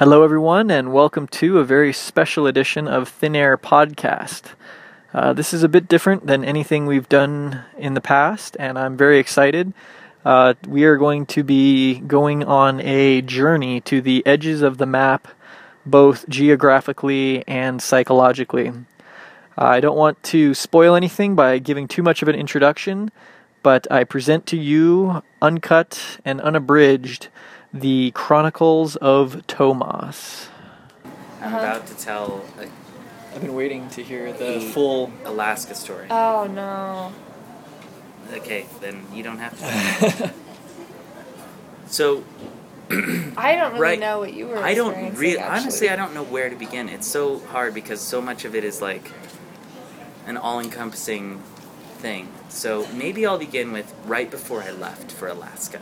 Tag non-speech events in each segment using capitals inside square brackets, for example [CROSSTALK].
Hello, everyone, and welcome to a very special edition of Thinayr Podcast. Uh, this is a bit different than anything we've done in the past, and I'm very excited. Uh, we are going to be going on a journey to the edges of the map, both geographically and psychologically. I don't want to spoil anything by giving too much of an introduction, but I present to you, uncut and unabridged, the Chronicles of Tomas. Uh-huh. I'm about to tell a I've been waiting to hear the The- full. Alaska story. Oh no. Okay, then you don't have to. [LAUGHS] so [CLEARS THROAT] I don't really Right. know what you were I don't really, honestly, I don't know where to begin. It's so hard because so much of it is like an all-encompassing thing. So maybe I'll begin with right before I left for Alaska.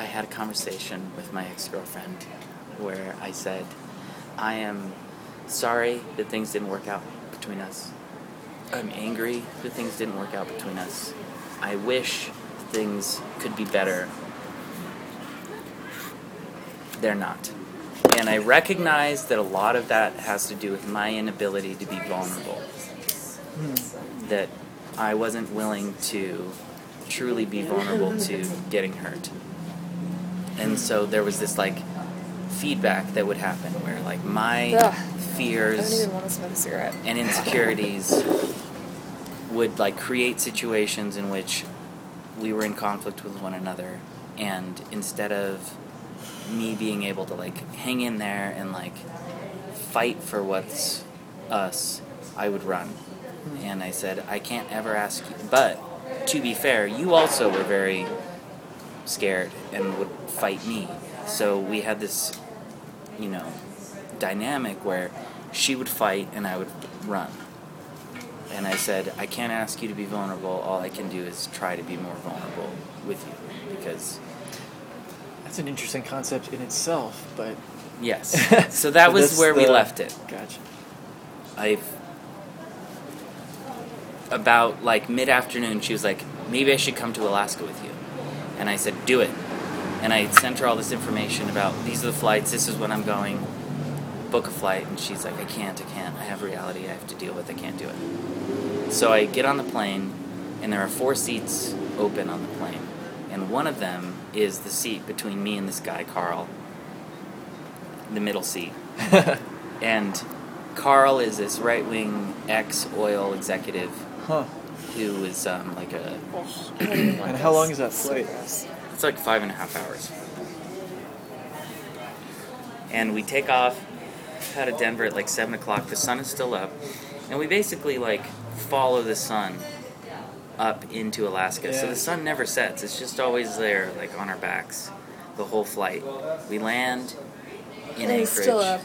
I had a conversation with my ex-girlfriend where I said, "I am sorry that things didn't work out between us. I'm angry that things didn't work out between us. I wish things could be better. They're not. And I recognize that a lot of that has to do with my inability to be vulnerable. That I wasn't willing to truly be vulnerable to getting hurt. And so there was this like feedback that would happen where like my Ugh. Fears even want to smoke a cigarette. and insecurities would like create situations in which we were in conflict with one another and instead of me being able to like hang in there and like fight for what's us i would run hmm. and i said i can't ever ask you but to be fair you also were very scared and would fight me so we had this you know dynamic where she would fight and I would run. And I said, I can't ask you to be vulnerable. All I can do is try to be more vulnerable with you. Because, That's an interesting concept in itself, but. yes. [LAUGHS] So that was that's where we left it. Gotcha. I've. About like mid afternoon, she was like, maybe I should come to Alaska with you. And I said, do it. And I sent her all this information about these are the flights, this is when I'm going, book a flight. And she's like, I can't, I can't. I have reality I have to deal with, I can't do it. So I get on the plane, and there are four seats open on the plane. And one of them is the seat between me and this guy, Carl, the middle seat. [LAUGHS] And Carl is this right wing ex oil executive Huh. Who is um, like a. Ugh, I don't even want And how long is that flight? It's like five and a half hours. And we take off out of Denver at like 7 o'clock. The sun is still up. And we basically like follow the sun up into Alaska. So the sun never sets, it's just always there, like on our backs, the whole flight. We land in And Anchorage. it's still up.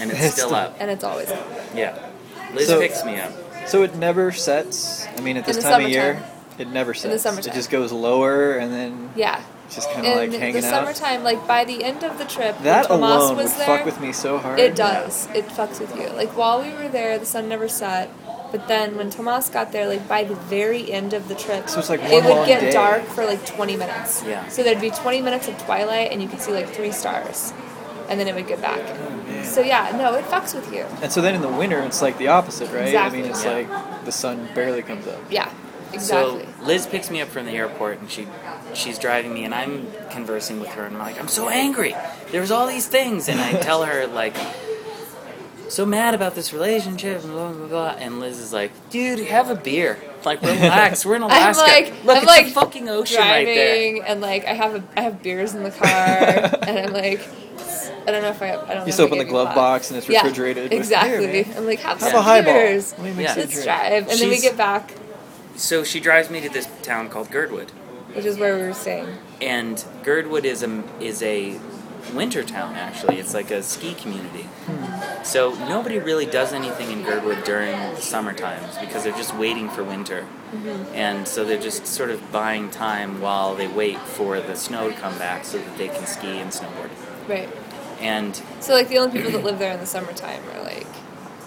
And it's It's still still- [LAUGHS] up. And it's always up. Yeah. Liz So- picks me up. So it never sets. I mean, at this time of year, it never sets. the summertime. It just goes lower and then Yeah. it's just kind of like hanging out. In the summertime, like by the end of the trip, That when Tomas alone was would there, fuck with me so hard. It does. It fucks with you. Like while we were there, the sun never set. But then when Tomas got there, like by the very end of the trip, So it's like it would get day. dark for like 20 minutes. Yeah. So there'd be 20 minutes of twilight, and you could see like three stars, and then it would get back. Oh, man. So yeah, no, it fucks with you. And so then in the winter, it's like the opposite, right? Exactly. I mean, it's Yeah. like the sun barely comes up. Yeah, exactly. So Liz picks me up from the airport and she she's driving me and I'm conversing with her and I'm like, I'm so angry. There's all these things and I tell her [LAUGHS] like so mad about this relationship and blah blah blah and Liz is like, dude, have a beer. Like [LAUGHS] relax, we're in Alaska. [LAUGHS] I'm Alaska. like, Look, I'm it's like the fucking ocean right there. driving, and like I have a, I have beers in the car, and I'm like, I don't know if I, I don't. You if just open the glove box and it's Yeah, refrigerated. with, exactly. "Here, I'm like, have, Have some a highball. beers. Let me make Yeah. Let's drive, and then we get back, So she drives me to this town called Girdwood. which is where we were staying. And Girdwood is a is a winter town actually. It's like a ski community. Hmm. So nobody really does anything in Girdwood during the summer times because they're just waiting for winter. Mm-hmm. And so they're just sort of buying time while they wait for the snow to come back so that they can ski and snowboard. Right. And So like the only people that live there in the summertime are like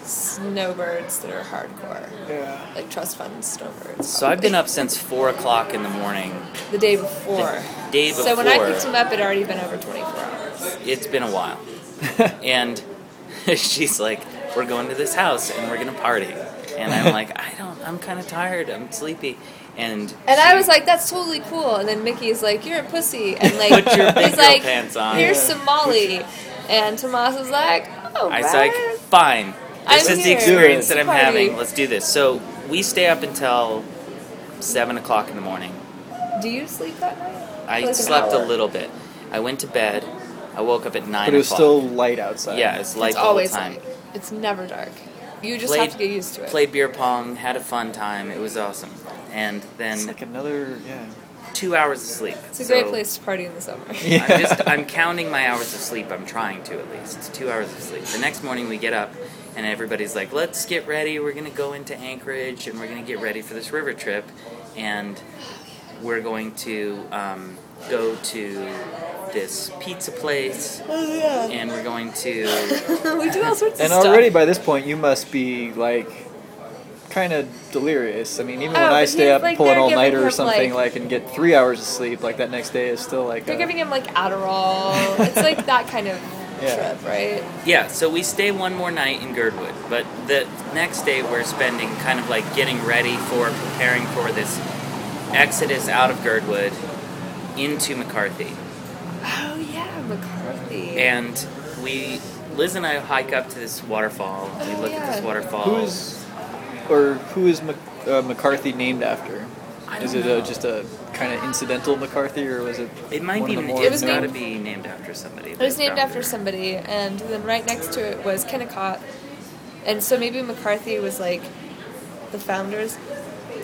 snowbirds that are hardcore, Yeah. like trust fund snowbirds. so I've been up since four o'clock in the morning. the day before. Day before. So when I picked him up, it already been over 24 hours. It's been a while. [LAUGHS] and [LAUGHS] she's like, "We're going to this house and we're gonna party." And I'm [LAUGHS] like, "I don't. I'm kind of tired. I'm sleepy." And And I was like, "That's totally cool." And then Mickey's like, "You're a pussy," and like Put your he's like, pants on. "Here's Somali. and Tomas is like, "Oh, I was right. like, "Fine. This I'm is the experience that I'm Party. having. Let's do this." So we stay up until seven o'clock in the morning. Do you sleep that night? I Like an slept a little bit. I went to bed. I woke up at nine. But it was o'clock. still light outside. yeah, it's light it's the whole always time. light. It's never dark. You just Played- have to get used to it. Played beer pong, had a fun time. It was awesome. And It's then like another yeah. two hours of sleep. It's a So great place to party in the summer. Yeah. [LAUGHS] I'm just [LAUGHS] I'm counting my hours of sleep. I'm trying to at least. It's two hours of sleep. The next morning we get up and everybody's like, "Let's get ready. We're gonna go into Anchorage and we're gonna get ready for this river trip, and we're going to um, go to this pizza place, Oh yeah. and we're going to." [LAUGHS] we do all sorts of And stuff. already by this point, you must be like kind of delirious. I mean, even when Oh, I but stay he's, up and like, pull an they're all nighter giving or him, something, like- like, and get three hours of sleep, like that next day is still like. They're a- giving him like Adderall. it's like [LAUGHS] that kind of Yeah. trip, right? Yeah, so we stay one more night in Girdwood, but the next day we're spending kind of like getting ready for preparing for this exodus out of Girdwood into McCarthy. Oh yeah, McCarthy. And we, Liz and I hike up to this waterfall. Oh, We look at this waterfall. Who is, or who is Mc, uh, McCarthy named after? I Is don't it know. a, just a kind of incidental McCarthy, or was it? It might one be. of the more It's was got to named- be named after somebody. It was named after it. somebody, and then right next to it was Kennecott. And so maybe McCarthy was like the founders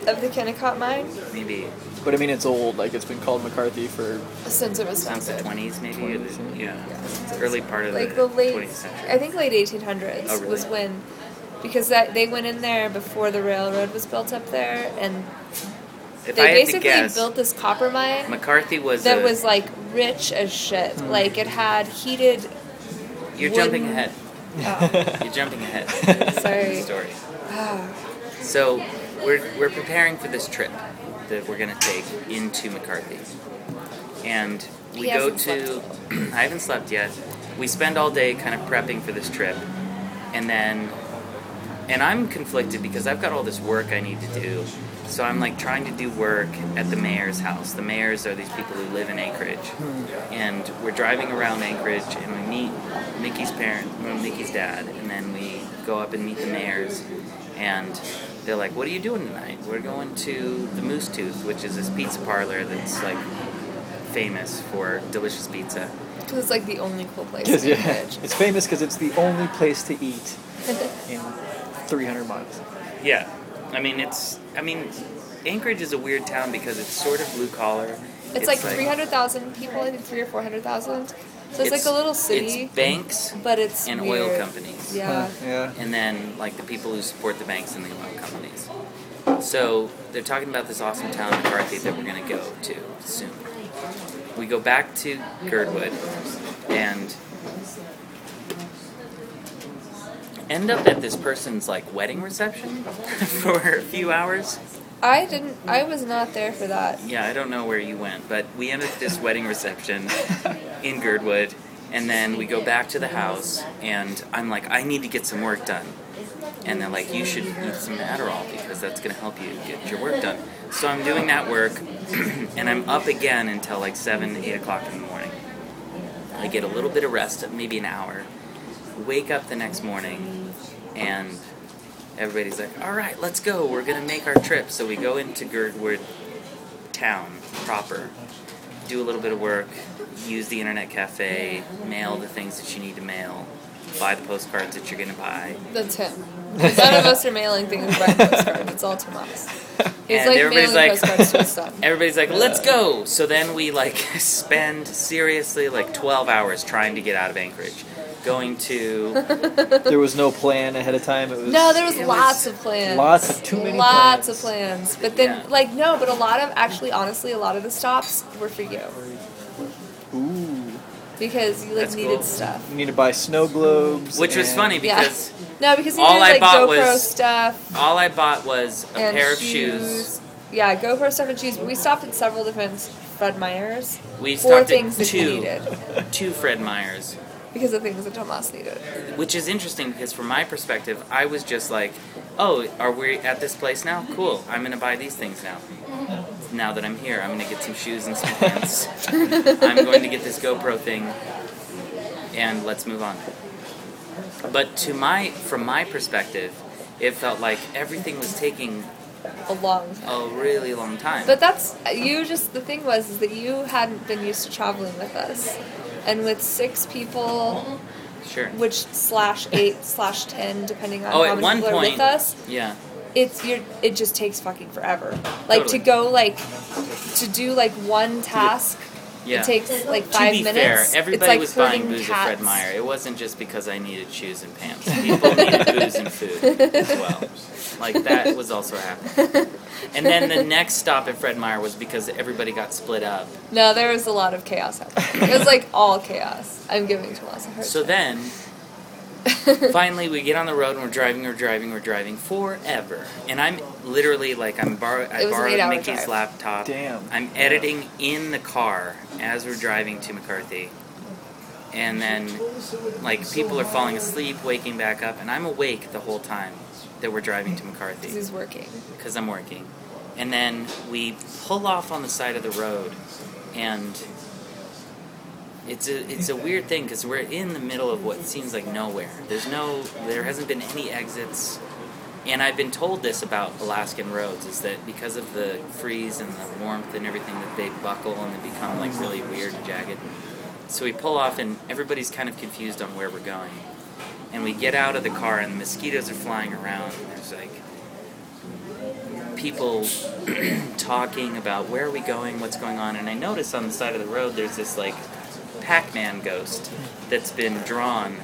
of the Kennecott mine Maybe But I mean, it's old. Like it's been called McCarthy for. since it was since the founded. twenties, maybe. 20s, yeah. Yeah, since it Early part of like the the late, twentieth century. I think late 1800s Oh, really? was when, because that they went in there before the railroad was built up there, and if they I had to basically guess, built this copper mine McCarthy was that a- was like rich as shit. Hmm. Like it had heated. You're jumping wooden- ahead. Oh, You're jumping ahead. [LAUGHS] sorry. Story. Ah. So we're we're preparing for this trip that we're gonna take into McCarthy, and we He go to. [CLEARS THROAT] I haven't slept yet. We spend all day kind of prepping for this trip, and then, and I'm conflicted because I've got all this work I need to do. So I'm like trying to do work at the mayor's house. The mayors are these people who live in Anchorage, and we're driving around Anchorage, and we meet Mickey's parent, Mickey's dad, and then we go up and meet the mayors, and they're like, "What are you doing tonight?" We're going to the Moose Tooth, which is this pizza parlor that's like famous for delicious pizza. Because it's like the only cool place. Because yeah, Anchorage. it's famous because it's the only place to eat [LAUGHS] in 300 miles. Yeah, I mean it's. I mean, Anchorage is a weird town because it's sort of blue collar. It's, like, 300,000 people, I think three or 400,000. So it's, like a little city, It's banks but it's and weird. oil companies. Yeah. Huh, yeah. and then like the people who support the banks and the oil companies. So they're talking about this awesome town McCarthy that we're going to go to soon. We go back to Girdwood and end up at this person's like wedding reception [LAUGHS] for a few hours. I didn't. I was not there for that. Yeah, I don't know where you went, but we ended this wedding reception in Girdwood, and then we go back to the house, and I'm like, I need to get some work done. And they're like, you should eat some Adderall because that's going to help you get your work done. So I'm doing that work, [CLEARS THROAT] and I'm up again until like 7, 8 o'clock in the morning. I get a little bit of rest, maybe an hour. Wake up the next morning, and everybody's like, all right, let's go. We're going to make our trip. So we go into Girdwood town proper, do a little bit of work, use the internet cafe, mail the things that you need to mail, buy the postcards that you're going to buy. That's him. None of us are mailing things by postcard. It's all Tomas. He's And like everybody's mailing like- postcards to. [LAUGHS] Everybody's like, let's go! So then we like [LAUGHS] spend seriously like 12 hours trying to get out of Anchorage. Going to, [LAUGHS] There was no plan ahead of time. It was No, there was It was lots of plans. lots of too many Lots plans. of plans. But then, Yeah. like, no, but a lot of, actually, honestly, a lot of the stops were for you. Ooh, Because you, like, That's needed cool. stuff. you need to buy snow globes. which was and- funny Yeah. because No, because you All needed, I like, bought GoPro was stuff. all I bought was a and pair of shoes. Yeah, GoPro stuff and shoes. But we stopped at several different Fred Meyers We for stopped things at that you two, needed. two Fred Meyers. Because of things that Tomas needed. which is interesting because from my perspective, I was just like, "Oh, are we at this place now? Cool. I'm gonna buy these things now. Now that I'm here, I'm gonna get some shoes and some pants. [LAUGHS] I'm going to get this GoPro thing, and let's move on." But to my, from my perspective, it felt like everything was taking A long time. a really long time. But that's you. Just the thing was is that you hadn't been used to traveling with us, and with six people, sure. which slash eight slash ten, depending on Oh, how many people are with us, Yeah. it's you're, it just takes fucking forever. Like Totally. to go like to do like one task. Yeah. It takes like five to five be minutes. fair, everybody like was buying herding booze at. Fred Meyer. It wasn't just because I needed shoes and pants. [LAUGHS] People needed booze and food as well. Like that was also happening. And then the next stop at Fred Meyer was because everybody got split up. No, there was a lot of chaos happening. It was like all chaos. I'm giving Tomas a hard So time. then, [LAUGHS] finally, we get on the road and we're driving, we're driving, we're driving forever. And I'm literally like, I'm borrow- I It was an borrowed Mickey's drive. laptop. Damn. I'm editing in the car as we're driving to McCarthy. And then, like, people are falling asleep, waking back up, and I'm awake the whole time that we're driving to McCarthy he's working. because I'm working. And then we pull off on the side of the road, and it's a it's a weird thing because we're in the middle of what seems like nowhere. There's no, there hasn't been any exits, and I've been told this about Alaskan roads is that because of the freeze and the warmth and everything that they buckle and they become like really weird and jagged. So we pull off, and everybody's kind of confused on where we're going. And we get out of the car, and the mosquitoes are flying around. And there's like people [CLEARS THROAT] talking about where are we going, what's going on. And I notice on the side of the road there's this like Pac-Man ghost that's been drawn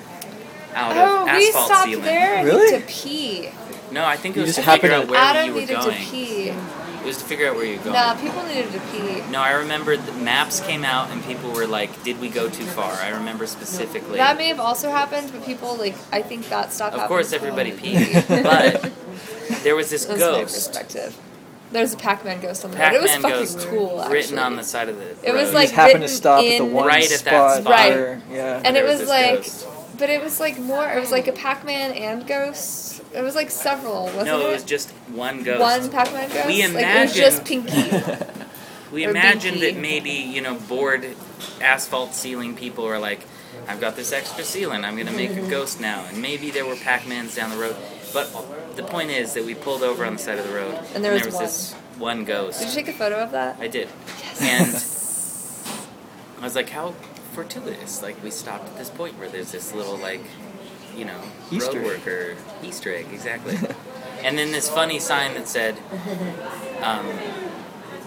out Oh, of we asphalt stopped sealing. there and Really? to pee. No, I think it You was just to figure happened out to- where Adam you were needed going. to pee. It was to figure out where you were going. Nah, people needed to pee. No, I remember the maps came out and people were like, "Did we go too far?" I remember specifically. That may have also happened, but people like I think that stopped. of course, everybody [LAUGHS] peed, but there was this That's my ghost, perspective. There's a Pac-Man ghost on the road. It was Pac-Man fucking ghost, cool. Actually. written on the side of the. It was road. You like just happened to written stop at the one Right at that spot. spot. Right. where- yeah. and it was, this like, ghost. but it was like more. It was like a Pac-Man and ghost. It was like several, wasn't no, it? it was just one ghost. one Pac-Man ghost. We like it was just imagined- Pinky. [LAUGHS] We imagined Binky. that maybe, you know, bored asphalt sealing people are like, I've got this extra sealing, I'm going to make a ghost now. And maybe there were Pac Mans down the road. But the point is that we pulled over on the side of the road, And there was was one. this one ghost. Did you take a photo of that? I did. Yes. And [LAUGHS] I was like, how fortuitous. Like, we stopped at this point where there's this little, like, you know, Easter road egg. worker Easter egg, exactly. and then this funny sign that said, um,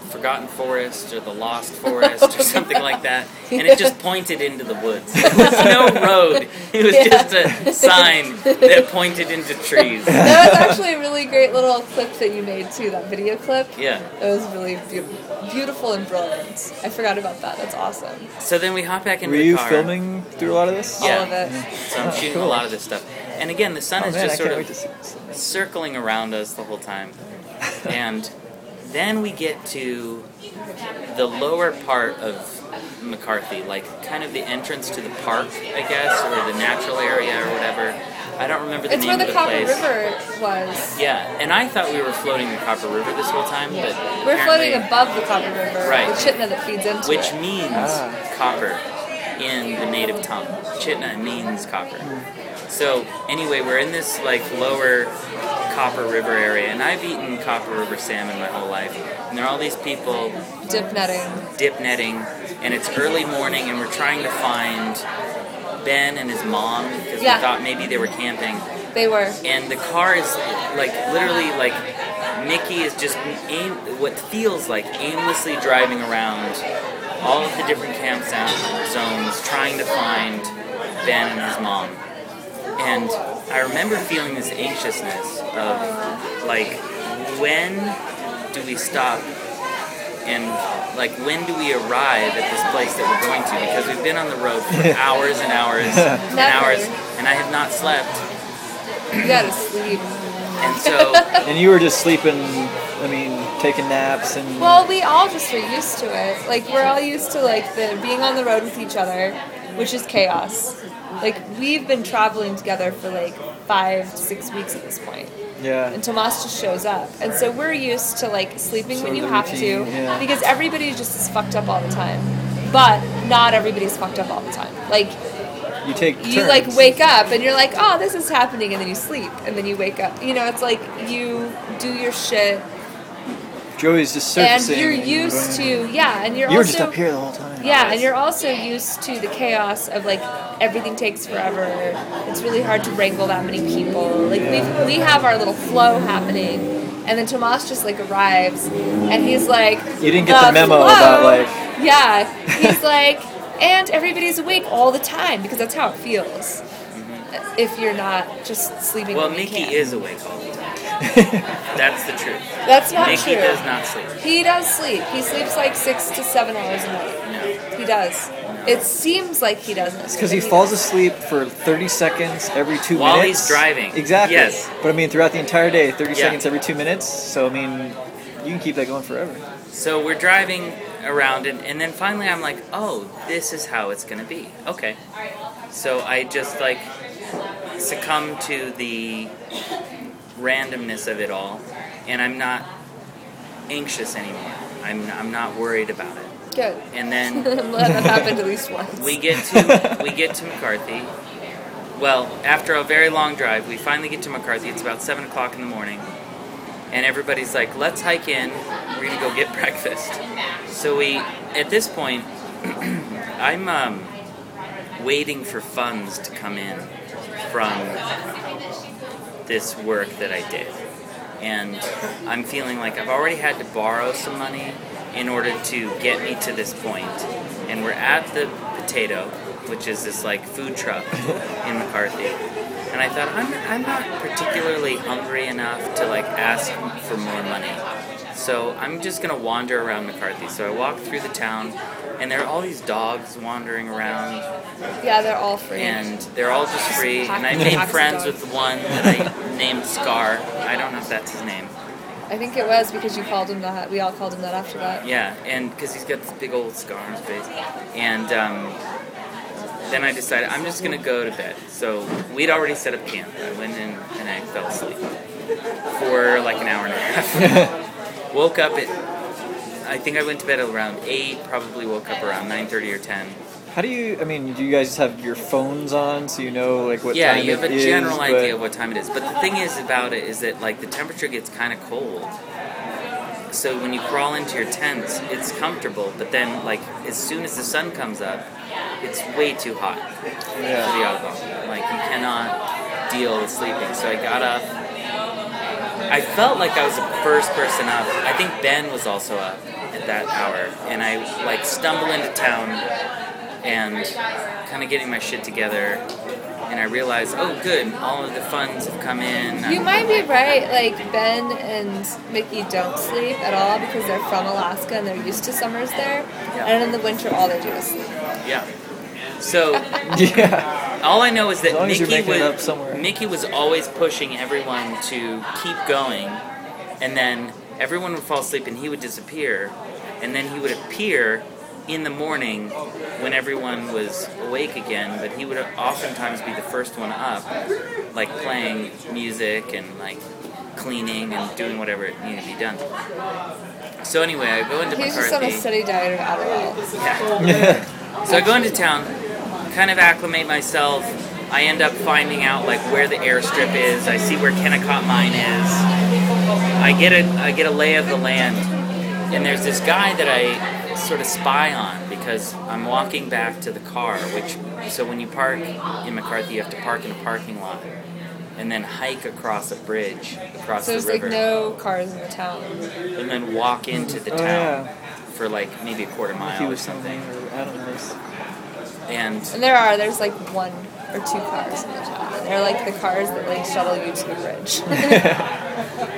Forgotten Forest or the Lost Forest or [LAUGHS] something like that. And it just pointed into the woods. There was no [LAUGHS] road. It was Yeah. just a sign that pointed into trees. that was actually a really great little clip that you made too. That video clip. Yeah. It was really beau- beautiful and brilliant. I forgot about that. That's awesome. So then we hop back into Were the you car. filming through a lot of this? Yeah. All of it. So I'm Oh, shooting cool. a lot of this stuff. And again, the sun Oh is man, I just sort of wait to see this. circling around us the whole time. And then we get to the lower part of McCarthy, like kind of the entrance to the park, I guess, or the natural area or whatever. I don't remember the It's name where the of the Copper place. River was. Yeah, and I thought we were floating the Copper River this whole time, but We're floating above the Copper River. Right. The Chitina that feeds into which it. means Ah. copper in the native tongue. Chitina means copper. So anyway, we're in this like lower Copper River area, and I've eaten Copper River salmon my whole life. And there are all these people Dip netting. dip netting, and it's early morning, and we're trying to find Ben and his mom because Yeah. we thought maybe they were camping. They were. And the car is like literally like Mickey is just aim what feels like aimlessly driving around all of the different camp zones trying to find Ben and his mom. And I remember feeling this anxiousness of like when do we stop and like when do we arrive at this place that we're going to because we've been on the road for [LAUGHS] hours and hours [LAUGHS] and hours and I have not slept You gotta sleep. and so [LAUGHS] And you were just sleeping. I mean, taking naps and. Well, we all just are used to it. Like we're all used to like the being on the road with each other, which is chaos. Like we've been traveling together for like five to six weeks at this point. Yeah. and Tomas just shows up. And so we're used to like sleeping when you have routine, to yeah. because everybody just is fucked up all the time. But not everybody's fucked up all the time. Like You take you turns. like wake up and you're like, "Oh, this is happening." And then you sleep and then you wake up. You know, it's like you do your shit Joey's just and you're used to yeah, and you're You were also just up here the whole time. yeah, and you're also used to the chaos of like everything takes forever. It's really hard to wrangle that many people. Like we we have our little flow happening, and then Tomas just like arrives, and he's like, You didn't get the memo flow." about, like- yeah, he's [LAUGHS] like, and everybody's awake all the time because that's how it feels. If you're not just sleeping. Well, when you Mickey can. is awake all the time. [LAUGHS] That's the truth. That's not Mickey true. does not sleep. He does sleep. He sleeps like six to seven hours a night. No. He does. It seems like he doesn't. Because he but falls does. asleep for 30 seconds every two While minutes. While he's driving. Exactly. Yes. But I mean, throughout the entire day, 30 Yeah. seconds every two minutes. So, I mean, you can keep that going forever. So we're driving around, and, and then finally I'm like, oh, this is how it's going to be. Okay. So I just like succumb to the randomness of it all, and I'm not anxious anymore. I'm, I'm not worried about it. Good. And then [LAUGHS] that happen at least once. we get to we get to McCarthy. Well, after a very long drive, we finally get to McCarthy. It's about seven o'clock in the morning, and everybody's like, "Let's hike in. We're gonna go get [LAUGHS] breakfast." So we, at this point, [CLEARS THROAT] I'm um, waiting for funds to come in from this work that I did, and I'm feeling like I've already had to borrow some money in order to get me to this point. And we're at the Potato, which is this like food truck in McCarthy. And I thought I'm, I'm not particularly hungry enough to like ask for more money. So I'm just gonna wander around McCarthy. So I walk through the town, and there are all these dogs wandering around, yeah, they're all free. and they're all just free. And I made friends dogs. with one that I named Scar. I don't know if that's his name. I think it was because you called him that. We all called him that after that. Yeah, and because he's got this big old scar on his face. And um, then I decided I'm just gonna go to bed. So we'd already set up camp. I went in and I fell asleep for like an hour and a half. [LAUGHS] woke up at I think I went to bed at around eight. Probably woke up around nine thirty or ten. How do you, I mean, do you guys have your phones on so you know, like, what yeah, time you have it a is, general but- idea of what time it is. But the thing is about it is that like the temperature gets kind of cold. So when you crawl into your tents, it's comfortable. But then like as soon as the sun comes up, it's way too hot yeah. for the alcohol. Like you cannot deal with sleeping. So I got up. I felt like I was the first person up. I think Ben was also up at that hour, and I like stumble into town and kind of getting my shit together. And I realized, oh, good, all of the funds have come in. You might be right. Like Ben and Mickey don't sleep at all because they're from Alaska and they're used to summers there. Yeah. And in the winter, all they do is sleep. Yeah. So [LAUGHS] Yeah. All I know is that As long as Mickey you're making it was up. Mickey was always pushing everyone to keep going, and then everyone would fall asleep and he would disappear, and then he would appear in the morning when everyone was awake again. But he would oftentimes be the first one up, like playing music and like cleaning and doing whatever it needed to be done. So anyway, I go into He's just on a McCarthy. steady diet of Adderall. Yeah. So I go into town, kind of acclimate myself. I end up finding out like where the airstrip is. I see where Kennecott Mine is. I get a I get a lay of the land, and there's this guy that I sort of spy on because I'm walking back to the car. Which so when you park in McCarthy, you have to park in a parking lot, and then hike across a bridge across the river. So there's like no cars in the town. and then walk into the Oh, town yeah. for like maybe a quarter mile He or was something, something. or I don't know. And And there are, there's like one or two cars in the town. And they're like the cars that like shuttle you to the bridge. [LAUGHS]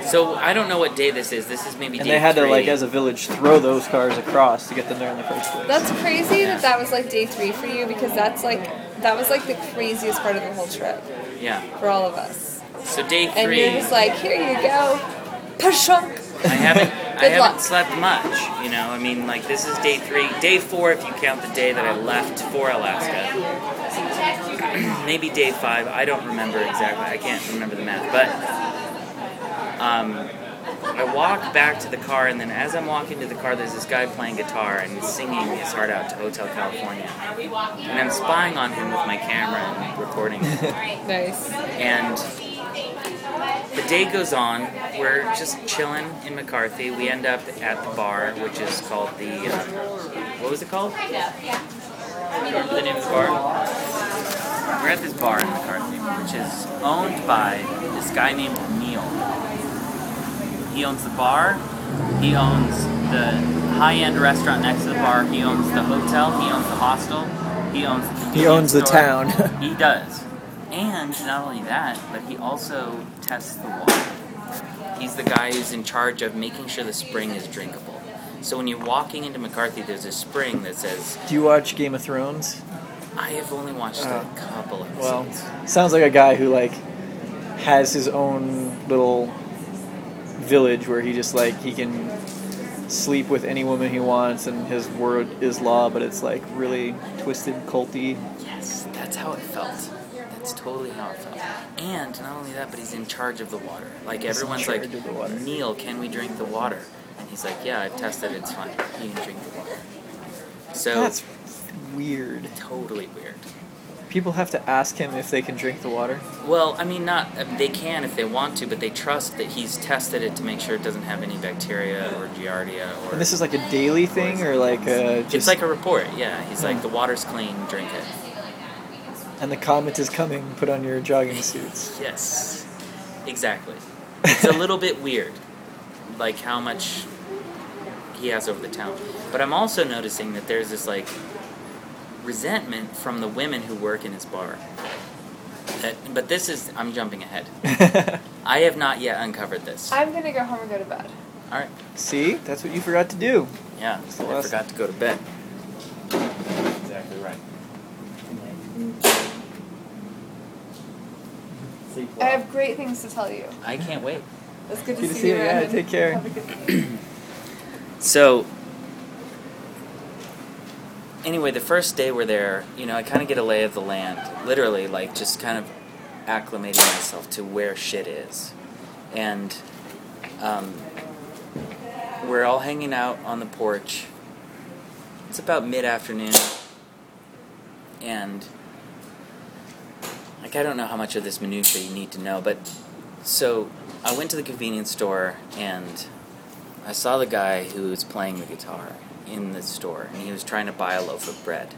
So I don't know what day this is. This is maybe And day they had to, like, as a village, throw those cars across to get them there in the first place. that's crazy that that was like day three for you because that's like, that was like the craziest part of the whole trip yeah. for all of us. So day And three, you're just like, here you go, pashunk. I haven't [LAUGHS] I haven't luck. slept much. You know, I mean, like this is day three, day four if you count the day that I left for Alaska. [CLEARS THROAT] Maybe day five. I don't remember exactly. I can't remember the math, but um, I walk back to the car, and then as I'm walking to the car, there's this guy playing guitar and singing his heart out to Hotel California, and I'm spying on him with my camera and recording it. [LAUGHS] Nice. And the day goes on. We're just chilling in McCarthy. We end up at the bar, which is called the. Um, what was it called? Remember the name of the bar? We're at this bar in McCarthy, which is owned by this guy named Neil. He owns the bar. He owns the high-end restaurant next to the bar. He owns the hotel. He owns the hostel. He owns. The He owns the town. [LAUGHS] He does. And not only that, but he also tests the water. He's the guy who's in charge of making sure the spring is drinkable. So when you're walking into McCarthy, there's a spring that says, Do you watch Game of Thrones? I have only watched Oh. a uh, couple of. Well, episodes. sounds like a guy who like has his own little village where he just like he can sleep with any woman he wants and his word is law, but it's like really twisted, culty. yes, that's how it felt. That's totally how it felt. And not only that, but he's in charge of the water. Like He's everyone's like, charge of the water. Neil, can we drink the water? And he's like, Yeah, I've tested. It, it's fine. You can drink the water. So That's weird. totally weird. People have to ask him if they can drink the water. Well, I mean, not they can if they want to, but they trust that he's tested it to make sure it doesn't have any bacteria or giardia or. And this is like a daily thing, or like a just, it's like a report, yeah. He's like, Hmm. the water's clean, drink it. And the comet is coming. Put on your jogging suits. Yes, exactly. It's a [LAUGHS] little bit weird, like how much he has over the town. But I'm also noticing that there's this like resentment from the women who work in his bar. That, but this is I'm jumping ahead. [LAUGHS] I have not yet uncovered this. I'm gonna go home and go to bed. All right. See, that's what you forgot to do. Yeah, I last- forgot to go to bed. Exactly right. Sleep I well. have great things to tell you. I can't wait. It's good to Good to see, see you. Yeah, Ryan. take care. Have a good day. [CLEARS THROAT] So, anyway, the first day we're there, you know, I kind of get a lay of the land. Literally, like, just kind of acclimating myself to where shit is. And um, we're all hanging out on the porch. It's about mid afternoon. And, like, I don't know how much of this minutia you need to know, but so I went to the convenience store and I saw the guy who was playing the guitar in the store, and he was trying to buy a loaf of bread,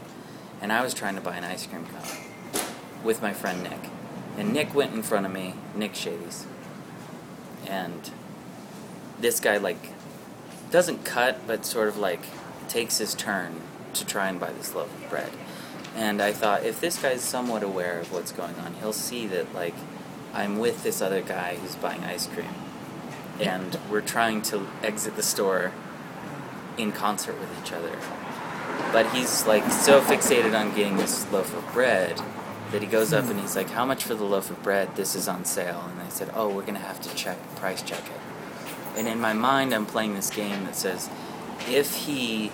and I was trying to buy an ice cream cone with my friend Nick, and Nick went in front of me, Nick Shades, and this guy like doesn't cut, but sort of like takes his turn to try and buy this loaf of bread, and I thought if this guy's somewhat aware of what's going on, he'll see that like I'm with this other guy who's buying ice cream and we're trying to exit the store in concert with each other. But he's like so fixated on getting this loaf of bread that he goes up and he's like, How much for the loaf of bread? This is on sale. And I said, Oh, we're gonna have to check, price check it. And in my mind, I'm playing this game that says, If he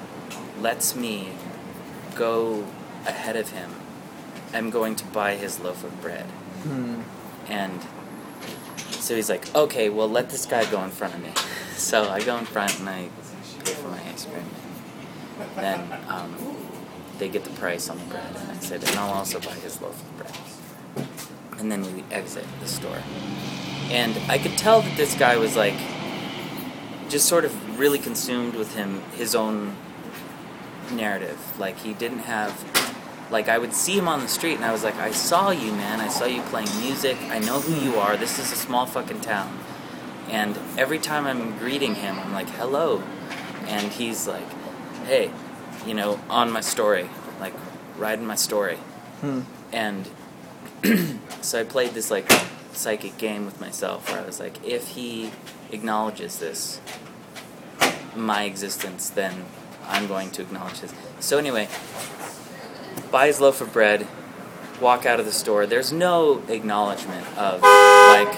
lets me go ahead of him, I'm going to buy his loaf of bread. Hmm. And so he's like, okay, well, let this guy go in front of me. So I go in front and I pay for my ice cream. And Then um, they get the price on the bread. And I said, and I'll also buy his loaf of bread. And then we exit the store. And I could tell that this guy was like, just sort of really consumed with him, his own narrative. Like, he didn't have like I would see him on the street and I was like, I saw you, man. I saw you playing music. I know who you are. This is a small fucking town. And every time I'm greeting him, I'm like, hello. And he's like, hey, you know, on my story, like riding my story. Hmm. And [CLEARS THROAT] so I played this like psychic game with myself where I was like, if he acknowledges this, my existence, then I'm going to acknowledge his. So anyway, buy his loaf of bread, walk out of the store. There's no acknowledgement of like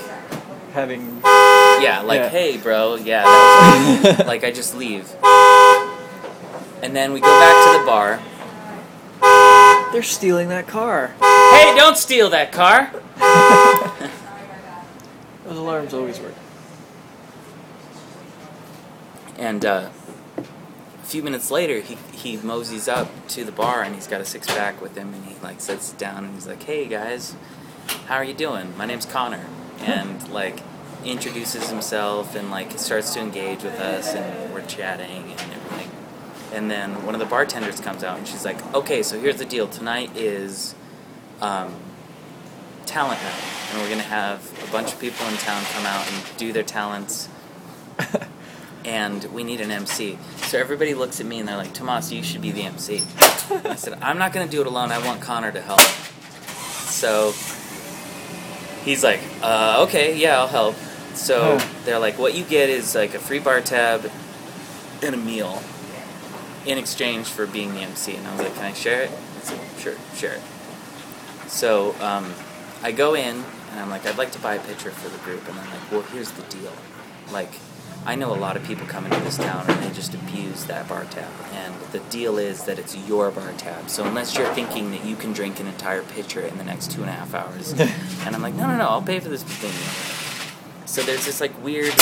having. Yeah, like, Yeah. hey, bro, yeah, that was [LAUGHS] like, I just leave. And then we go back to the bar. They're stealing that car. Hey, don't steal that car! [LAUGHS] Those alarms always work. And uh, few minutes later, he, he moseys up to the bar and he's got a six pack with him and he like sits down and he's like, "Hey guys, how are you doing? My name's Connor," and like introduces himself and like starts to engage with us and we're chatting and everything. And then one of the bartenders comes out and she's like, "Okay, so here's the deal. Tonight is." Um, talent night, and we're gonna have a bunch of people in town come out and do their talents [LAUGHS] and we need an MC. So everybody looks at me and they're like, Tomas, you should be the MC. I said, I'm not going to do it alone. I want Connor to help. So he's like, uh, okay, yeah, I'll help. So Huh. they're like, what you get is like a free bar tab and a meal in exchange for being the MC. And I was like, can I share it? I said, sure, share it. So um, I go in and I'm like, I'd like to buy a picture for the group. And I'm like, well, here's the deal. Like, I know a lot of people come into this town and they just abuse that bar tab. And the deal is that it's your bar tab. So unless you're thinking that you can drink an entire pitcher in the next two and a half hours, [LAUGHS] and I'm like, no, no, no, I'll pay for this thing. So there's this like weird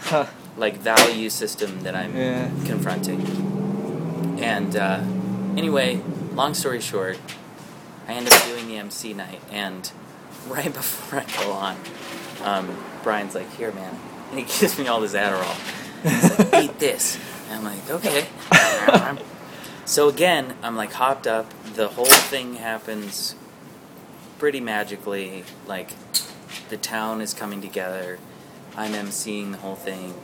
Huh. like value system that I'm Yeah. confronting. And uh, anyway, long story short, I end up doing the MC night, and [LAUGHS] right before I go on, um, Brian's like, "Here, man," and [LAUGHS] he gives me all this Adderall. He's [LAUGHS] like, "Eat this," and I'm like, "Okay." so again, I'm like hopped up. The whole thing happens pretty magically. Like the town is coming together. I'm emceeing the whole thing.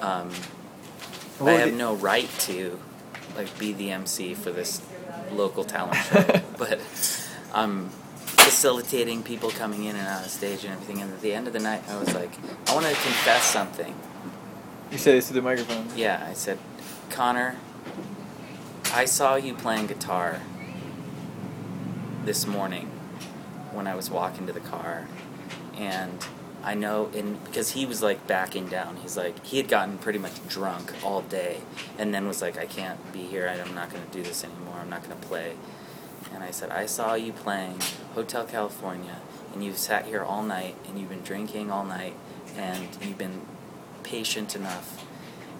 Um, I have no right to like be the MC for this local talent [LAUGHS] show, but I'm facilitating people coming in and out of stage and everything. And at the end of the night, I was like, I want to confess something. You say this to the microphone. Yeah, I said, Connor, I saw you playing guitar this morning when I was walking to the car, and I know, and because he was like backing down, he's like, he had gotten pretty much drunk all day, and then was like, I can't be here, I'm not going to do this anymore, I'm not going to play. And I said, I saw you playing Hotel California, and you've sat here all night, and you've been drinking all night, and you've been patient enough.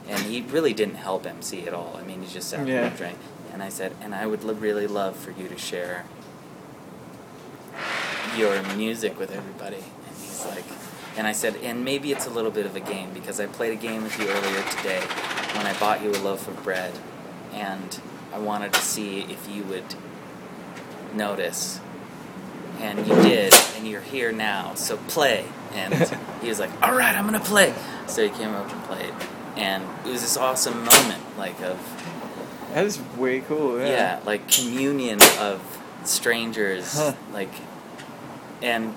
And he really didn't help MC at all. I mean, he just sat Yeah. and drank. And I said, and I would lo- really love for you to share your music with everybody. And he's like, and I said, and maybe it's a little bit of a game because I played a game with you earlier today when I bought you a loaf of bread, and I wanted to see if you would notice. And you did, and you're here now, so play. And [LAUGHS] he was like, all right, I'm gonna play. So he came up and played. And it was this awesome moment, like, of That is way cool. Yeah. yeah, like communion of strangers, Huh. like, and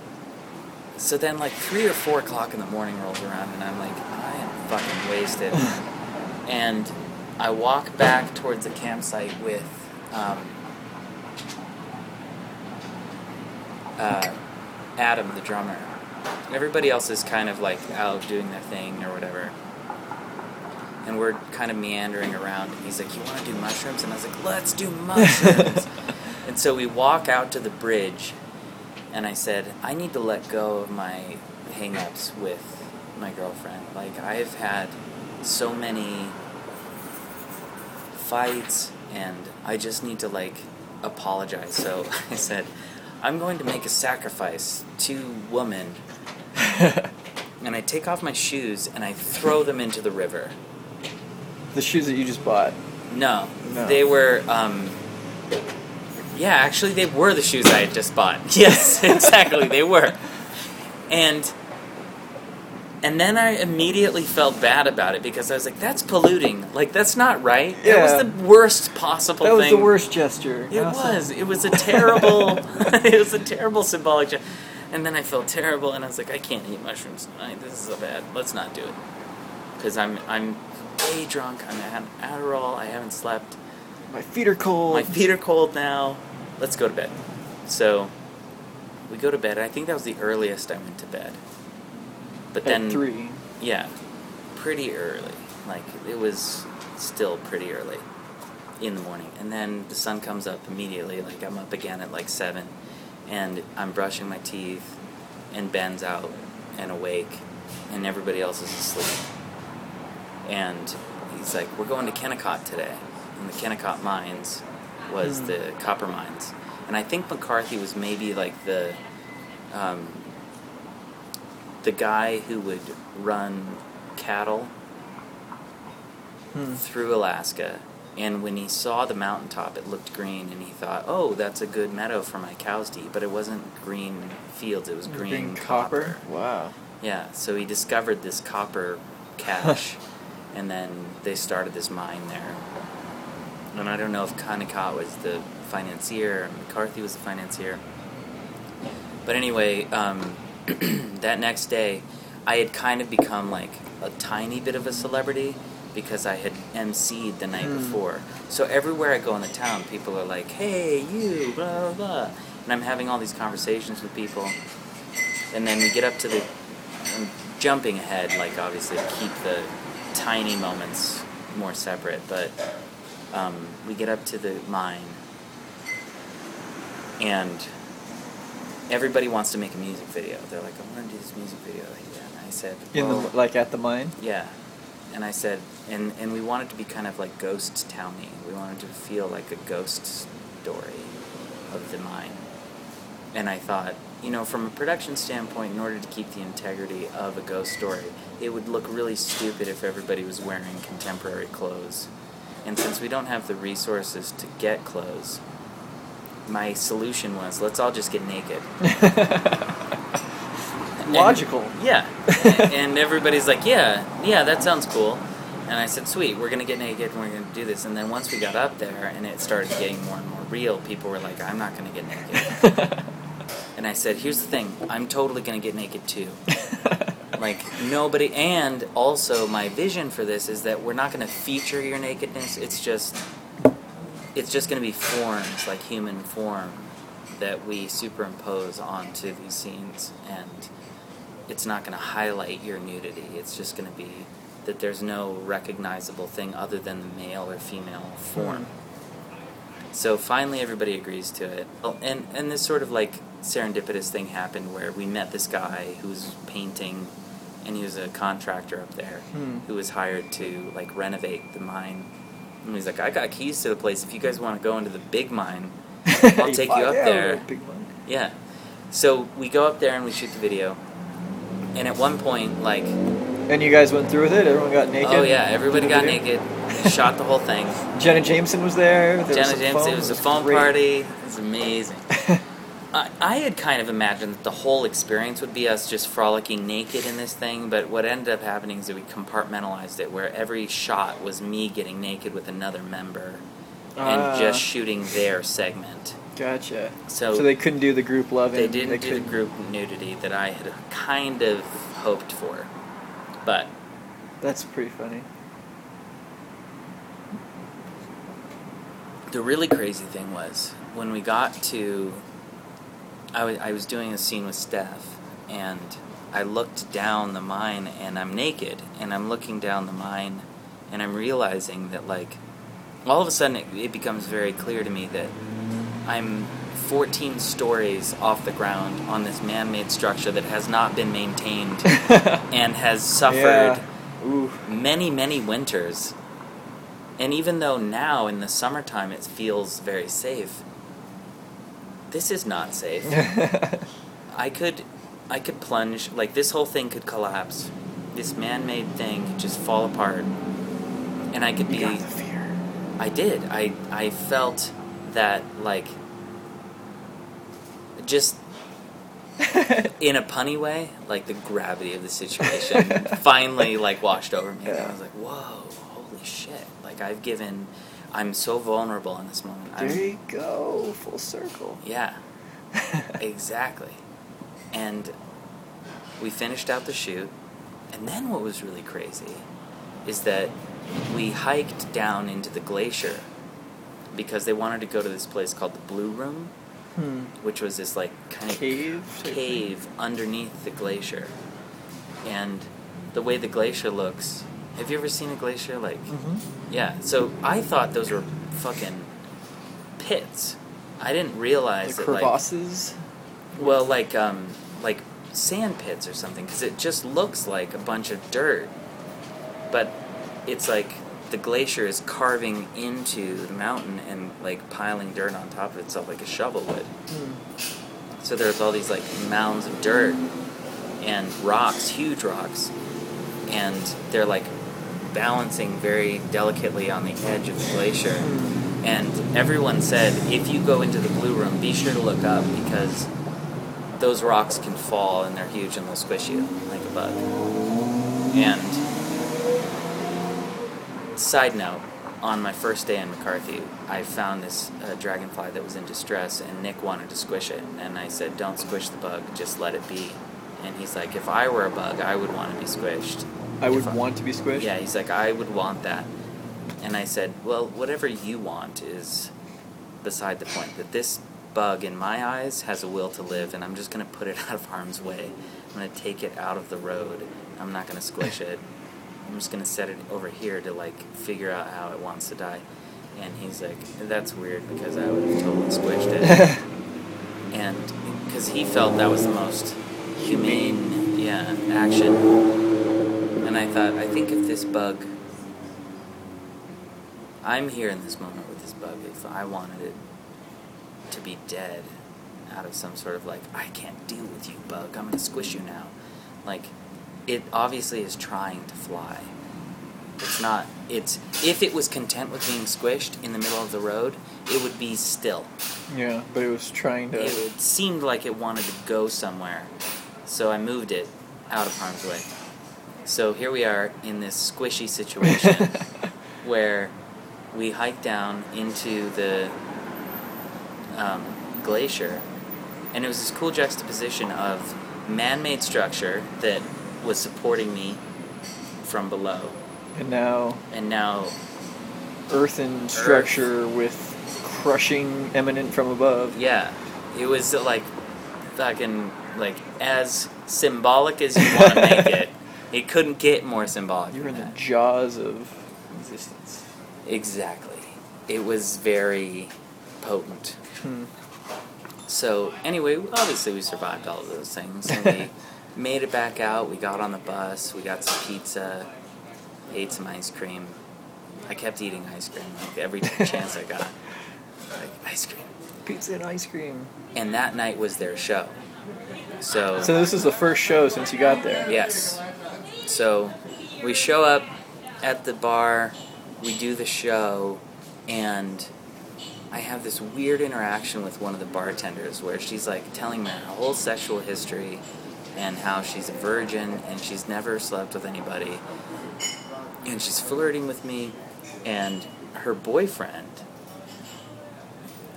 so then like three or four o'clock in the morning rolls around, and I'm like, I am fucking wasted, [LAUGHS] and I walk back towards the campsite with, um, uh, Adam, the drummer. Everybody else is kind of like out doing their thing or whatever. And we're kind of meandering around and he's like you want to do mushrooms? And i was like let's do mushrooms. [LAUGHS] And so we walk out to the bridge and i said i need to let go of my hang-ups with my girlfriend. Like i've had so many fights and i just need to like apologize. So [LAUGHS] i said i'm going to make a sacrifice to woman [LAUGHS] and i take off my shoes and i throw them into the river the shoes that you just bought. no, No. they were. Um, yeah, actually, they were the shoes I had just bought. [LAUGHS] Yes, [LAUGHS] exactly, they were. And and then I immediately felt bad about it because I was like, "That's polluting. Like, that's not right. That Yeah. was the worst possible thing. That was thing. the worst gesture. It Awesome. was. It was a terrible. [LAUGHS] [LAUGHS] it was a terrible symbolic. ge- And then I felt terrible, and I was like, I can't eat mushrooms tonight. This is a bad. Let's not do it. Because I'm I'm way drunk. I'm at Adderall. I haven't slept. My feet are cold. My feet are cold now. Let's go to bed. So we go to bed. I think that was the earliest I went to bed. But At then three. yeah, pretty early. Like it was still pretty early in the morning. And then the sun comes up immediately. Like I'm up again at like seven, and I'm brushing my teeth, and Ben's out and awake, and everybody else is asleep. And he's like, "We're going to Kennecott today." And the Kennecott mines was Hmm. the copper mines, and I think McCarthy was maybe like the. Um, the guy who would run cattle Hmm. through Alaska, and when he saw the mountaintop, it looked green, and he thought, "Oh, that's a good meadow for my cows to eat." But it wasn't green fields; it was green, copper. Wow. Yeah, so he discovered this copper cache, [LAUGHS] and then they started this mine there. And I don't know if Kennecott was the financier, McCarthy was the financier. But anyway, um, [CLEARS THROAT] that next day, I had kind of become like a tiny bit of a celebrity because I had emceed the night Hmm. before. So everywhere I go in the town, people are like, "Hey, you," blah blah blah, and I'm having all these conversations with people. And then we get up to the, I'm jumping ahead, like obviously to keep the tiny moments more separate, but um, we get up to the mine, and everybody wants to make a music video. They're like, I want to do this music video. And I said, In the like at the mine. yeah. And I said, and, and we wanted to be kind of like ghost towny. We wanted to feel like a ghost story of the mine. And I thought, you know, from a production standpoint, in order to keep the integrity of a ghost story, it would look really stupid if everybody was wearing contemporary clothes. And since we don't have the resources to get clothes, my solution was let's all just get naked. [LAUGHS] And- Logical. yeah. [LAUGHS] and everybody's like, yeah, yeah, that sounds cool. And I said, sweet, we're going to get naked and we're going to do this. And then once we got up there and it started getting more and more real, people were like, I'm not going to get naked. [LAUGHS] and I said, here's the thing I'm totally going to get naked too. Like, nobody. And also, my vision for this is that we're not going to feature your nakedness. It's just. It's just going to be forms, like human form, that we superimpose onto these scenes. And it's not going to highlight your nudity. It's just going to be that there's no recognizable thing other than the male or female form. So finally, everybody agrees to it. And and this sort of like serendipitous thing happened where we met this guy who was painting, and he was a contractor up there Hmm. who was hired to like renovate the mine. And he's like, I got keys to the place. If you guys want to go into the big mine, [LAUGHS] I'll take you up there. Yeah. So we go up there and we shoot the video. And at one point, like, And you guys went through with it. Everyone got naked. oh yeah, everybody got naked. Shot the whole thing. [LAUGHS] Jenna Jameson was there. there Jenna some James, foam. it was a phone party. It was amazing. [LAUGHS] I, I had kind of imagined that the whole experience would be us just frolicking naked in this thing, but what ended up happening is that we compartmentalized it, where every shot was me getting naked with another member and Ah. just shooting their segment. Gotcha. So, So they couldn't do the group loving. they didn't do the couldn't- group nudity that I had kind of hoped for, but That's pretty funny. the really crazy thing was when we got to I was doing a scene with Steph and I looked down the mine and I'm naked and I'm looking down the mine and I'm realizing that like all of a sudden it, it becomes very clear to me that I'm 14 stories off the ground on this man-made structure that has not been maintained [LAUGHS] and has suffered Yeah. Many, many winters. And even though now in the summertime it feels very safe, this is not safe. [LAUGHS] I could I could plunge like this whole thing could collapse. This man-made thing could just fall apart. And I could you be got the fear. I did. I I felt that like just [LAUGHS] in a punny way, like the gravity of the situation [LAUGHS] finally like washed over me. And I was like, "Whoa, holy shit!" Like I've given, I'm so vulnerable in this moment. there I'm, you go. Full circle. yeah, [LAUGHS] exactly. And we finished out the shoot, and then what was really crazy is that we hiked down into the glacier because they wanted to go to this place called the Blue Room, Hmm. which was this like kind of Cave. cave underneath the glacier. and the way the glacier looks. Have you ever seen a glacier? Like, hmm yeah. So I thought those were fucking pits. I didn't realize The that like crevasses. well, like um, like sand pits or something, because it just looks like a bunch of dirt, but it's like the glacier is carving into the mountain and like piling dirt on top of itself like a shovel would. Hmm. So there's all these like mounds of dirt and rocks, huge rocks, and they're like balancing very delicately on the edge of the glacier. And everyone said, if you go into the blue room, be sure to look up because those rocks can fall and they're huge and they'll squish you like a bug. And side note, on my first day in McCarthy, I found this uh, dragonfly that was in distress, and Nick wanted to squish it. And I said, "Don't squish the bug, just let it be." And he's like, "If I were a bug, I would want to be squished." I would want to be squished. Yeah, he's like, I would want that. And I said, Well, whatever you want is beside the point. That this bug, in my eyes, has a will to live, and I'm just going to put it [LAUGHS] out of harm's way. I'm going to take it out of the road. I'm not going to squish it. I'm just going to set it over here to, like, figure out how it wants to die. And he's like, That's weird because I would have totally squished it. [LAUGHS] and because he felt that was the most humane, yeah, action. And I thought, I think if this bug, I'm here in this moment with this bug. If I wanted it to be dead, out of some sort of like, I can't deal with you, bug. I'm gonna squish you now. Like, it obviously is trying to fly. It's not. It's if it was content with being squished in the middle of the road, it would be still. yeah, but it was trying to. It, it seemed like it wanted to go somewhere, so I moved it out of harm's way. So here we are in this squishy situation [LAUGHS] where we hike down into the um, glacier, and it was this cool juxtaposition of man-made structure that was supporting me from below, and now and now earthen structure with crushing eminent from above. Yeah, it was like fucking like as symbolic as you want to make [LAUGHS] it. It couldn't get more symbolic. You're in than the jaws of existence. Exactly. It was very potent. Hmm. So anyway, obviously we survived all of those things, and we [LAUGHS] made it back out. We got on the bus. We got some pizza. Ate some ice cream. I kept eating ice cream like every [LAUGHS] chance I got. Like ice cream. Pizza and ice cream. And that night was their show. So, So this is the first show since you got there. yes. So we show up at the bar, we do the show, and I have this weird interaction with one of the bartenders where she's like telling me her whole sexual history and how she's a virgin and she's never slept with anybody. And she's flirting with me, and her boyfriend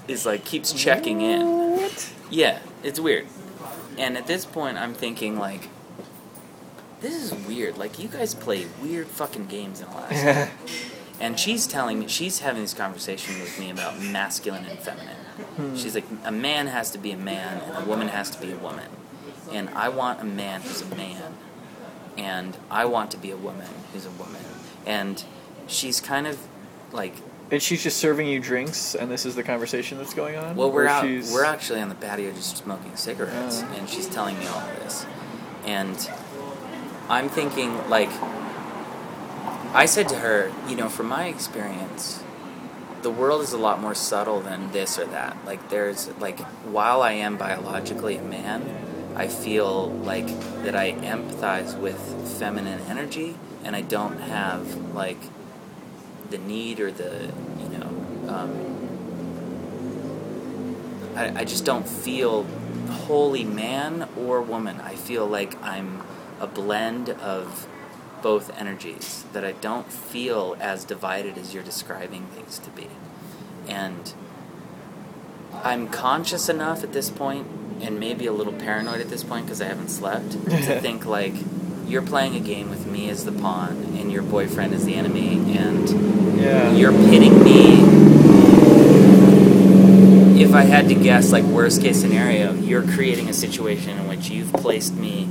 is like keeps checking in. What? Yeah, it's weird. And at this point, I'm thinking like, this is weird. Like you guys play weird fucking games in Alaska. [LAUGHS] and she's telling me she's having this conversation with me about masculine and feminine. Hmm. She's like, a man has to be a man, and a woman has to be a woman. And I want a man who's a man, and I want to be a woman who's a woman. And she's kind of like and she's just serving you drinks, and this is the conversation that's going on. Well, we're out. We're actually on the patio just smoking cigarettes, Oh. and she's telling me all of this, and I'm thinking like, I said to her, you know, from my experience, the world is a lot more subtle than this or that. Like, there's like, while I am biologically a man, I feel like that I empathize with feminine energy, and I don't have like the need or the you know. Um, I, I just don't feel wholly man or woman. I feel like I'm a blend of both energies that I don't feel as divided as you're describing things to be. And I'm conscious enough at this point, and maybe a little paranoid at this point because I haven't slept, [LAUGHS] to think like you're playing a game with me as the pawn and your boyfriend is the enemy, and yeah. you're pitting me. If I had to guess, like worst case scenario, you're creating a situation in which you've placed me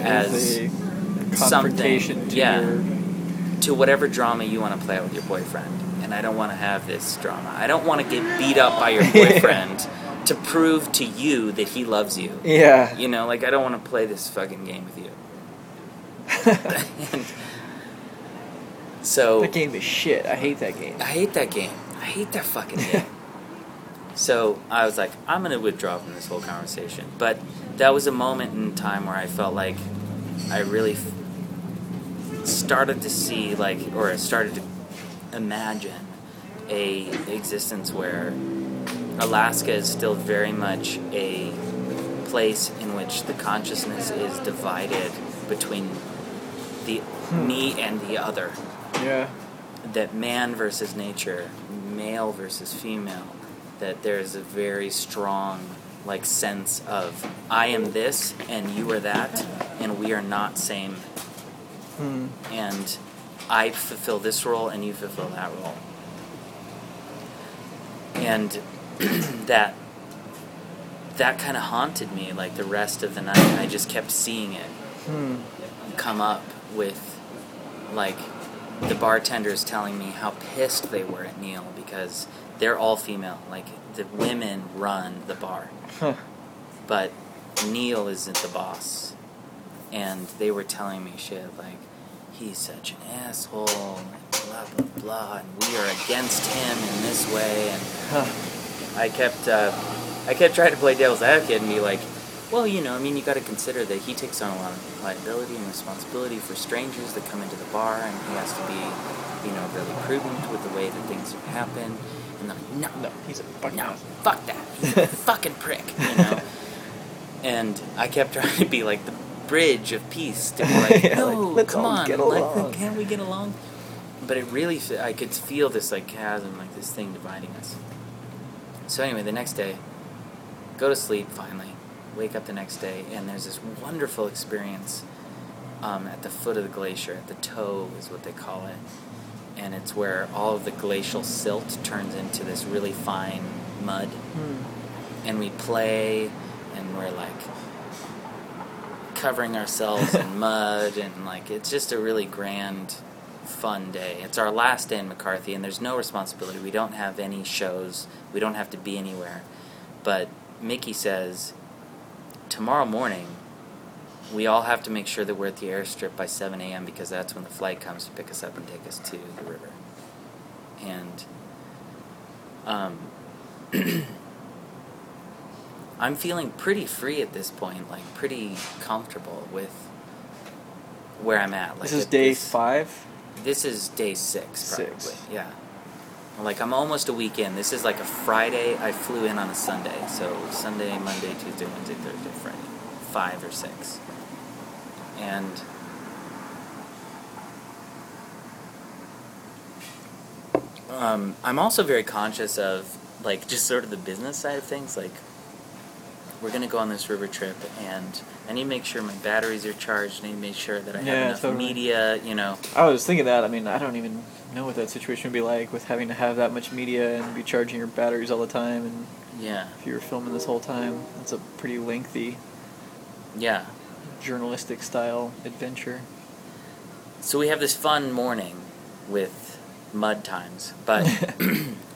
as a something, confrontation to yeah. your to whatever drama you want to play out with your boyfriend. And I don't want to have this drama. I don't want to get beat up by your [LAUGHS] boyfriend to prove to you that he loves you. yeah. You know, like I don't want to play this fucking game with you. and [LAUGHS] so that game is shit. I hate that game. I hate that game. I hate that fucking game. [LAUGHS] so I was like, I'm gonna withdraw from this whole conversation. But that was a moment in time where I felt like I really f- started to see, like, or I started to imagine a existence where Alaska is still very much a place in which the consciousness is divided between the hmm. me and the other Yeah. that man versus nature, male versus female, that there's a very strong like sense of I am this and you are that and we are not same Hmm. and I fulfill this role and you fulfill that role. And [CLEARS THROAT] that that kind of haunted me like the rest of the night. I just kept seeing it Hmm. come up with like the bartenders telling me how pissed they were at Neil because they're all female. Like the women run the bar, Huh. but Neil isn't the boss. And they were telling me shit like he's such an asshole and blah blah blah and we are against him in this way and Huh. I kept uh, I kept trying to play devil's advocate and be like, well, you know, I mean, you got to consider that he takes on a lot of liability and responsibility for strangers that come into the bar, and he has to be, you know, really prudent with the way that things happen. And they're like, no, No, he's a fucking no, fuck that, he's [LAUGHS] a fucking prick, you know. And I kept trying to be like the bridge of peace to be like, [LAUGHS] Yeah, no, like, come on, get like, [LAUGHS] can't we get along? But it really, I could feel this like chasm, like this thing dividing us. So anyway, the next day, go to sleep finally, wake up the next day, and there's this wonderful experience um, at the foot of the glacier. At the toe is what they call it, and it's where all of the glacial silt turns into this really fine mud, Hmm. and we play, and we're like covering ourselves in [LAUGHS] mud, and like it's just a really grand. Fun day. It's our last day in McCarthy, and there's no responsibility. We don't have any shows. We don't have to be anywhere. But Mickey says, tomorrow morning, we all have to make sure that we're at the airstrip by 7 a.m. because that's when the flight comes to pick us up and take us to the river. And um, [CLEARS THROAT] I'm feeling pretty free at this point, like pretty comfortable with where I'm at. Like This is day this- five. This is day six, probably. Six. Yeah. Like I'm almost a week in. This is like a Friday. I flew in on a Sunday, so Sunday, Monday, Tuesday, Wednesday, Thursday, Friday, five or six, and um, I'm also very conscious of like just sort of the business side of things. Like we're gonna go on this river trip, and I need to make sure my batteries are charged. I need to make sure that I have Yeah, enough totally. media. You know, I was thinking that. I mean, I don't even know what that situation would be like with having to have that much media and be charging your batteries all the time. And yeah, if you were filming this whole time, that's a pretty lengthy yeah. Journalistic style adventure. So we have this fun morning with mud times, but [LAUGHS]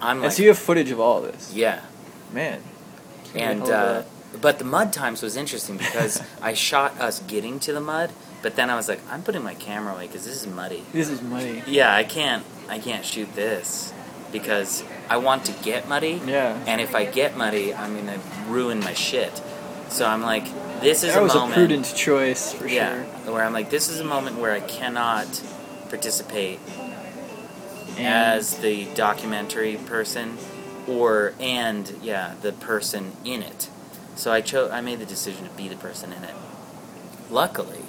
I'm like, and so you have footage of all of this. yeah, Man. and uh, but the mud times was interesting because [LAUGHS] I shot us getting to the mud, but then I was like, I'm putting my camera away because this is muddy. This is muddy. Yeah, I can't, I can't shoot this because I want to get muddy, Yeah. and if I get muddy, I'm gonna ruin my shit. So I'm like, this is that a was moment. a prudent choice for yeah, sure. where I'm like, this is a moment where I cannot participate And as the documentary person or and yeah the person in it so i chose i made the decision to be the person in it luckily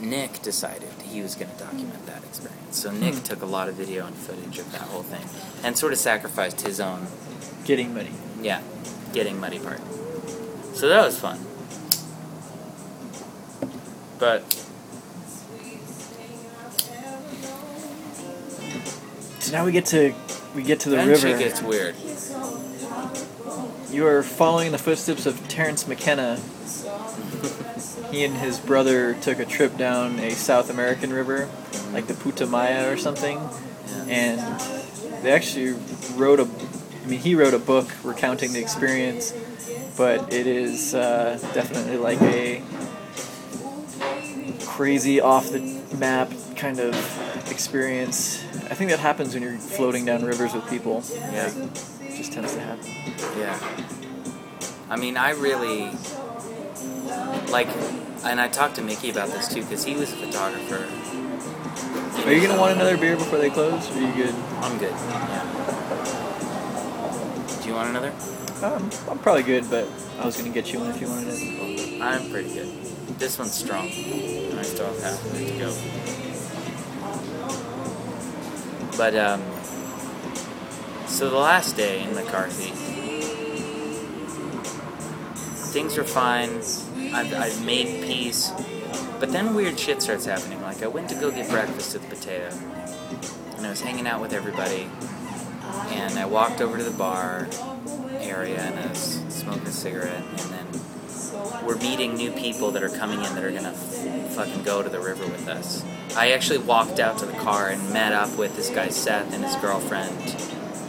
nick decided he was going to document that experience so nick Hmm. took a lot of video and footage of that whole thing and sort of sacrificed his own getting muddy. yeah getting muddy part so that was fun but So now we get to we get to the then river. shit gets weird You are following the footsteps of Terence McKenna he and his brother took a trip down a South American river, like the Putumayo or something, and they actually wrote a. I mean, he wrote a book recounting the experience, but it is uh, definitely like a crazy off the map kind of experience. I think that happens when you're floating down rivers with people. Yeah. It just tends to happen. Yeah. I mean, I really like, and I talked to Mickey about this too because he was a photographer. Are you gonna want another beer before they close? Or are you good? I'm good. Yeah. Do you want another? Um, I'm probably good, but I was gonna get you one if you wanted it. I'm pretty good. This one's strong, it to go. But um, so the last day in McCarthy, things are fine. I've, I've made peace, but then weird shit starts happening. Like I went to go get breakfast at the Potato, and I was hanging out with everybody, and I walked over to the bar area and I was smoking a cigarette, and then we're meeting new people that are coming in that are gonna fucking go to the river with us. I actually walked out to the car and met up with this guy Seth and his girlfriend.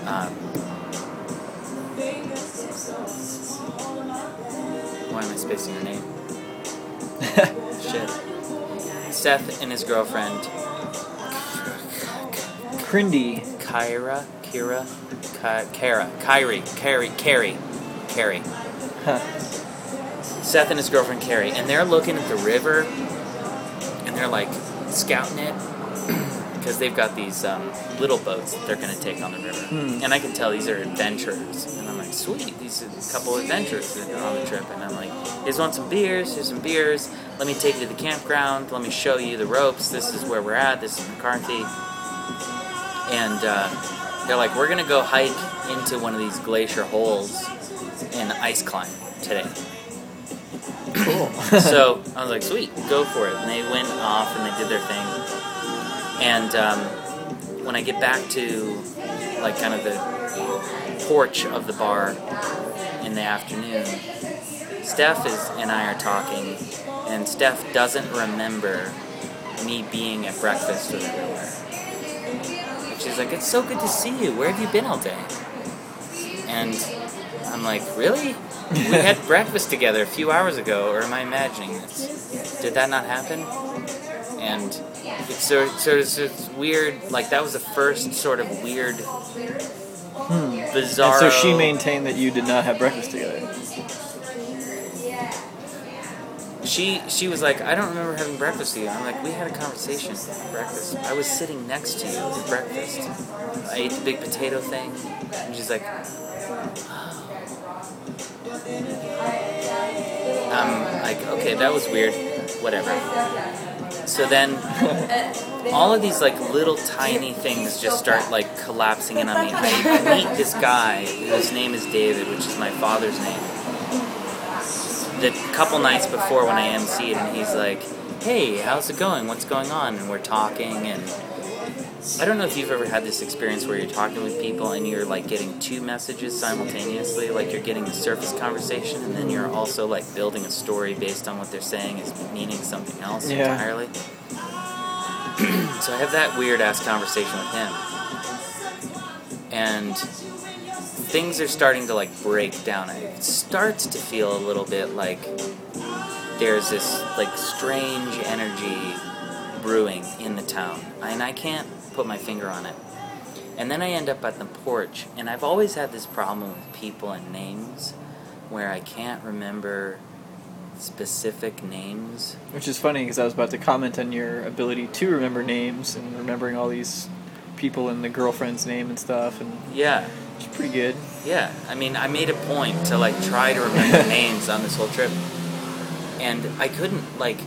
Um, why am I spacing her name? [LAUGHS] Shit. Seth and his girlfriend Crindy. Kyra, Kira, Ky- Kara, Kyrie, Carrie, Carrie, Carrie. Huh. Seth and his girlfriend Carrie, and they're looking at the river, and they're like scouting it [CLEARS THROAT] because they've got these um, little boats that they're going to take on the river, Hmm. and I can tell these are adventurers, and I'm like, sweet, these are a couple adventurers that are on the trip, and I'm like, here's want some beers, here's some beers, let me take you to the campground, let me show you the ropes, this is where we're at, this is McCarthy, and uh, they're like, we're going to go hike into one of these glacier holes and ice climb today Cool. [LAUGHS] so I was like, sweet, go for it. And they went off and they did their thing. And um, when I get back to like kind of the porch of the bar in the afternoon, Steph is and I are talking, and Steph doesn't remember me being at breakfast with her. And she's like, "It's so good to see you. Where have you been all day?" And I'm like, "Really? We had breakfast together a few hours ago, or am I imagining this? Did that not happen?" And it's sort sort of it's weird. Like that was the first sort of weird, bizarre. And so she maintained that you did not have breakfast together. She she was like, I don't remember having breakfast with you. I'm like, we had a conversation at breakfast. I was sitting next to you at breakfast. I ate the big potato thing, and she's like, I'm like, okay, that was weird. Whatever. So then, [LAUGHS] all of these like little tiny things just start like collapsing in on me. I meet this guy whose name is David, which is my father's name the couple nights before when I MC'd, and he's like, "Hey, how's it going? What's going on?" And we're talking, and I don't know if you've ever had this experience where you're talking with people and you're like getting two messages simultaneously, like you're getting the surface conversation, and then you're also like building a story based on what they're saying is meaning something else Yeah. entirely. [CLEARS THROAT] so I have that weird ass conversation with him, and things are starting to like break down. It starts to feel a little bit like there's this like strange energy brewing in the town, and I can't put my finger on it. And then I end up at the porch, and I've always had this problem with people and names where I can't remember specific names. Which is funny because I was about to comment on your ability to remember names and remembering all these people and the girlfriend's name and stuff, and Yeah, it's pretty good. Yeah, I mean, I made a point to like try to remember [LAUGHS] names on this whole trip, and I couldn't like.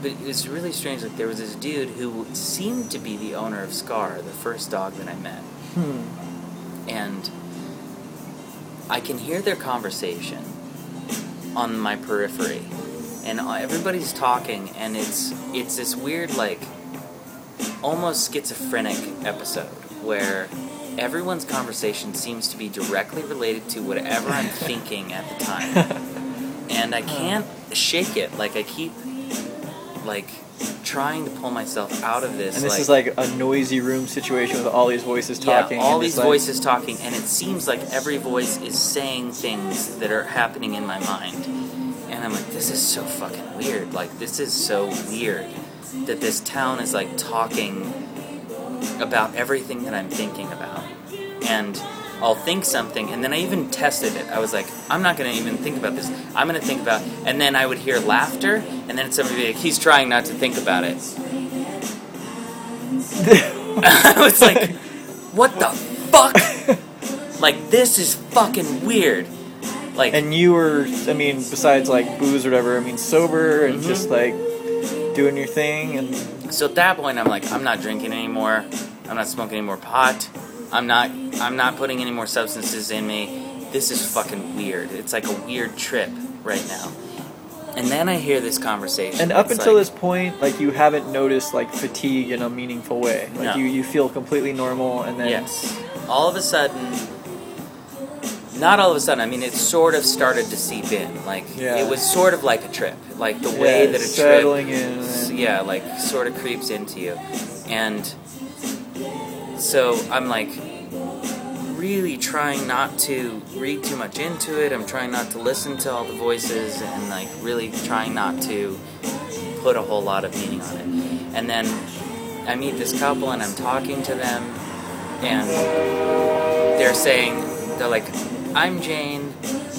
But it was really strange. Like there was this dude who seemed to be the owner of Scar, the first dog that I met, Hmm. and I can hear their conversation on my periphery, and everybody's talking, and it's it's this weird like almost schizophrenic episode where everyone's conversation seems to be directly related to whatever I'm [LAUGHS] thinking at the time. [LAUGHS] and I can't shake it. Like I keep like trying to pull myself out of this. And this is like a noisy room situation with all these voices talking. Yeah, all these like- voices talking, and it seems like every voice is saying things that are happening in my mind. And I'm like, this is so fucking weird. Like, this is so weird that this town is like talking about everything that I'm thinking about. And I'll think something, and then I even tested it. I was like, I'm not gonna even think about this. I'm gonna think about, and then I would hear laughter, and then somebody would be like, he's trying not to think about it. [LAUGHS] I was like, what the fuck? like, this is fucking weird. Like, And you were, I mean, besides like booze or whatever, I mean, sober and Mhm. just like doing your thing and so at that point, I'm like, I'm not drinking anymore. I'm not smoking any more pot. I'm not. I'm not putting any more substances in me. This is fucking weird. It's like a weird trip right now. And then I hear this conversation. And up until like- this point, like you haven't noticed like fatigue in a meaningful way. Like No. you, you feel completely normal, and then Yes. All of a sudden, not all of a sudden. I mean, it sort of started to seep in. Like Yeah. it was sort of like a trip, like the way yeah, that a trip, in. yeah, like sort of creeps into you, and so I'm like really trying not to read too much into it. I'm trying not to listen to all the voices, and like really trying not to put a whole lot of meaning on it. And then I meet this couple, and I'm talking to them, and they're saying, they're like, I'm Jane,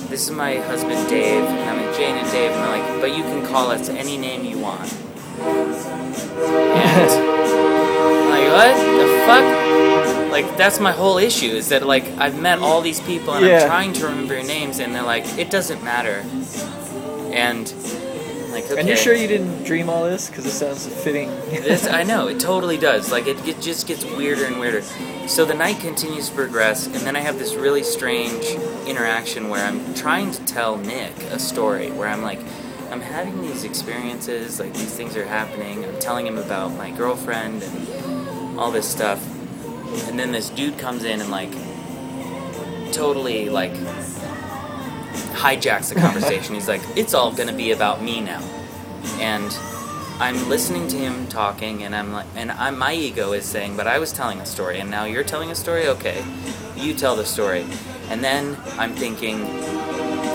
this is my husband Dave, and I'm like, Jane and Dave, and they're like, but you can call us any name you want. [LAUGHS] And like, what the fuck? Like, that's my whole issue, is that, like, I've met all these people, and Yeah. I'm trying to remember your names, and they're like, it doesn't matter. And, like, okay. And you're sure you didn't dream all this? Because it sounds fitting. This, I [LAUGHS] know, it totally does. Like, it, it just gets weirder and weirder. So the night continues to progress, and then I have this really strange interaction where I'm trying to tell Nick a story, where I'm like, I'm having these experiences, like, these things are happening. I'm telling him about my girlfriend and all this stuff. And then this dude comes in and, like, totally, like, hijacks the conversation. He's like, it's all gonna be about me now. And I'm listening to him talking, and I'm like, and I'm, my ego is saying, but I was telling a story, and now you're telling a story. Okay, you tell the story, and then I'm thinking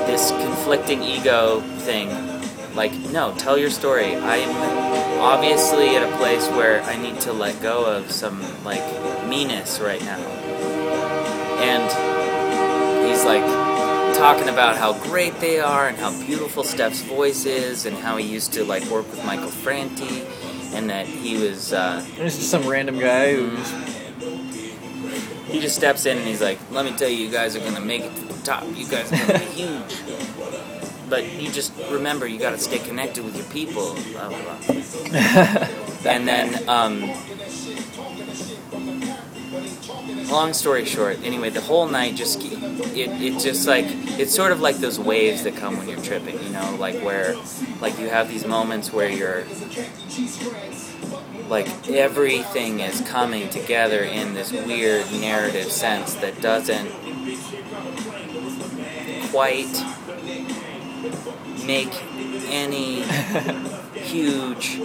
this conflicting ego thing, like, no, tell your story. I'm obviously at a place where I need to let go of some like meanness right now, and he's like talking about how great they are and how beautiful Steph's voice is and how he used to like work with Michael Franti and that he was uh, There's just some random guy who he just steps in and he's like, "Let me tell you, you guys are gonna make it to the top. You guys are gonna be [LAUGHS] huge." But you just remember, you gotta stay connected with your people. Blah blah blah. [LAUGHS] and then, um, long story short, anyway, the whole night just it it just like it's sort of like those waves that come when you're tripping, you know, like where like you have these moments where you're like everything is coming together in this weird narrative sense that doesn't quite make any huge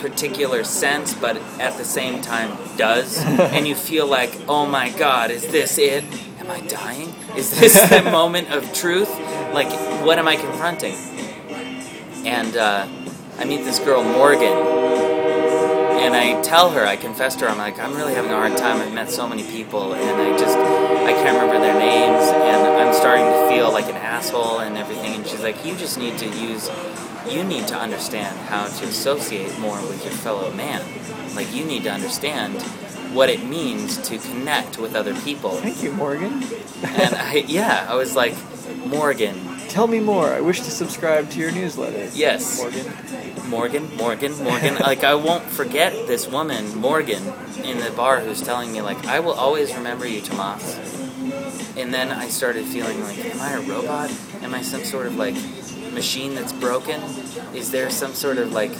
particular sense but at the same time does. [LAUGHS] And you feel like oh my god is this it? Am i dying? Is this [LAUGHS] the moment of truth? Like what am i confronting? And uh, i meet this girl morgan and I tell her, I confess to her, I'm like, I'm really having a hard time. I've met so many people, and I just, I can't remember their names, and I'm starting to feel like an asshole and everything. And she's like, you just need to use, you need to understand how to associate more with your fellow man. Like, you need to understand what it means to connect with other people. Thank you, Morgan. And I, yeah, I was like, Morgan, Tell me more. I wish to subscribe to your newsletter. Yes. Morgan. Morgan, Morgan, Morgan. [LAUGHS] like I won't forget this woman, Morgan, in the bar who's telling me like I will always remember you, Tomas. And then I started feeling like, am I a robot? Am I some sort of like machine that's broken? Is there some sort of like [LAUGHS]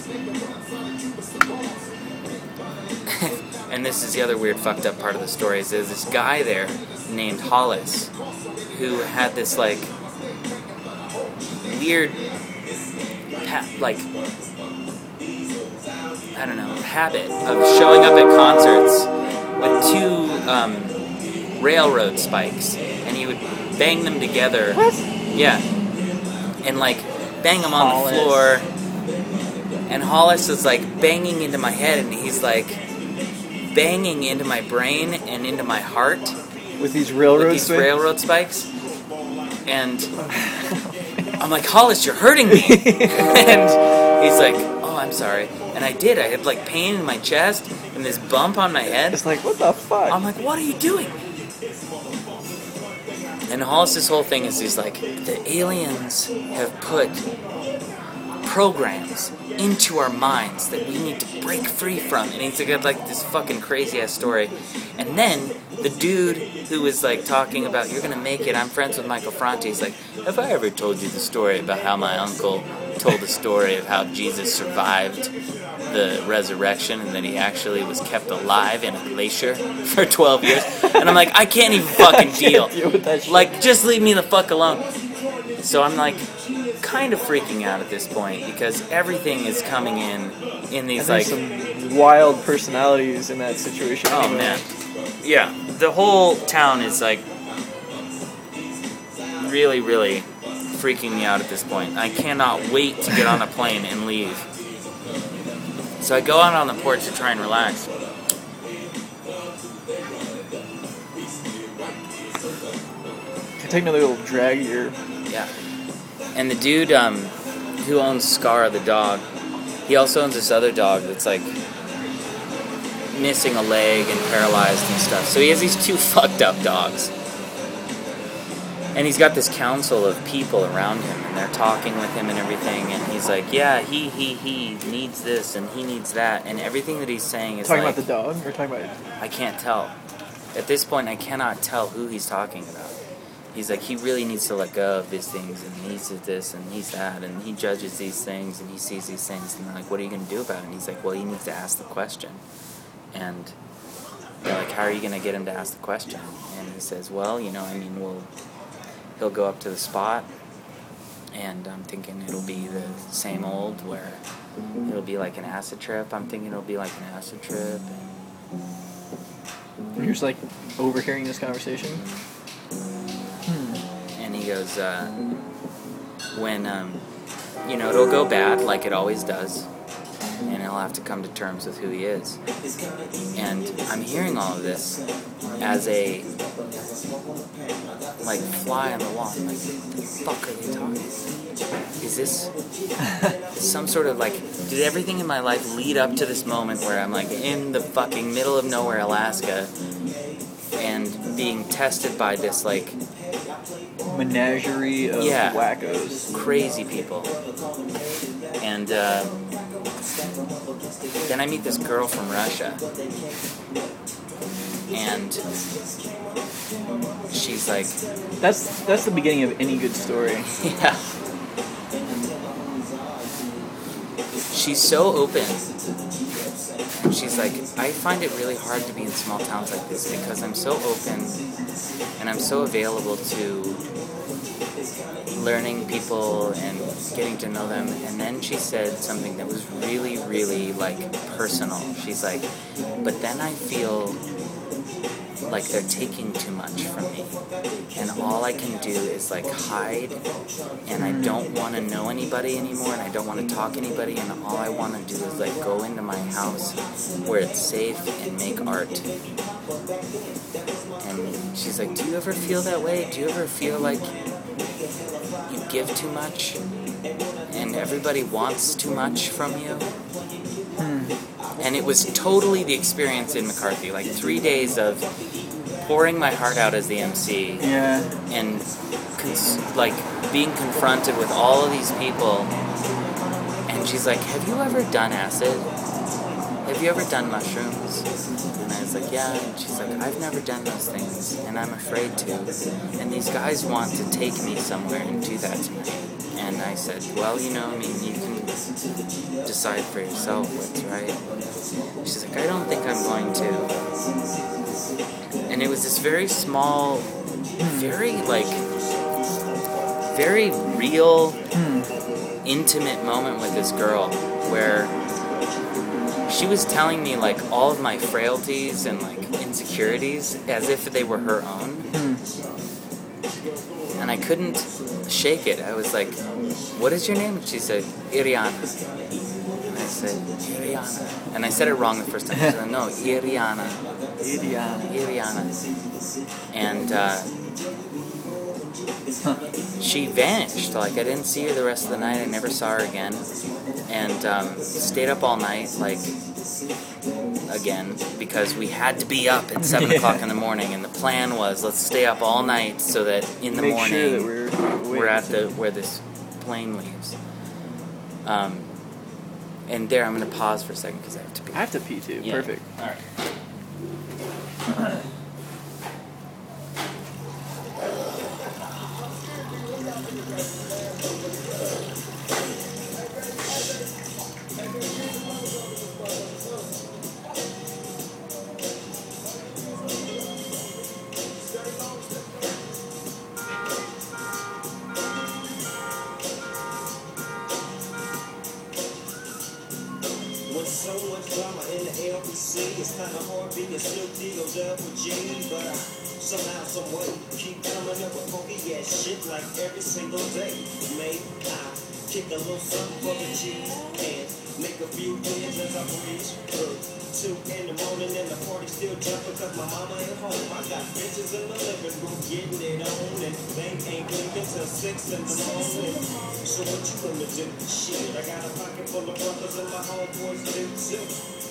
And this is the other weird fucked up part of the story is there's this guy there named Hollis who had this like weird, ha- like, I don't know, habit of showing up at concerts with two um, railroad spikes, and he would bang them together. What? Yeah, and like bang them on Hollis. the floor. And Hollis is like banging into my head, and he's like banging into my brain and into my heart With these railroad with these spikes? railroad spikes. And [LAUGHS] I'm like, Hollis, you're hurting me. [LAUGHS] and he's like, Oh, I'm sorry. And I did. I had like pain in my chest and this bump on my head. It's like, what the fuck? I'm like, what are you doing? And Hollis's whole thing is he's like, the aliens have put programs into our minds that we need to break free from. And he's got like this fucking crazy ass story. And then the dude who was like talking about, you're gonna make it, I'm friends with Michael Franti, he's like, have I ever told you the story about how my uncle told the story of how Jesus survived the resurrection and that he actually was kept alive in a glacier [LAUGHS] for 12 years? And I'm like, I can't even [LAUGHS] fucking deal. deal with that shit. Like, just leave me the fuck alone. So I'm like, kind of freaking out at this point because everything is coming in in these like some wild personalities in that situation. Oh anyway. man. Yeah, the whole town is like really, really freaking me out at this point. I cannot wait to get on a [LAUGHS] plane and leave. So I go out on the porch to try and relax. Take another little drag here? Yeah. And the dude um, who owns Scar the dog, he also owns this other dog that's like missing a leg and paralyzed and stuff. So he has these two [LAUGHS] fucked up dogs. And he's got this council of people around him and they're talking with him and everything and he's like, Yeah, he he he needs this and he needs that and everything that he's saying is Talking like about the dog or talking about I can't tell. At this point, I cannot tell who he's talking about. He's like, he really needs to let go of these things, and he needs this, and he's that, and he judges these things, and he sees these things, and like, what are you going to do about it? And he's like, well, he needs to ask the question. And they're like, how are you going to get him to ask the question? And he says, well, you know, I mean, we'll, he'll go up to the spot, and I'm thinking it'll be the same old where it'll be like an acid trip. I'm thinking it'll be like an acid trip. And, You're just like overhearing this conversation. he goes, uh, when, um, you know, it'll go bad like it always does, and he'll have to come to terms with who he is. And I'm hearing all of this as a, like, fly on the wall. I'm like, the fuck are they talking? Is this [LAUGHS] some sort of like, did everything in my life lead up to this moment where I'm like in the fucking middle of nowhere, Alaska, and being tested by this like Menagerie of Yeah. wackos. crazy people. And uh, then I meet this girl from Russia. And she's like, That's that's the beginning of any good story. [LAUGHS] yeah. She's so open. She's like, I find it really hard to be in small towns like this because I'm so open and I'm so available to learning people and getting to know them. And then she said something that was really, really like personal. She's like, but then I feel like they're taking too much from me. And all I can do is like hide and I don't want to know anybody anymore and I don't want to talk to anybody and all I want to do is like go into my house where it's safe and make art. And she's like, "Do you ever feel that way? Do you ever feel like you give too much and everybody wants too much from you?" Hmm. And it was totally the experience in McCarthy, like 3 days of pouring my heart out as the MC Yeah. and cons- like being confronted with all of these people and she's like have you ever done acid have you ever done mushrooms was like yeah. And she's like i've never done those things and i'm afraid to. And these guys want to take me somewhere and do that to me. And i said well you know i mean you can decide for yourself what's right. She's like i don't think i'm going to. And it was this very small very like very real, hmm. intimate moment with this girl where she was telling me like all of my frailties and like insecurities as if they were her own. And I couldn't shake it. I was like, What is your name? And she said, Iriana. And I said, Iriana. And I said it wrong the first time. Said, No, Iriana. Idiana. Iriana. And uh, she vanished. Like, I didn't see her the rest of the night. I never saw her again. And um, stayed up all night, like, again, because we had to be up at 7 [LAUGHS] Yeah. o'clock in the morning. And the plan was let's stay up all night so that in the Make morning sure we're, we're at the where this plane leaves. Um, and there, I'm going to pause for a second because I have to pee. I have to pee too. Yeah. Perfect. All right. [CLEARS THROAT] my mama ain't home. I got bitches in the living room getting it on and they ain't blinking till six in the morning. So what you gonna do? Shit, I got a pocket full of brothers and my homeboys do too.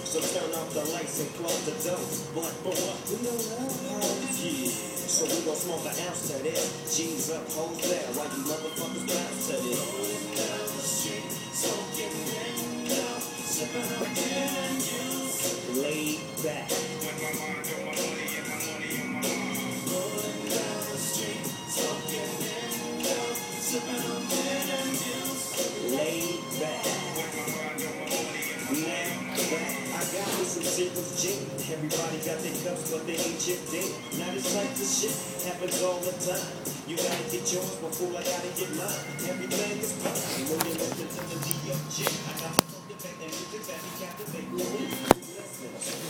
So turn off the lights and close the door. But what? We don't know Yeah. So we gon' smoke an ounce to this. G's up, hoes there, while you motherfuckers bounce to this. Laid back. Everybody got their cups, but they ain't chipped in. Now this type of shit happens all the time. You gotta get yours before I gotta get mine. Everything is fine when you listen to the DFG. I got the cultivating music that be captivating. Listen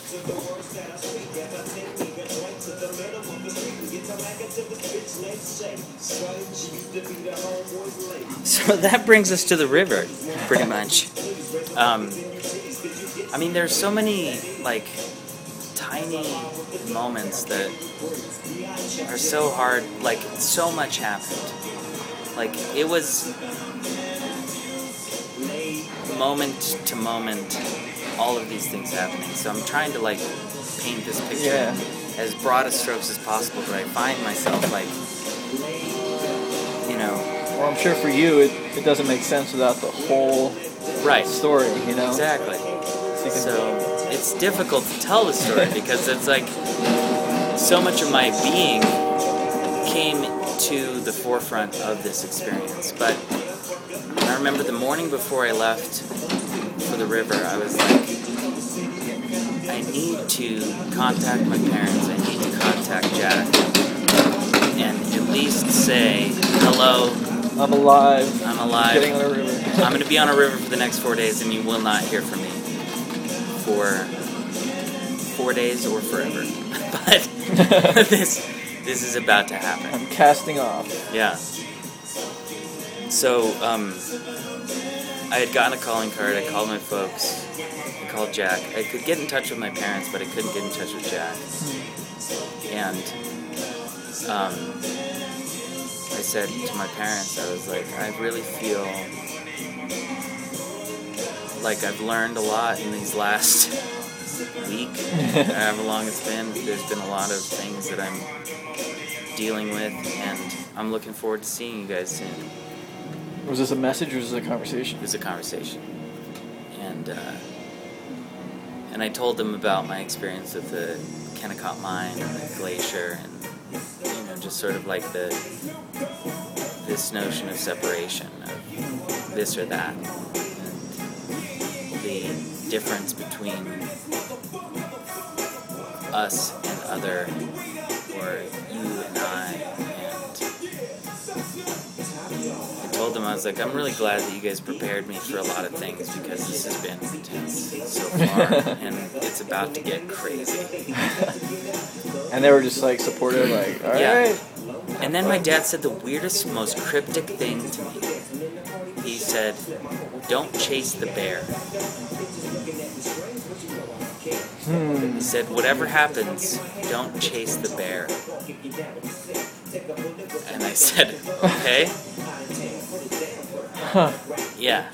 to the words that I speak as I take me right to the middle of the street and get to back into this bitch named Shay. So she used to be the homeboy's lady. So that brings us to the river, pretty much. Um, I mean, there's so many like tiny moments that are so hard. Like so much happened. Like it was moment to moment, all of these things happening. So I'm trying to like paint this picture Yeah. as broad a strokes as possible. But I find myself like, you know, Well, I'm sure for you, it, it doesn't make sense without the whole right. story, you know? Exactly. So you can- So it's difficult to tell the story [LAUGHS] because it's like so much of my being came to the forefront of this experience. But I remember the morning before I left for the river, I was like, I need to contact my parents. I need to contact Jack and at least say, hello, I'm alive. I'm alive. Getting on a river. I'm going to be on a river for the next four days, and you will not hear from me for four days or forever. [LAUGHS] but [LAUGHS] this this is about to happen. I'm casting off. Yeah. So um, I had gotten a calling card. I called my folks. I called Jack. I could get in touch with my parents, but I couldn't get in touch with Jack. And um, I said to my parents, I was like, I really feel like I've learned a lot in these last week, [LAUGHS] however long it's been. There's been a lot of things that I'm dealing with, and I'm looking forward to seeing you guys soon. Was this a message or was this a conversation? It was a conversation, and uh, and I told them about my experience with the Kennecott mine and the glacier, and you know, just sort of like the this notion of separation of this or that, the difference between us and other, or you and I, and I told them I was like, I'm really glad that you guys prepared me for a lot of things because this has been intense so far, [LAUGHS] and it's about to get crazy. [LAUGHS] And they were just like supportive, like, all right. Yeah. And then my dad said the weirdest, most cryptic thing to me. He said, "Don't chase the bear." He said, "Whatever happens, don't chase the bear." And I said, "Okay." [LAUGHS] Huh. Yeah.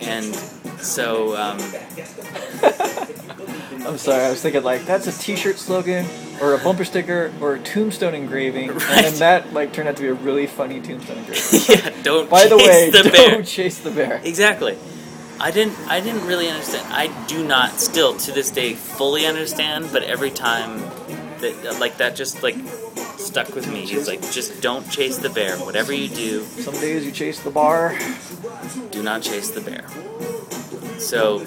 And so, um, [LAUGHS] I'm sorry, I was thinking like that's a T-shirt slogan or a bumper sticker or a tombstone engraving, and Right. then that like turned out to be a really funny tombstone engraving. [LAUGHS] yeah, don't By the way, the don't bear. chase the bear. Exactly. I didn't I didn't really understand. I do not still to this day fully understand, but every time that like that just like stuck with me. He's like just don't chase the bear. Whatever you do, Some days you chase the bar. do not chase the bear. So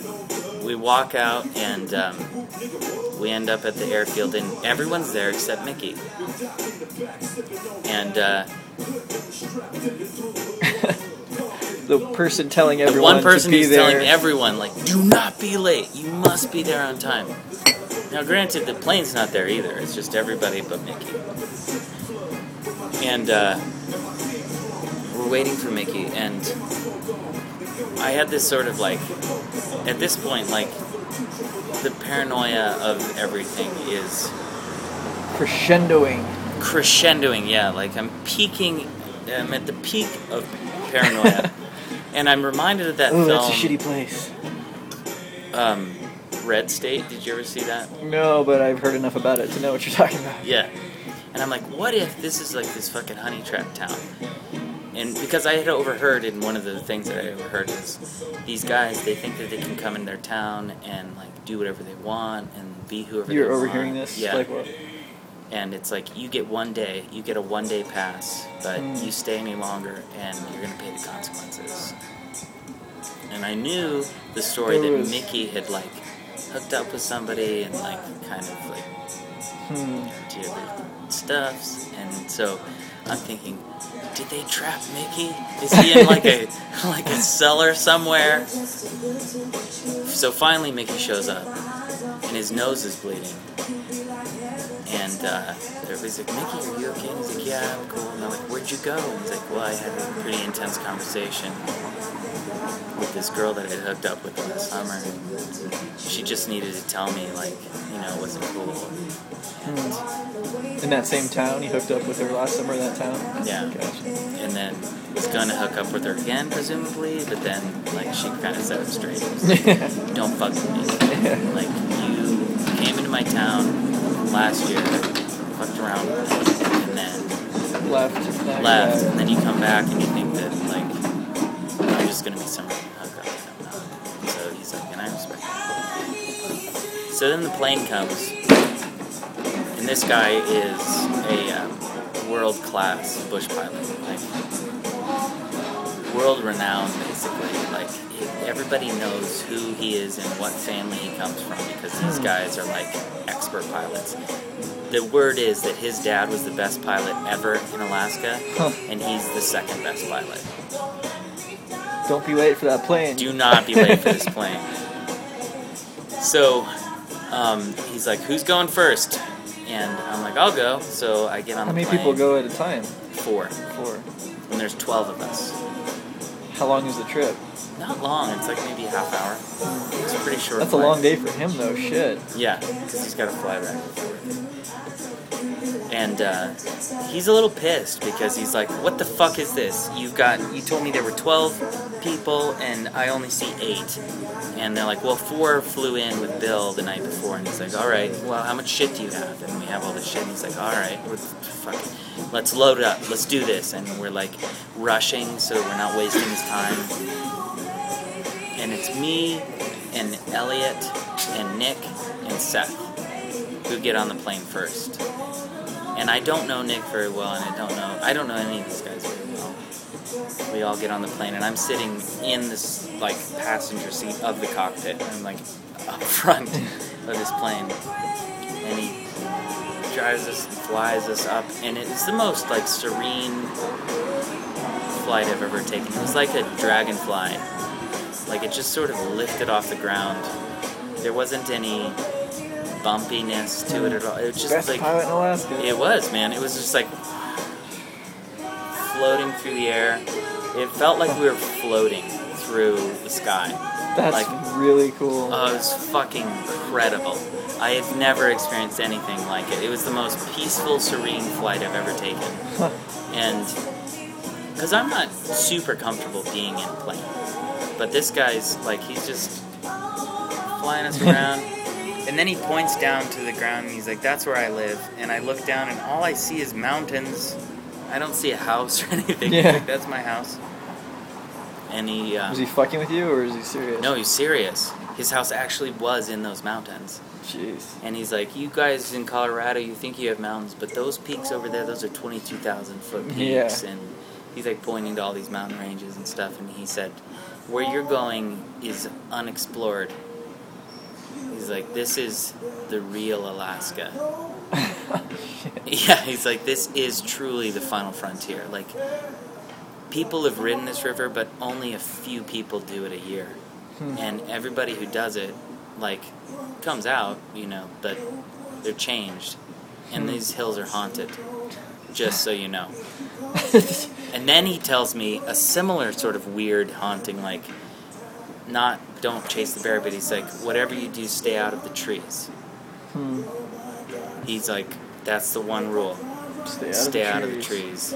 we walk out and um, we end up at the airfield and everyone's there except Mickey. And uh, [LAUGHS] The person telling everyone the one person who's there. telling everyone like do not be late you must be there on time now granted the plane's not there either it's just everybody but mickey and uh, we're waiting for mickey and i had this sort of like at this point like the paranoia of everything is crescendoing. crescendoing yeah like i'm peaking i'm at the peak of paranoia [LAUGHS] and i'm reminded of that Oh, film that's a shitty place. um, Red State. Did you ever see that? No, but I've heard enough about it to know what you're [LAUGHS] talking about. Yeah. And I'm like, what if this is like this fucking honey trap town? And because I had overheard in one of the things that I overheard is these guys they think that they can come in their town and like do whatever they want and be whoever You're they overhearing want. this? Yeah. Like what? and it's like you get one day, you get a one day pass, but Mm. you stay any longer and you're gonna pay the consequences. And I knew the story There that was- Mickey had like hooked up with somebody and like kind of like Hmm. did stuffs, and so I'm thinking, did they trap Mickey? Is he in like a [LAUGHS] like a cellar somewhere? So finally, Mickey shows up, and his nose is bleeding, and uh, everybody's like, Mickey, are you okay? And he's like, Yeah, I'm cool. And they're like, Where'd you go? And he's like, Well, I had a pretty intense conversation with this girl that I had hooked up with last summer. She just needed to tell me, like, you know, it wasn't cool. And In that same town, he hooked up with her last summer in that town. Yeah. Gotcha. and then was gonna hook up with her again, presumably, but then like she kind of set it straight. Was like, [LAUGHS] Don't fuck with me. Like you came into my town last year, fucked around with me, and then left. Now left, and then you come back and you think that like I'm gonna be some hookup, and I'm. So he's like, and I respect that. So then the plane comes, and this guy is a um, world class bush pilot, like world renowned, basically. Like everybody knows who he is and what family he comes from because these Hmm. guys are like expert pilots. The word is that his dad was the best pilot ever in Alaska, Huh. and he's the second best pilot. Don't be late for that plane. Do not be late for this [LAUGHS] plane. So um, he's like, "Who's going first? And I'm like, "I'll go." So I get on How the many people go at a time? Four, Four. and there's twelve of us. How long is the trip? Not long. It's like maybe a half hour. It's a pretty short. That's a long day for him, though. Shit. Yeah, because he's got to fly back and forth. And uh, he's a little pissed because he's like, "What the fuck is this? You've got you told me there were twelve people and I only see eight. And they're like, "Well, four flew in with Bill the night before." And he's like, "All right, well, how much shit do you have?" And we have all this shit. And he's like, "All right, we're fucking, let's load up. Let's do this." And we're like rushing so we're not wasting his time. And it's me and Elliot and Nick and Seth who get on the plane first. And I don't know Nick very well, and I don't know I don't know any of these guys very well. We all get on the plane, and I'm sitting in this like passenger seat of the cockpit. I'm like up [LAUGHS] front of this plane, and he drives us, flies us up, and it's the most like serene, flight I've ever taken. It was like a dragonfly. Like it just sort of lifted off the ground. There wasn't any bumpiness to it at all. It was just Best like pilot in Alaska. it was, man. It was just like floating through the air. It felt like we were floating through the sky. That's like- really cool. Oh, it was fucking incredible. I have never experienced anything like it. It was the most peaceful, serene flight I've ever taken. And because I'm not super comfortable being in a plane, but this guy's like he's just flying us [LAUGHS] around, and then he points down to the ground and he's like, "That's where I live." And I look down and all I see is mountains. I don't see a house [LAUGHS] or anything. Yeah. like, That's my house. And he, uh, Was he fucking with you or is he serious? no, he's serious. His house actually was in those mountains. Jeez. And he's like, You guys in Colorado, you think you have mountains, but those peaks over there, those are 22,000 foot peaks. Yeah. And he's like pointing to all these mountain ranges and stuff. And he said, Where you're going is unexplored. He's like, This is the real Alaska. [LAUGHS] Yeah, he's like, This is truly the final frontier. Like, people have ridden this river, but only a few people do it a year. Hmm. And everybody who does it, like, comes out, you know, but they're changed. And Hmm. these hills are haunted, just so you know. [LAUGHS] And then he tells me a similar sort of weird haunting, like, not don't chase the bear, but he's like, whatever you do, stay out of the trees. Hmm. He's like, that's the one rule. Stay out, Stay of, the out of the trees. trees.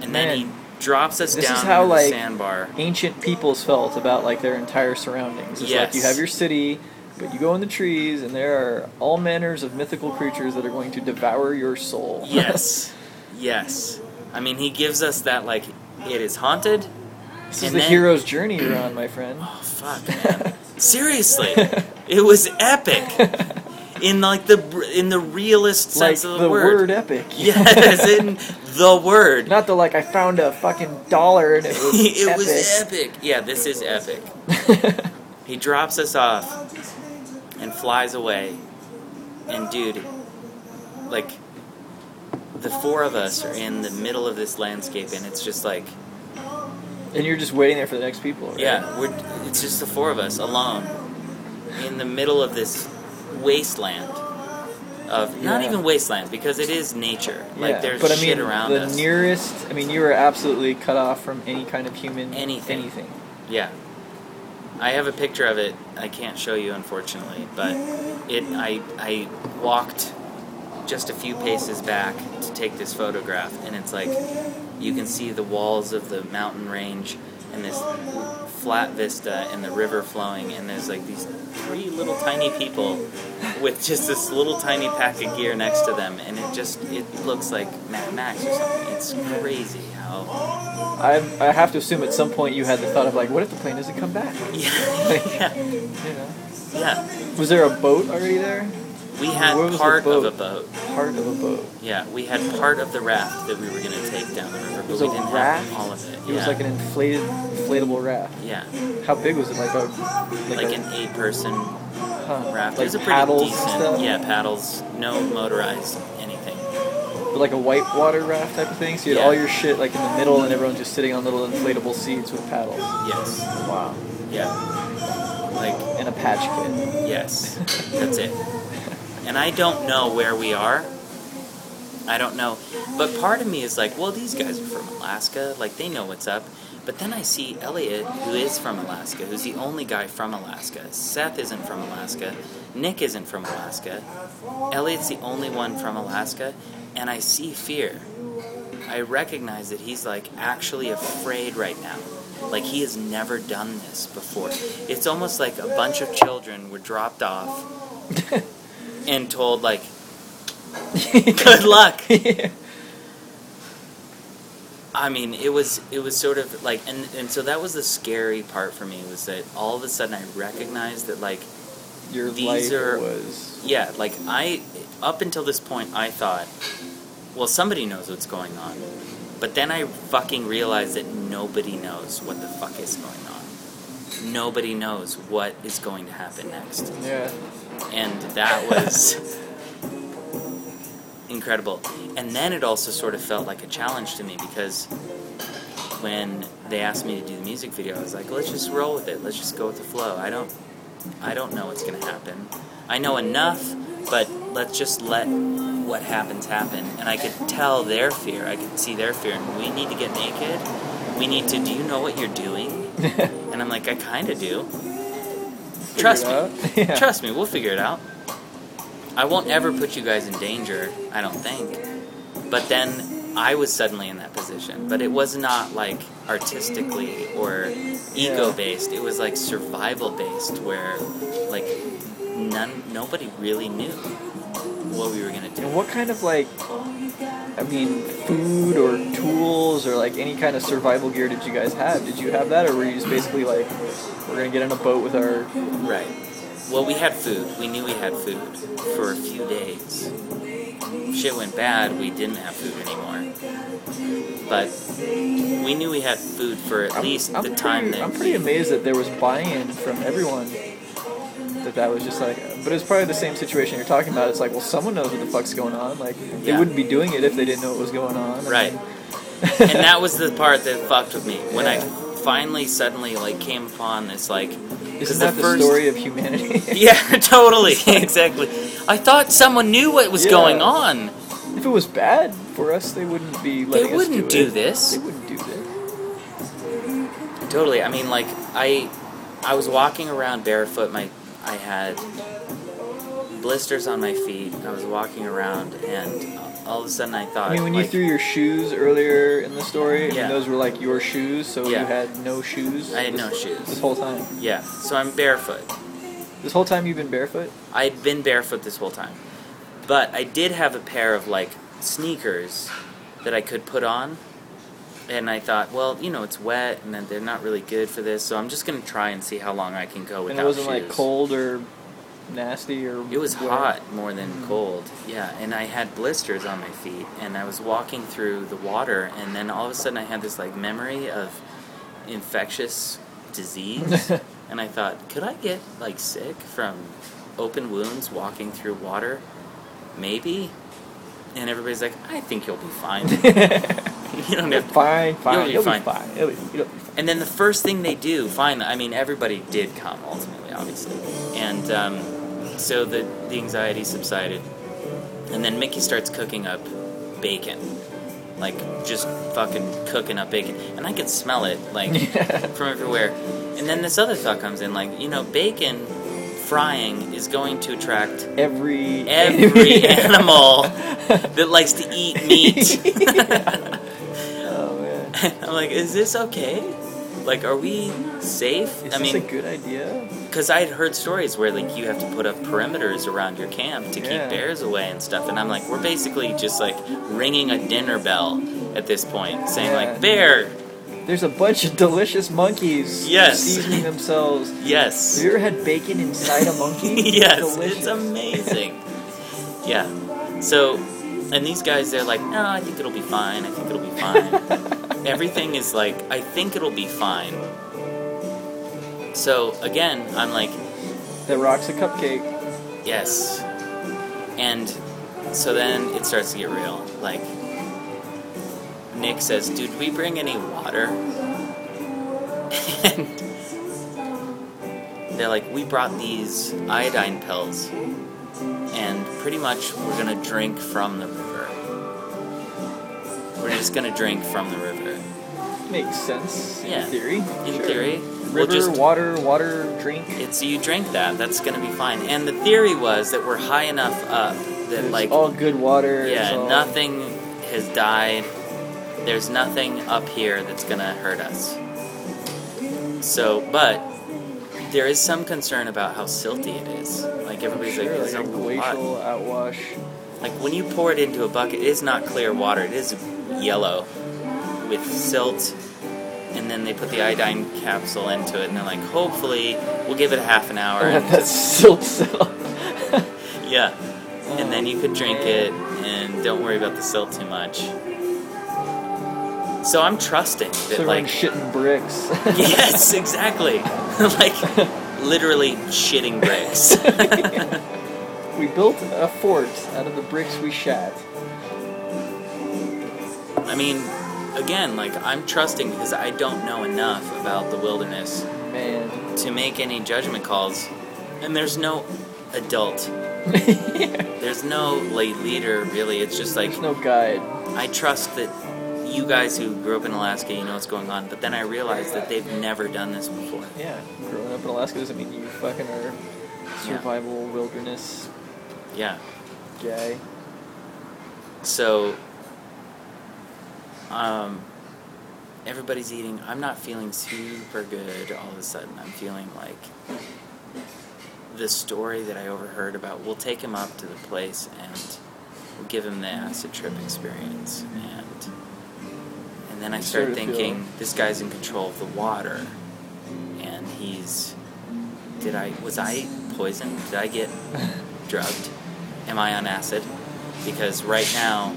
And Man, then he drops us this is down how, into the like, sandbar. Ancient peoples felt about like their entire surroundings. It's like you have your city, but you go in the trees, and there are all manners of mythical creatures that are going to devour your soul. Yes. [LAUGHS] yes. I mean, he gives us that, like, it is haunted. This is And the then- hero's journey you're on, my friend. Oh, fuck, man. [LAUGHS] Seriously. [LAUGHS] It was epic. In, like, the in the realest like sense of the the, word epic. [LAUGHS] Yes, in the word. Not the like I found a fucking dollar and it was it epic. was epic. Yeah, this is epic. He drops us off and flies away. And dude, like the four of us are in the middle of this landscape and it's just like and you're just waiting there for the next people. Right? yeah, we're it's just the four of us alone in the middle of this wasteland of not even wasteland because it is nature. Yeah, Like there's but I shit mean, around the us. nearest. I mean, you were absolutely cut off from any kind of human Anything. Anything. Yeah. I have a picture of it. I can't show you unfortunately, but it I I walked just a few paces back to take this photograph and it's like you can see the walls of the mountain range and this flat vista and the river flowing and there's like these three little tiny people with just this little tiny pack of gear next to them and it just it looks like Mad Max or something. It's crazy how I I have to assume at some point you had the thought of like, what if the plane doesn't come back? [LAUGHS] yeah, yeah, [LAUGHS] You know. yeah. Was there a boat already there? We had the part of a boat? Part of a boat. Yeah, we had part of the raft that we were gonna take down the river, but we didn't raft? have all of it. It yeah. was like an inflated, inflatable raft. yeah, How big was it? Like a like, like a, an eight-person huh, raft. Like it was a pretty decent. Yeah, paddles, no motorized anything. But like a whitewater raft type of thing. So you had Yeah. all your shit like in the middle, and everyone's just sitting on little inflatable seats with paddles. Yes. Wow. Yeah. Like And a patch kit. yes, that's it. [LAUGHS] And I don't know where we are. I don't know, but part of me is like, well, these guys are from Alaska, like they know what's up. But then I see Elliot, who is from Alaska, who's the only guy from Alaska. Seth isn't from Alaska. Nick isn't from Alaska. Elliot's the only one from Alaska, and I see fear. I recognize that he's like actually afraid right now. Like he has never done this before. It's almost like a bunch of children were dropped off [LAUGHS] and told like, [LAUGHS] "Good luck." [LAUGHS] I mean, it was it was sort of like, and and so that was the scary part for me was that all of a sudden I recognized that like, Your These life are- was. yeah, like I up until this point I thought, well, somebody knows what's going on, but then I fucking realized that nobody knows what the fuck is going on. Nobody knows what is going to happen next Yeah. And that was incredible. And then it also sort of felt like a challenge to me because when they asked me to do the music video, I was like, let's just roll with it. Let's just go with the flow. I don't, I don't know what's gonna happen. I know enough, but let's just let what happens happen. And I could tell their fear. I could see their fear. And we need to get naked. We need to. Do you know what you're doing? [LAUGHS] and I'm like, I kind of do. Trust me. [LAUGHS] Yeah. Trust me. We'll figure it out. I won't ever put you guys in danger. I don't think. But then I was suddenly in that position. But it was not like artistically or ego based. It was like survival based, where like none, nobody really knew what we were gonna do. And what kind of like, I mean, food or tools or like any kind of survival gear did you guys have? Did you have that, or were you just basically like, we're gonna get on a boat with our? Right. Well, we had food. We knew we had food for a few days. Shit went bad. We didn't have food anymore. But we knew we had food for at least the pretty, time that I'm pretty we- amazed that there was buy-in from everyone. That that was just like, but it's probably the same situation you're talking about. It's like, well, someone knows what the fuck's going on. Like, they Yeah. wouldn't be doing it if they didn't know what was going on. I Right. mean- and that was the part that fucked with me when I finally suddenly like came upon this like Isn't the that the first- story of humanity? [LAUGHS] yeah [LAUGHS] totally [LAUGHS] exactly I thought someone knew what was Yeah. going on if it was bad for us, they wouldn't be letting us wouldn't do, do this. They wouldn't do this. totally I mean like I I was walking around barefoot my I had blisters on my feet I was walking around and all of a sudden I thought I mean, when like, you threw your shoes earlier in the story, I mean, Yeah. those were like your shoes, so Yeah. you had no shoes. I had this, no shoes. this whole time. yeah so I'm barefoot This whole time you've been barefoot. I'd been barefoot this whole time. But I did have a pair of like sneakers that I could put on. And I thought, well, you know, it's wet and then they're not really good for this, so I'm just gonna try and see how long I can go without and it wasn't shoes. like cold or nasty or. It was wet. hot more than Mm. cold. Yeah, and I had blisters on my feet and I was walking through the water and then all of a sudden I had this like memory of infectious disease [LAUGHS] and I thought, could I get like sick from open wounds walking through water? Maybe. And everybody's like, I think you'll be fine. [LAUGHS] [LAUGHS] you don't have to. fine, fine. You'll be fine. fine. You'll be, you'll be fine. And then the first thing they do, fine. I mean, everybody did come ultimately, obviously, and um, so the the anxiety subsided. And then Mickey starts cooking up bacon, like just fucking cooking up bacon, and I could smell it like [LAUGHS] from everywhere. And then this other thought comes in, like you know, bacon frying is going to attract Every every [LAUGHS] animal [LAUGHS] that likes to eat meat. oh man. I'm like, is this okay? Like, are we safe? Is I this mean, a good idea? because I'd heard stories where like you have to put up perimeters around your camp to Yeah. keep bears away and stuff, and I'm like, we're basically just like ringing a dinner bell at this point, saying Yeah. like, bear, There's a bunch of delicious monkeys Yes. seasoning themselves. yes, Have you ever had bacon inside a monkey? [LAUGHS] yes, Delicious. it's [LAUGHS] amazing. yeah, so. And these guys, they're like, no, I think it'll be fine. I think it'll be fine. [LAUGHS] Everything is like, I think it'll be fine. So again, I'm like, That rocks a cupcake. Yes. And so then it starts to get real. Like, Nick says, Dude, we bring any water? [LAUGHS] and they're like, We brought these iodine pills. And pretty much we're to drink from the river. We're just to drink from the river. Makes sense. Yeah. In theory. In Sure. theory, River, we'll just water, water, drink. It's you drink that. That's to be fine. And the theory was that we're high enough up that It's like all good water. yeah, all- nothing has died. There's nothing up here that's to hurt us. So, but there is some concern about how silty it is. Like everybody's Sure, like, like "Is a glacial hot?" outwash. Like when you pour it into a bucket, it is not clear water. It is yellow with silt. And then they put the iodine capsule into it, and they're like, hopefully, we'll give it a half an hour. [LAUGHS] And that silt settle. [LAUGHS] Yeah. And then you could drink it and don't worry about the silt too much. So I'm trusting that So like shitting bricks. [LAUGHS] Yes, [LAUGHS] exactly. [LAUGHS] like literally shitting bricks. we built a fort out of the bricks we shat. I mean, again, like I'm trusting because I don't know enough about the wilderness Man. to make any judgment calls, and there's no adult. There's no like leader really. It's just like There's no guide. I trust that you guys who grew up in Alaska, you know what's going on. But then I realized that they've never done this before. Yeah. Growing up in Alaska doesn't mean you fucking are survival wilderness Yeah. guy. So, um, everybody's eating. I'm not feeling super good all of a sudden. I'm feeling like the story that I overheard about. We'll take him up to the place and we'll give him the acid trip experience. And then I start started thinking, feeling- this guy's in control of the water, and he's. Did I was I poisoned? Did I get [LAUGHS] drugged? Am I on acid? Because right now,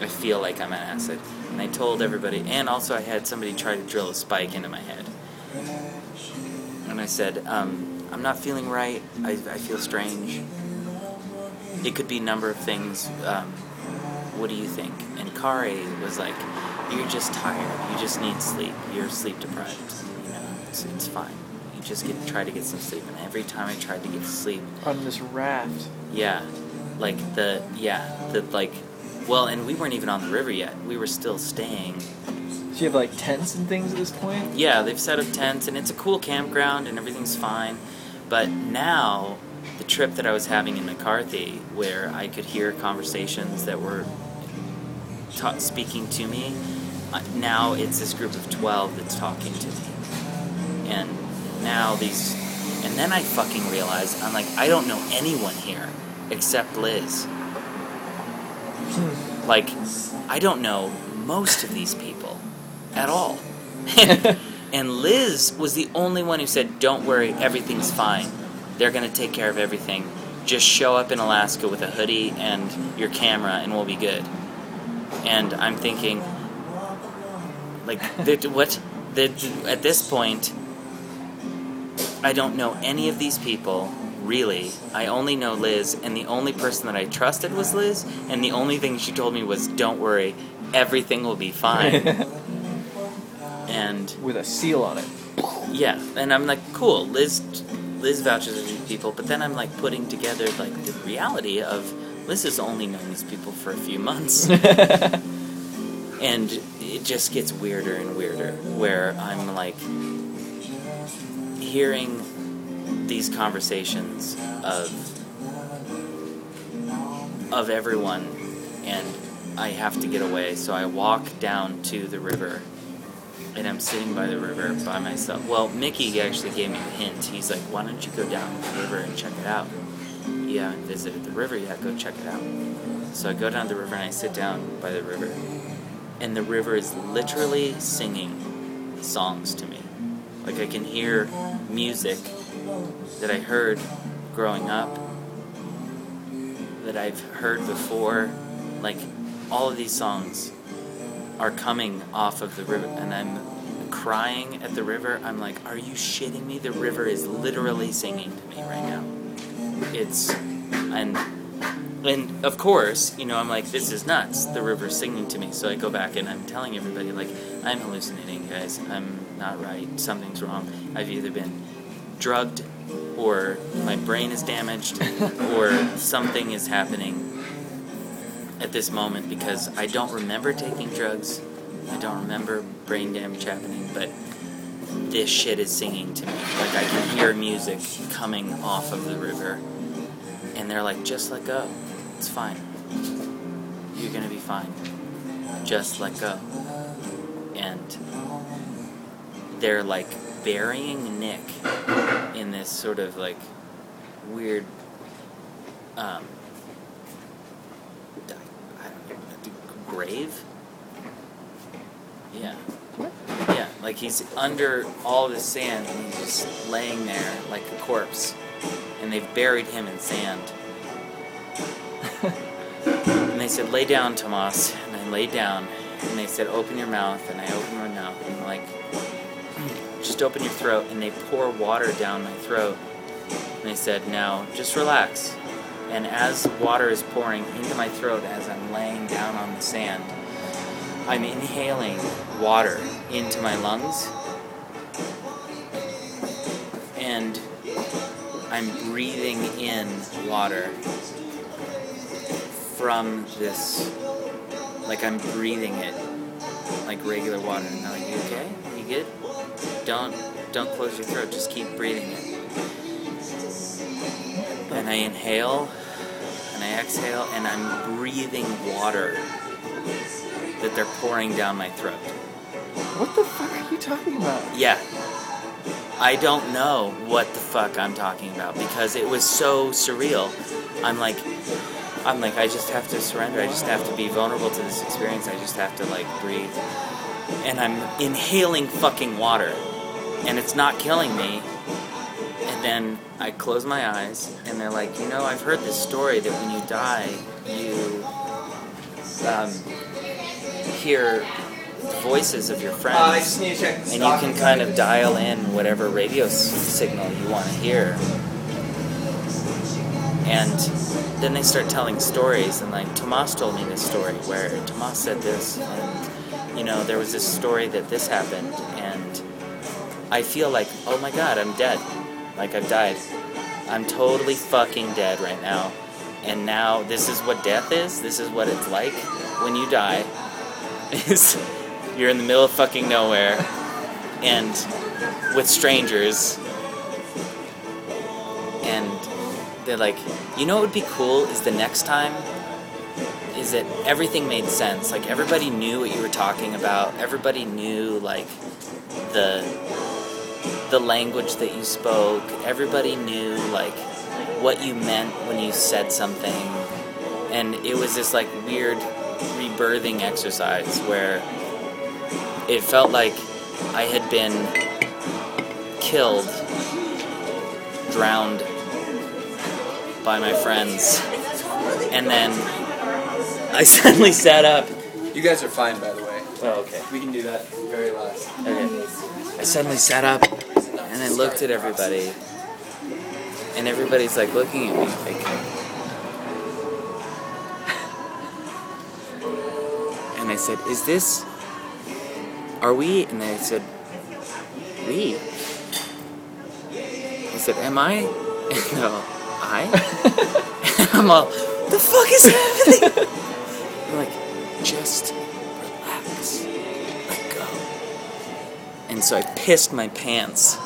I feel like I'm on acid. And I told everybody, and also I had somebody try to drill a spike into my head. And I said, um, I'm not feeling right. I, I feel strange. It could be a number of things. Um, what do you think? And Kari was like, You're just tired. You just need sleep. You're sleep deprived. You know, it's, it's fine. You just get try to get some sleep. And every time I tried to get sleep, On this raft. yeah, like the yeah the like, well, and we weren't even on the river yet. We were still staying. So you have like tents and things at this point? Yeah, they've set up tents and it's a cool campground and everything's fine. But now, the trip that I was having in McCarthy, where I could hear conversations that were ta- speaking to me, now it's this group of 12 that's talking to me. And now these. And then I fucking realized, I'm like, I don't know anyone here except Liz. Like, I don't know most of these people at all. [LAUGHS] and Liz was the only one who said, Don't worry, everything's fine. They're going to take care of everything. Just show up in Alaska with a hoodie and your camera, and we'll be good. And I'm thinking, like, what? At this point, I don't know any of these people, really. I only know Liz, and the only person that I trusted was Liz, and the only thing she told me was, Don't worry, everything will be fine. [LAUGHS] and With a seal on it. yeah, and I'm like, cool. Liz, Liz vouches for these people, but then I'm like putting together like the reality of Liz has only known these people for a few months, [LAUGHS] and it just gets weirder and weirder. Where I'm like hearing these conversations of of everyone, and I have to get away. So I walk down to the river and I'm sitting by the river by myself. Well, Mickey actually gave me a hint. He's like, "Why don't you go down to the river and check it out?" You haven't visited the river yet. Go check it out. So I go down the river and I sit down by the river, and the river is literally singing songs to me. Like I can hear music that I heard growing up, that I've heard before. Like all of these songs are coming off of the river and I'm crying at the river. I'm like, are you shitting me? The river is literally singing to me right now. It's and and of course, you know, I'm like, this is nuts. The river's singing to me. So I go back and I'm telling everybody like, I'm hallucinating, guys. I'm not right. Something's wrong. I've either been drugged or my brain is damaged [LAUGHS] or something is happening at this moment because I don't remember taking drugs. I don't remember brain damage happening, but this shit is singing to me. Like I can hear music coming off of the river. And they're like, just let go. It's fine. You're gonna be fine. Just let go. And they're like burying Nick in this sort of like weird um, I don't know, grave. Yeah. Yeah, like he's under all the sand and he's just laying there like a corpse. And they've buried him in sand. Said, lay down, Tomas. And I laid down. And they said, open your mouth. And I opened my mouth. And I'm like, hmm, just open your throat. And they pour water down my throat. And they said, now just relax. And as water is pouring into my throat as I'm laying down on the sand, I'm inhaling water into my lungs and I'm breathing in water from this like I'm breathing it like regular water. And I'm like, you okay? You good? Don't don't close your throat, just keep breathing it. And I inhale and I exhale and I'm breathing water that they're pouring down my throat. What the fuck are you talking about? Yeah. I don't know what the fuck I'm talking about because it was so surreal. I'm like, I'm like, I just have to surrender. I just have to be vulnerable to this experience. I just have to like breathe. And I'm inhaling fucking water, and it's not killing me. And then I close my eyes, and they're like, you know, I've heard this story that when you die, you um, hear voices of your friends need to check and you can kind of dial in whatever radio s- signal you want to hear. And then they start telling stories, and like Tomas told me this story where Tomas said this, and you know, there was this story that this happened, and I feel like, oh my god, I'm dead. Like I've died. I'm totally fucking dead right now. And now this is what death is. This is what it's like when you die. [LAUGHS] Is you're in the middle of fucking nowhere and with strangers and they're like you know what would be cool is the next time is that everything made sense. Like everybody knew what you were talking about. Everybody knew like the the language that you spoke. Everybody knew like what you meant when you said something. And it was this like weird rebirthing exercise where it felt like I had been killed, drowned by my friends, and then I [LAUGHS] suddenly sat up. You guys are fine, by the way. Oh, okay. We can do that very last. Okay. I suddenly sat up and I looked at everybody, and everybody's like looking at me like. [LAUGHS] And I said, "Is this? Are we?" And they said, "We." I said, "Am I?" [LAUGHS] no, I. [LAUGHS] I'm all. The fuck is happening? They're [LAUGHS] like, just relax, let go. And so I pissed my pants.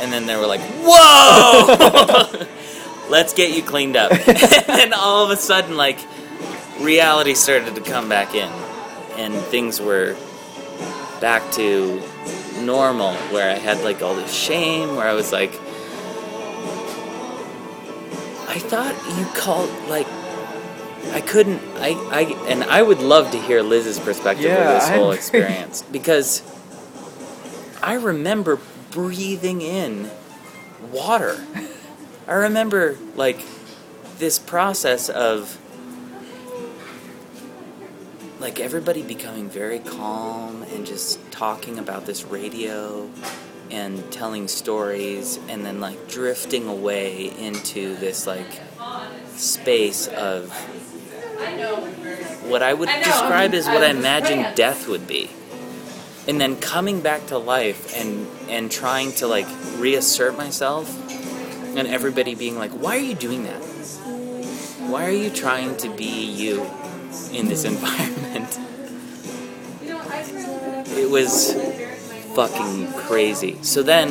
And then they were like, whoa! [LAUGHS] Let's get you cleaned up. and all of a sudden, like, reality started to come back in. And things were back to normal, where I had, like, all this shame, where I was like, I thought you called, like, I couldn't, I, I, and I would love to hear Liz's perspective Yeah, of this whole experience because I remember breathing in water. I remember like this process of like everybody becoming very calm and just talking about this radio and telling stories and then like drifting away into this like space of what I would describe as what I imagined death would be. And then coming back to life and and trying to like reassert myself and everybody being like why are you doing that? Why are you trying to be you in this [LAUGHS] environment? It was fucking crazy so then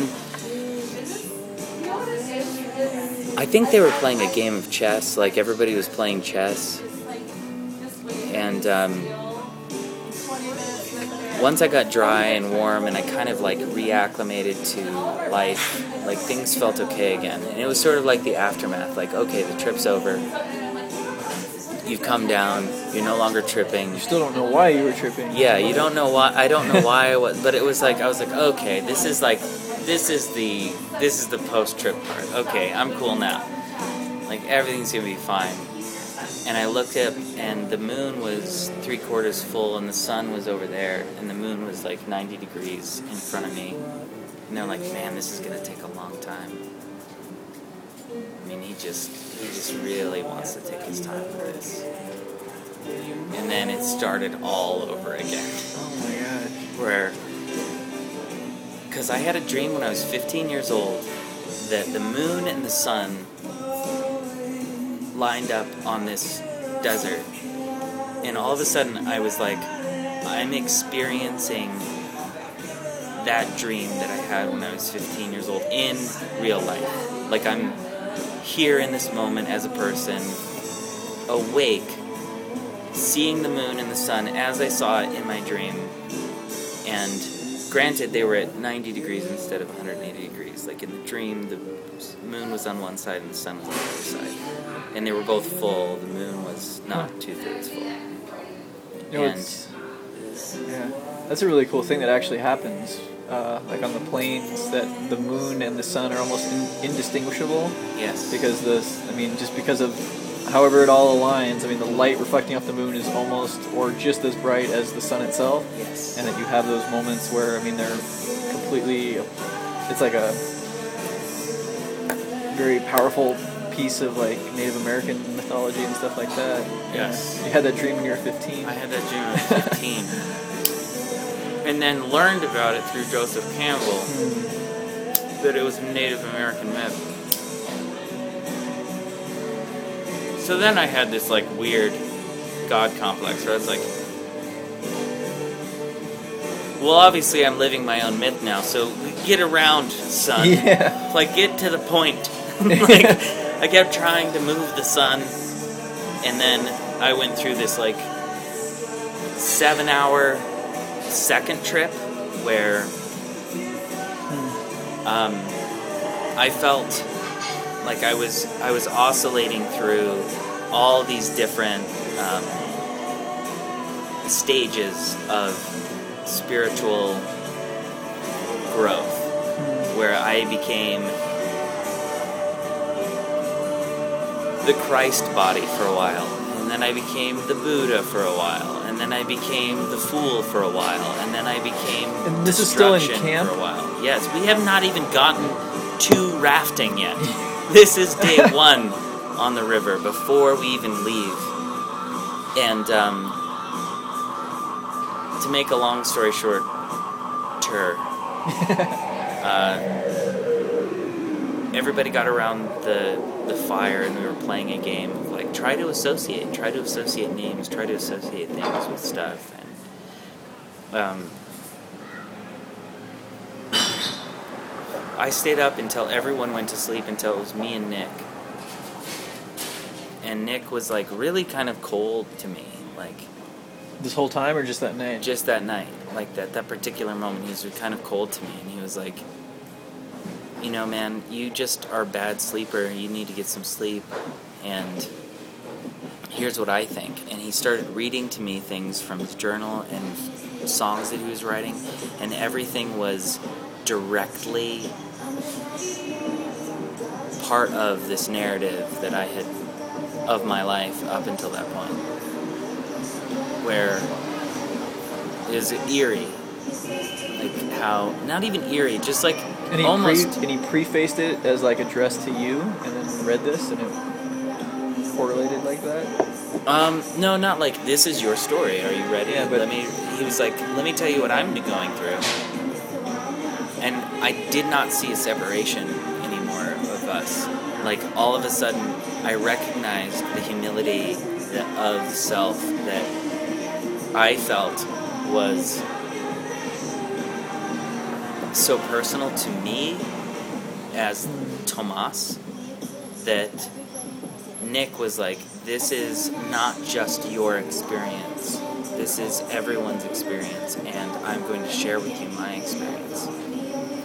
i think they were playing a game of chess like everybody was playing chess and um, once I got dry and warm and I kind of like reacclimated to life, like things felt okay again. And it was sort of like the aftermath like, okay, the trip's over. You've come down, you're no longer tripping. You still don't know why you were tripping. Yeah, you don't know why. I don't know why. I was, but it was like I was like, okay, this is like, this is the this is the post trip part. Okay, I'm cool now. Like everything's gonna be fine. And I looked up, and the moon was three quarters full, and the sun was over there, and the moon was like 90 degrees in front of me. And they're like, man, this is gonna take a long time. I mean, he just he just really wants to take his time with this. and then it started all over again. Oh my god. Where, because I had a dream when I was 15 years old that the moon and the sun lined up on this desert, and all of a sudden I was like, I'm experiencing that dream that I had when I was 15 years old in real life. Like I'm here in this moment as a person, awake, seeing the moon and the sun as I saw it in my dream. And granted, they were at 90 degrees instead of 180 degrees. Like in the dream, the moon was on one side and the sun was on the other side. And they were both full. The moon was not two thirds full. You know, And- yeah, that's a really cool thing that actually happens. Uh, like on the plains, that the moon and the sun are almost in, indistinguishable Yes. because the, I mean, just because of however it all aligns. I mean, the light reflecting off the moon is almost or just as bright as the sun itself, Yes. and that you have those moments where I mean they're completely. It's like a very powerful piece of like Native American mythology and stuff like that. Yes. You had that dream when you were 15. I had that dream when I was 15. [LAUGHS] and then learned about it through Joseph Campbell that it was a Native American myth. So then I had this like weird God complex where I was like, well, obviously I'm living my own myth now, so get around, son. [LAUGHS] Yeah. Like, get to the point. [LAUGHS] [LAUGHS] like, I kept trying to move the sun, and then I went through this like seven hour second trip where um, I felt like I was I was oscillating through all these different um, stages of spiritual growth where I became the Christ body for a while, and then I became the Buddha for a while, and then I became the fool for a while, and then I became And this is still in destruction camp? for a while. Yes, we have not even gotten to rafting yet. [LAUGHS] this is day [LAUGHS] one on the river before we even leave, and um, to make a long story short, ter, [LAUGHS] uh, everybody got around the the fire and we were playing a game like try to associate, try to associate names, try to associate things with stuff, and um, I stayed up until everyone went to sleep until it was me and Nick. And Nick was like really kind of cold to me, like This whole time, or just that night? just that night, like that that particular moment, he was kind of cold to me, and he was like, "You know, man, you just are a bad sleeper. You need to get some sleep." And here's what I think. And he started reading to me things from his journal and songs that he was writing, and everything was directly part of this narrative that I had of my life up until that point where it was eerie. Like how not even eerie, just like and he, almost pre- and he prefaced it as like addressed to you, and then read this, and it correlated like that. um no, not like this is your story. Are you ready? Yeah, but- let me. He was like, let me tell you what I'm going through, and I did not see a separation anymore of us. Like all of a sudden, I recognized the humility that, of self that I felt was so personal to me as Tomas that Nick was like, This is not just your experience. This is everyone's experience, and I'm going to share with you my experience.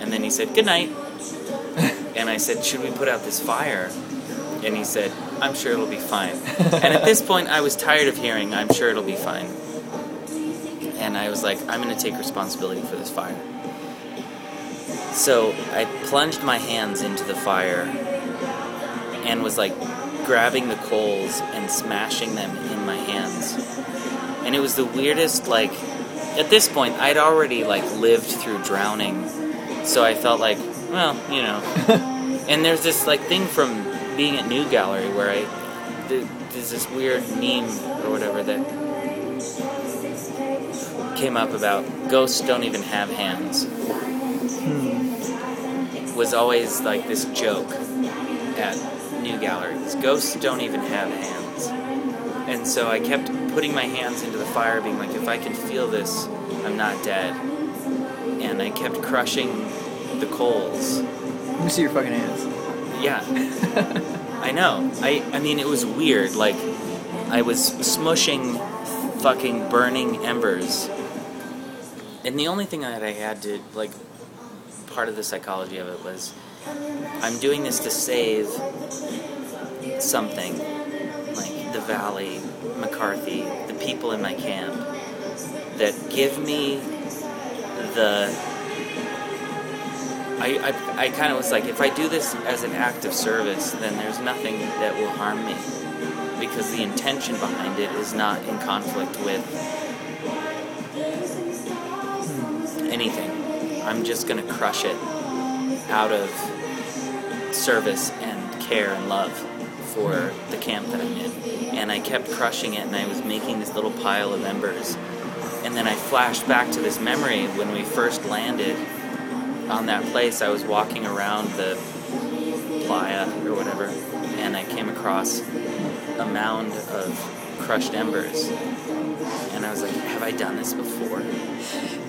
And then he said, Good night. [LAUGHS] and I said, Should we put out this fire? And he said, I'm sure it'll be fine. [LAUGHS] and at this point, I was tired of hearing, I'm sure it'll be fine. And I was like, I'm going to take responsibility for this fire. So I plunged my hands into the fire and was like grabbing the coals and smashing them in my hands. And it was the weirdest, like, at this point, I'd already, like, lived through drowning. So I felt like, well, you know. [LAUGHS] and there's this, like, thing from being at New Gallery where I, the there's this weird meme or whatever that came up about ghosts don't even have hands. Hmm. Was always like this joke at new galleries. Ghosts don't even have hands. And so I kept putting my hands into the fire, being like, if I can feel this, I'm not dead. And I kept crushing the coals. Let me see your fucking hands. Yeah. [LAUGHS] I know. I I mean it was weird. Like I was smushing fucking burning embers. And the only thing that I had to like part of the psychology of it was I'm doing this to save something like the valley, McCarthy, the people in my camp that give me the I, I, I kind of was like, if I do this as an act of service, then there's nothing that will harm me. Because the intention behind it is not in conflict with anything. I'm just going to crush it out of service and care and love for the camp that I'm in. And I kept crushing it, and I was making this little pile of embers. And then I flashed back to this memory when we first landed on that place, I was walking around the playa or whatever, and I came across a mound of crushed embers. And I was like, have I done this before? [LAUGHS]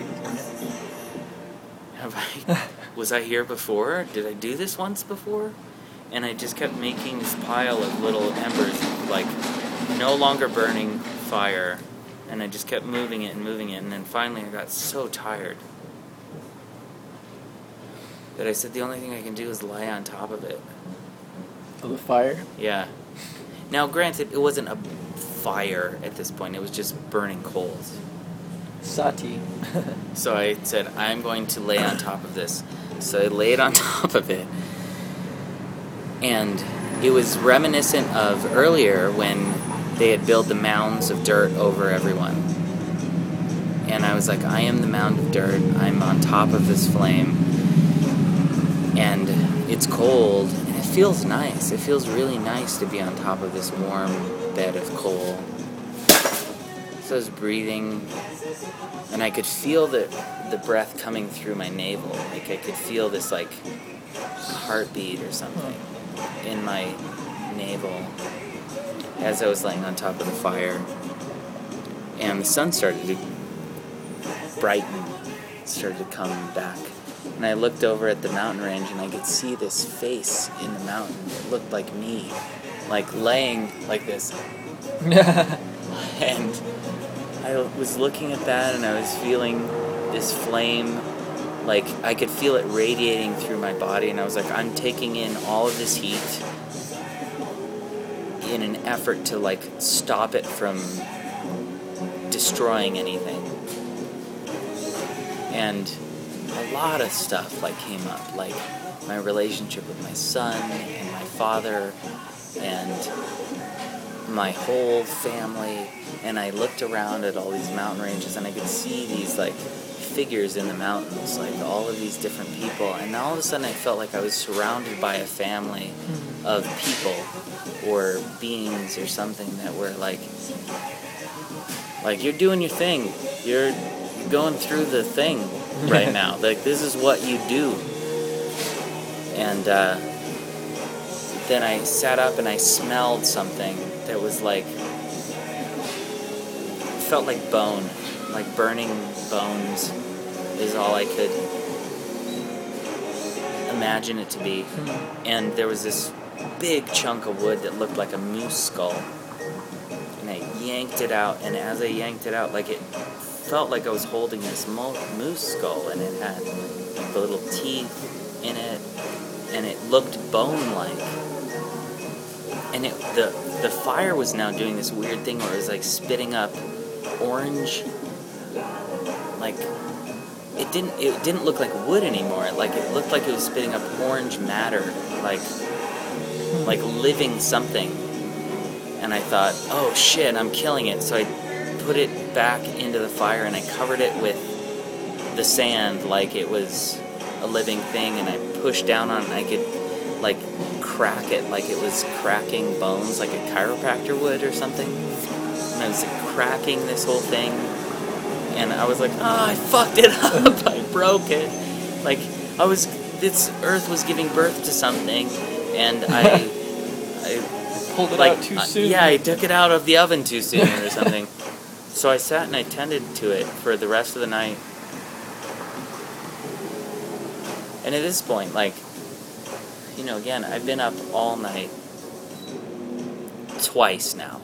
Have I? Was I here before? Did I do this once before? And I just kept making this pile of little embers, like no longer burning fire. And I just kept moving it and moving it. And then finally I got so tired that I said the only thing I can do is lie on top of it. Of the fire? Yeah. Now, granted, it wasn't a fire at this point, it was just burning coals. Sati. [LAUGHS] So I said, I'm going to lay on top of this. So I laid on [LAUGHS] top of it. And it was reminiscent of earlier when they had built the mounds of dirt over everyone. And I was like, I am the mound of dirt. I'm on top of this flame. And it's cold. And it feels nice. It feels really nice to be on top of this warm bed of coal. Was breathing and I could feel the the breath coming through my navel. Like I could feel this like heartbeat or something in my navel as I was laying on top of the fire. And the sun started to brighten, started to come back. And I looked over at the mountain range and I could see this face in the mountain. It looked like me, like laying like this. [LAUGHS] And I was looking at that and I was feeling this flame. Like I could feel it radiating through my body, and I was like, I'm taking in all of this heat in an effort to like stop it from destroying anything. And a lot of stuff like came up, like my relationship with my son and my father and my whole family and I looked around at all these mountain ranges and I could see these like figures in the mountains, like all of these different people, and all of a sudden I felt like I was surrounded by a family of people or beings or something that were like like you're doing your thing. You're going through the thing right [LAUGHS] now. Like this is what you do. And uh, then I sat up and I smelled something that was like felt like bone, like burning bones is all I could imagine it to be. Hmm. And there was this big chunk of wood that looked like a moose skull. And I yanked it out, and as I yanked it out, like it felt like I was holding this mo- moose skull, and it had the little teeth in it, and it looked bone-like. And it the the fire was now doing this weird thing where it was like spitting up orange, like it didn't it didn't look like wood anymore. Like it looked like it was spitting up orange matter, like like living something. And I thought, oh shit, I'm killing it. So I put it back into the fire and I covered it with the sand like it was a living thing and I pushed down on it and I could like crack it like it was cracking bones, like a chiropractor would or something. And I was like, cracking this whole thing, and I was like, oh, I fucked it [LAUGHS] up. I broke it. Like I was, this earth was giving birth to something, and I, [LAUGHS] I Pulled it like out too soon. yeah, I took it out of the oven too soon or something. [LAUGHS] so I sat and I tended to it for the rest of the night. And at this point, like, you know, again, I've been up all night twice now.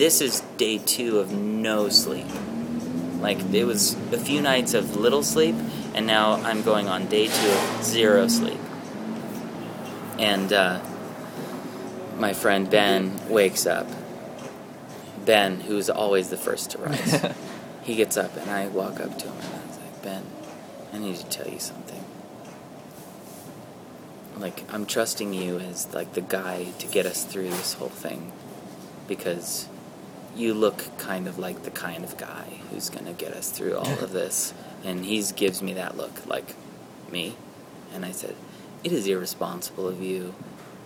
This is day two of no sleep. Like, it was a few nights of little sleep, and now I'm going on day two of zero sleep. And, uh, my friend Ben wakes up. Ben, who's always the first to rise, [LAUGHS] he gets up and I walk up to him and I was like, Ben, I need to tell you something. Like, I'm trusting you as like the guy to get us through this whole thing because you look kind of like the kind of guy who's gonna get us through all of this. [LAUGHS] And he gives me that look, like, me? And I said, It is irresponsible of you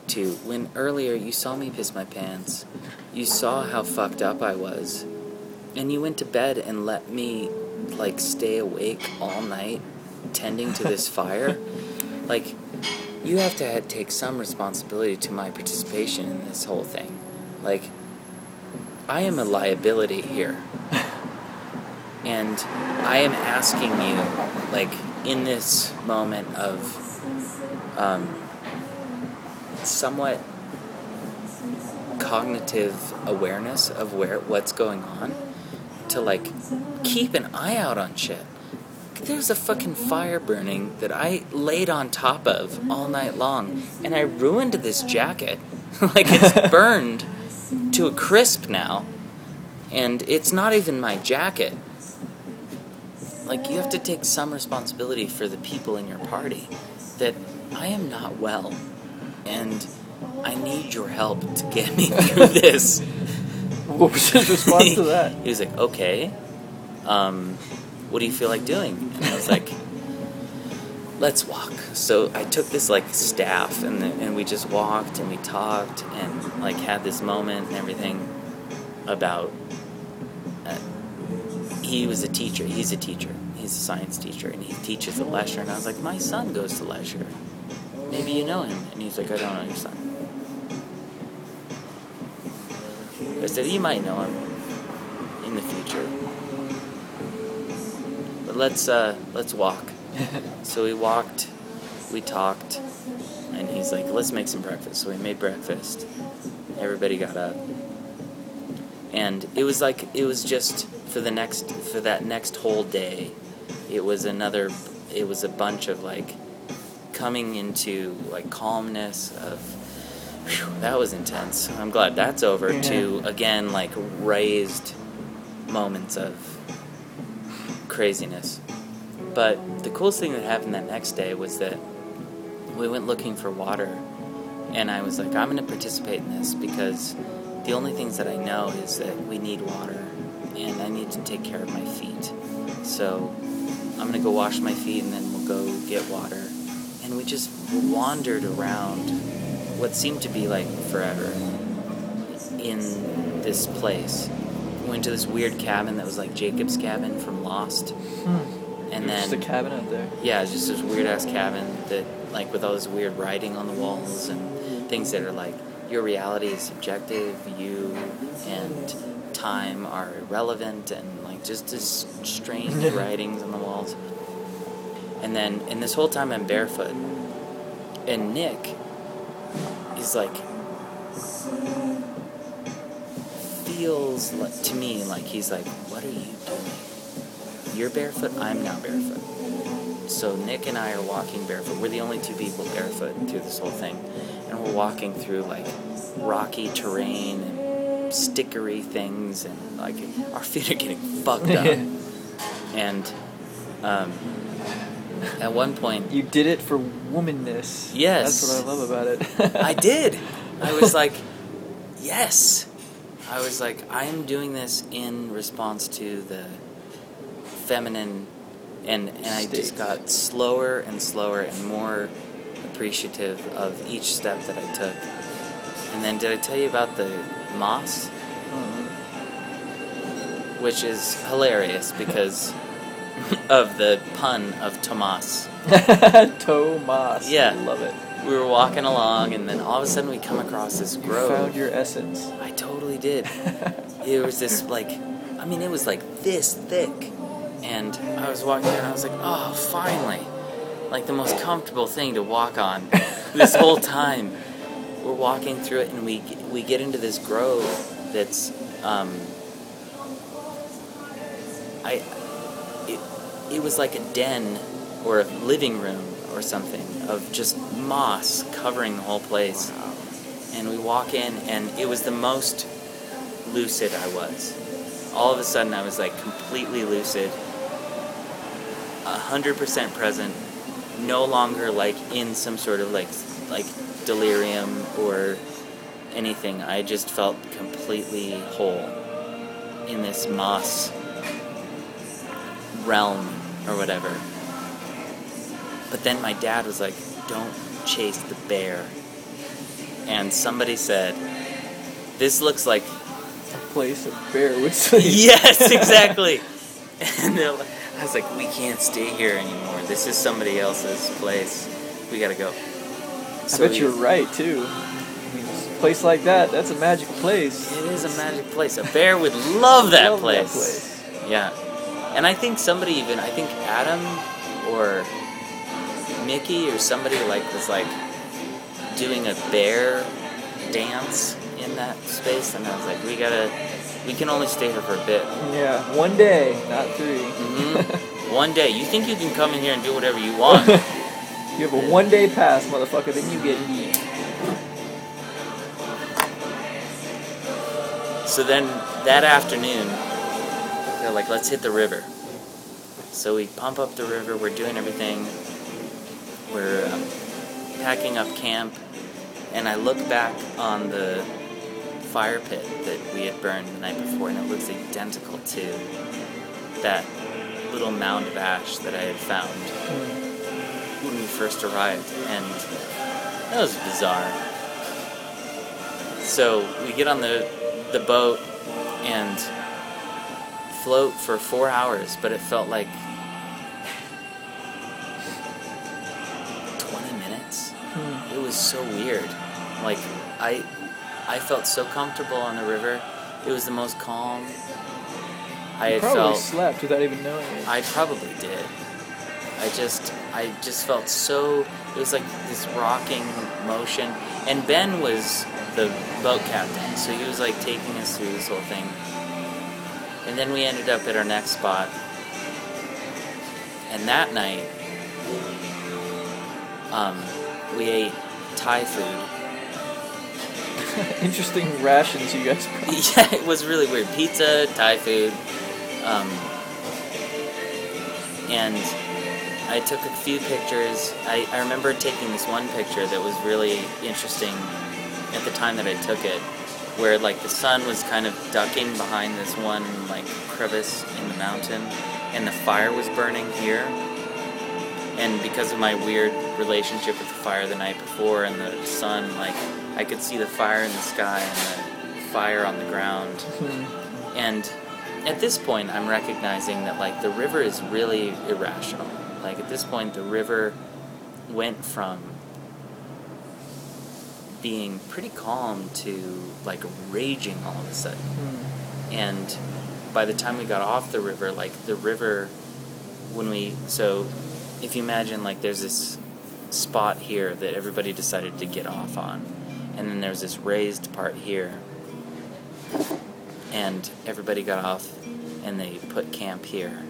to when earlier you saw me piss my pants, you saw how fucked up I was, and you went to bed and let me like stay awake all night tending to this [LAUGHS] fire. Like you have to take some responsibility to my participation in this whole thing. Like I am a liability here. And I am asking you, like, in this moment of um, somewhat cognitive awareness of where what's going on to like keep an eye out on shit. There's a fucking fire burning that I laid on top of all night long, and I ruined this jacket. [LAUGHS] like it's [LAUGHS] burned to a crisp now, and it's not even my jacket. Like you have to take some responsibility for the people in your party. That I am not well, and I need your help to get me [LAUGHS] through this. What was his response to that? [LAUGHS] He was like, okay, um, what do you feel like doing? And I was like, let's walk. So I took this like staff and, the, and we just walked and we talked and like had this moment and everything about. Uh, he was a teacher. He's a teacher. He's a science teacher and he teaches at Lesher. And I was like, my son goes to Lesher. Maybe you know him. And he's like, I don't know your son. I said, you might know him in the future. But let's uh, let's walk. [LAUGHS] so we walked, we talked, and he's like, let's make some breakfast. So we made breakfast. Everybody got up. And it was like it was just for the next for that next whole day, it was another it was a bunch of like coming into like calmness of Whew, that was intense. I'm glad that's over. Yeah. To again, like raised moments of craziness. But the coolest thing that happened that next day was that we went looking for water, and I was like, I'm going to participate in this because the only things that I know is that we need water, and I need to take care of my feet. So I'm going to go wash my feet, and then we'll go get water. And we just wandered around what seemed to be like forever in this place. We went to this weird cabin that was like Jacob's cabin from Lost. Hmm. And Just a cabin out there. yeah, it's just this weird ass cabin that like with all this weird writing on the walls and things that are like your reality is subjective, you and time are irrelevant and like just this strange [LAUGHS] writings on the walls. And then and this whole time I'm barefoot. And Nick is like feels like, to me like he's like, What are you doing? You're barefoot, I'm now barefoot. So Nick and I are walking barefoot. We're the only two people barefoot through this whole thing. And we're walking through like rocky terrain and stickery things and like our [LAUGHS] feet are getting fucked up. [LAUGHS] and um, at one point You did it for womanness. Yes. That's what I love about it. I did. I was [LAUGHS] like, yes. I was like, I am doing this in response to the feminine, and and I just got slower and slower and more appreciative of each step that I took. And then, did I tell you about the moss? Mm-hmm. Which is hilarious because [LAUGHS] of the pun of Tomas. [LAUGHS] Tomas. Yeah. Love it. We were walking along, and then all of a sudden we come across this grove. You found your essence. I totally did. [LAUGHS] it was this like, I mean, it was like this thick, and I was walking there, and I was like, oh, finally, like the most comfortable thing to walk on. [LAUGHS] this whole time, we're walking through it, and we we get into this grove that's, um, I, it, it was like a den or a living room or something of just moss covering the whole place and we walk in and it was the most lucid I was. All of a sudden I was like completely lucid, a hundred percent present, no longer like in some sort of like like delirium or anything. I just felt completely whole in this moss realm or whatever. But then my dad was like, "Don't chase the bear." and somebody said, "This looks like A place a bear would [LAUGHS] sleep. yes, exactly." [LAUGHS] and they're like, I was like, "We can't stay here anymore. This is somebody else's place. We gotta go." I bet you're right too. A place like that, that's a magic place. It is a magic place. A bear would love that Love place. that place. Yeah, and I think somebody even I think Adam or Mickey or somebody like was like doing a bear dance in that space, and I was like, we gotta, we can only stay here for a bit. Yeah, one day, not 3 Mhm. [LAUGHS] One day, you think you can come in here and do whatever you want? [LAUGHS] you have a one day pass, motherfucker, then you get beat. so then that afternoon, they're like, let's hit the river. So we pump up the river. We're doing everything. We're um, packing up camp, and I look back on the fire pit that we had burned the night before, and it looks identical to that little mound of ash that I had found when we first arrived, and that was bizarre. So we get on the the boat and float for four hours, but it felt like twenty minutes. Hmm. It was so weird. Like I I felt so comfortable on the river. It was the most calm. I You had probably felt slept without even knowing it. I probably did. I just I just felt so it was like this rocking motion. And Ben was the boat captain, so he was like taking us through this whole thing. And then we ended up at our next spot. And that night um, we ate Thai food. [LAUGHS] Interesting rations you guys brought. [LAUGHS] yeah, it was really weird. Pizza, Thai food, um, and I took a few pictures. I, I remember taking this one picture that was really interesting at the time that I took it, where like the sun was kind of ducking behind this one like crevice in the mountain, and the fire was burning here. And because of my weird relationship with the fire the night before and the sun, like I could see the fire in the sky and the fire on the ground. Mm-hmm. And at this point, I'm recognizing that like the river is really irrational. Like at this point, the river went from being pretty calm to like raging all of a sudden. Mm. And by the time we got off the river, like the river, when we so, if you imagine like there's this spot here that everybody decided to get off on, and then there's this raised part here, and everybody got off, and they put camp here,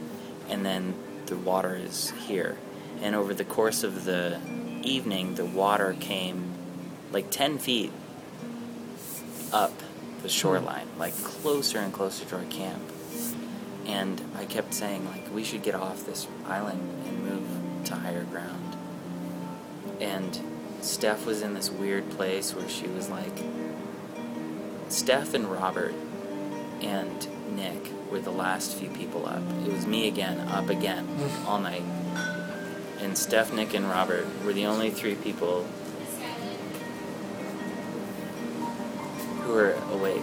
and then the water is here, and over the course of the evening, the water came like ten feet up the shoreline, like closer and closer to our camp. And I kept saying, like, we should get off this island and move to higher ground. And Steph was in this weird place where she was like, Steph and Robert and Nick were the last few people up. It was me again, up again, [LAUGHS] all night. and Steph, Nick, and Robert were the only three people who were awake.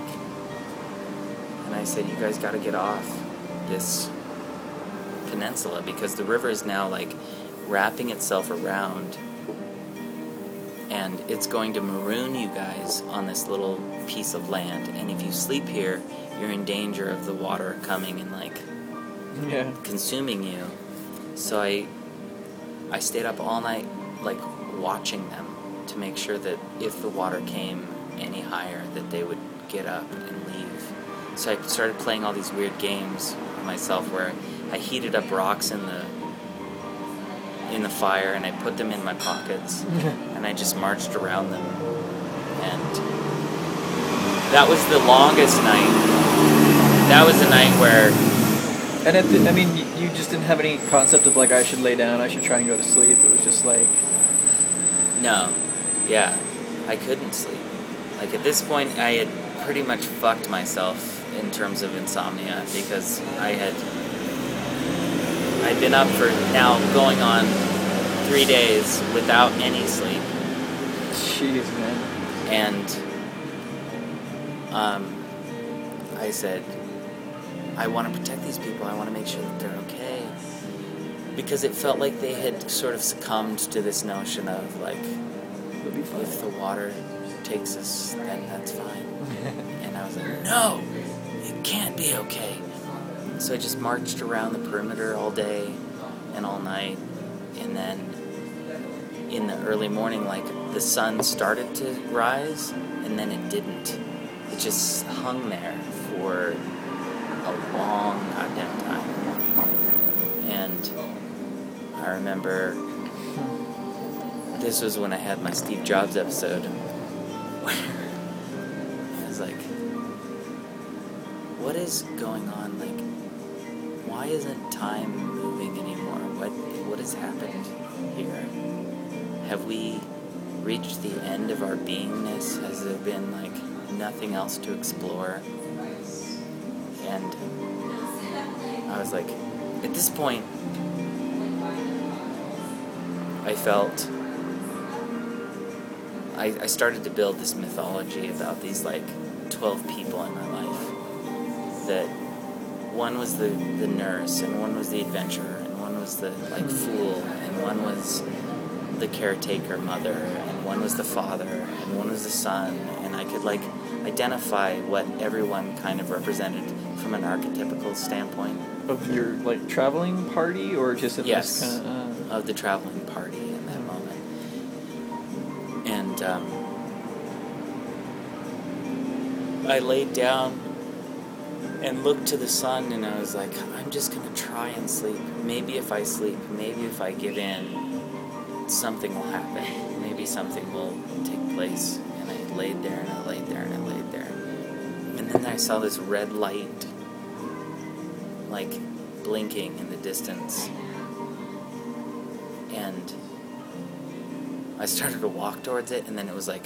And I said, You guys got to get off this peninsula because the river is now like wrapping itself around and it's going to maroon you guys on this little piece of land. And if you sleep here, you're in danger of the water coming and like Yeah. consuming you. So I I stayed up all night like watching them to make sure that if the water came any higher that they would get up and leave. So I started playing all these weird games myself where I heated up rocks in the in the fire and I put them in my pockets [LAUGHS] and I just marched around them. And that was the longest night. That was the night where And at the, I mean, you just didn't have any concept of like I should lay down, I should try and go to sleep. It was just like, No. Yeah. I couldn't sleep. Like at this point I had pretty much fucked myself in terms of insomnia because I had I'd been up for now going on three days without any sleep. jeez, man. And um, I said, I want to protect these people. I want to make sure that they're okay. Because it felt like they had sort of succumbed to this notion of like, It'll be fine. if the water takes us, then that's fine. [LAUGHS] and I was like, no, it can't be okay. So I just marched around the perimeter all day and all night. And then in the early morning, like the sun started to rise and then it didn't. It just hung there for a long goddamn time. And I remember this was when I had my Steve Jobs episode where [LAUGHS] I was like, what is going on? Like, why isn't time moving anymore? What what has happened here? Have we reached the end of our beingness? Has there been like nothing else to explore? And I was like, at this point, I felt I, I started to build this mythology about these like 12 people in my life that one was the, the nurse and one was the adventurer and one was the like fool and one was the caretaker mother and one was the father and one was the son and i could like identify what everyone kind of represented from an archetypical standpoint Of your like traveling party or just in Yes. kind of. Uh, of the traveling party in that moment. And um, I laid down and looked to the sun, and I was like, I'm just gonna try and sleep. Maybe if I sleep, maybe if I give in, something will happen. Maybe something will take place. And I laid there, and I laid there, and I laid there. And then I saw this red light, like blinking in the distance and I started to walk towards it, and then it was like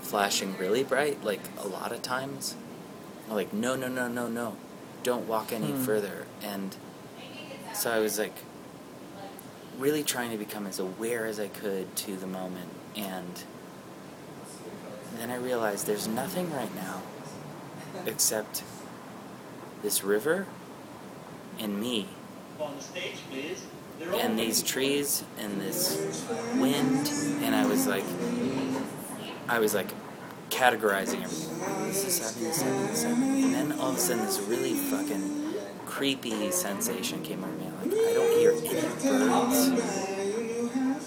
flashing really bright, like a lot of times. I'm like, no, no, no, no, no, don't walk any Hmm. further. And so I was like, really trying to become as aware as I could to the moment, and then I realized there's nothing right now except this river and me On the stage, please. and these trees and this wind and I was like I was like categorizing everything. This is happening, this is happening, this is happening. And then all of a sudden this really fucking creepy sensation came over me. Like I don't hear any birds.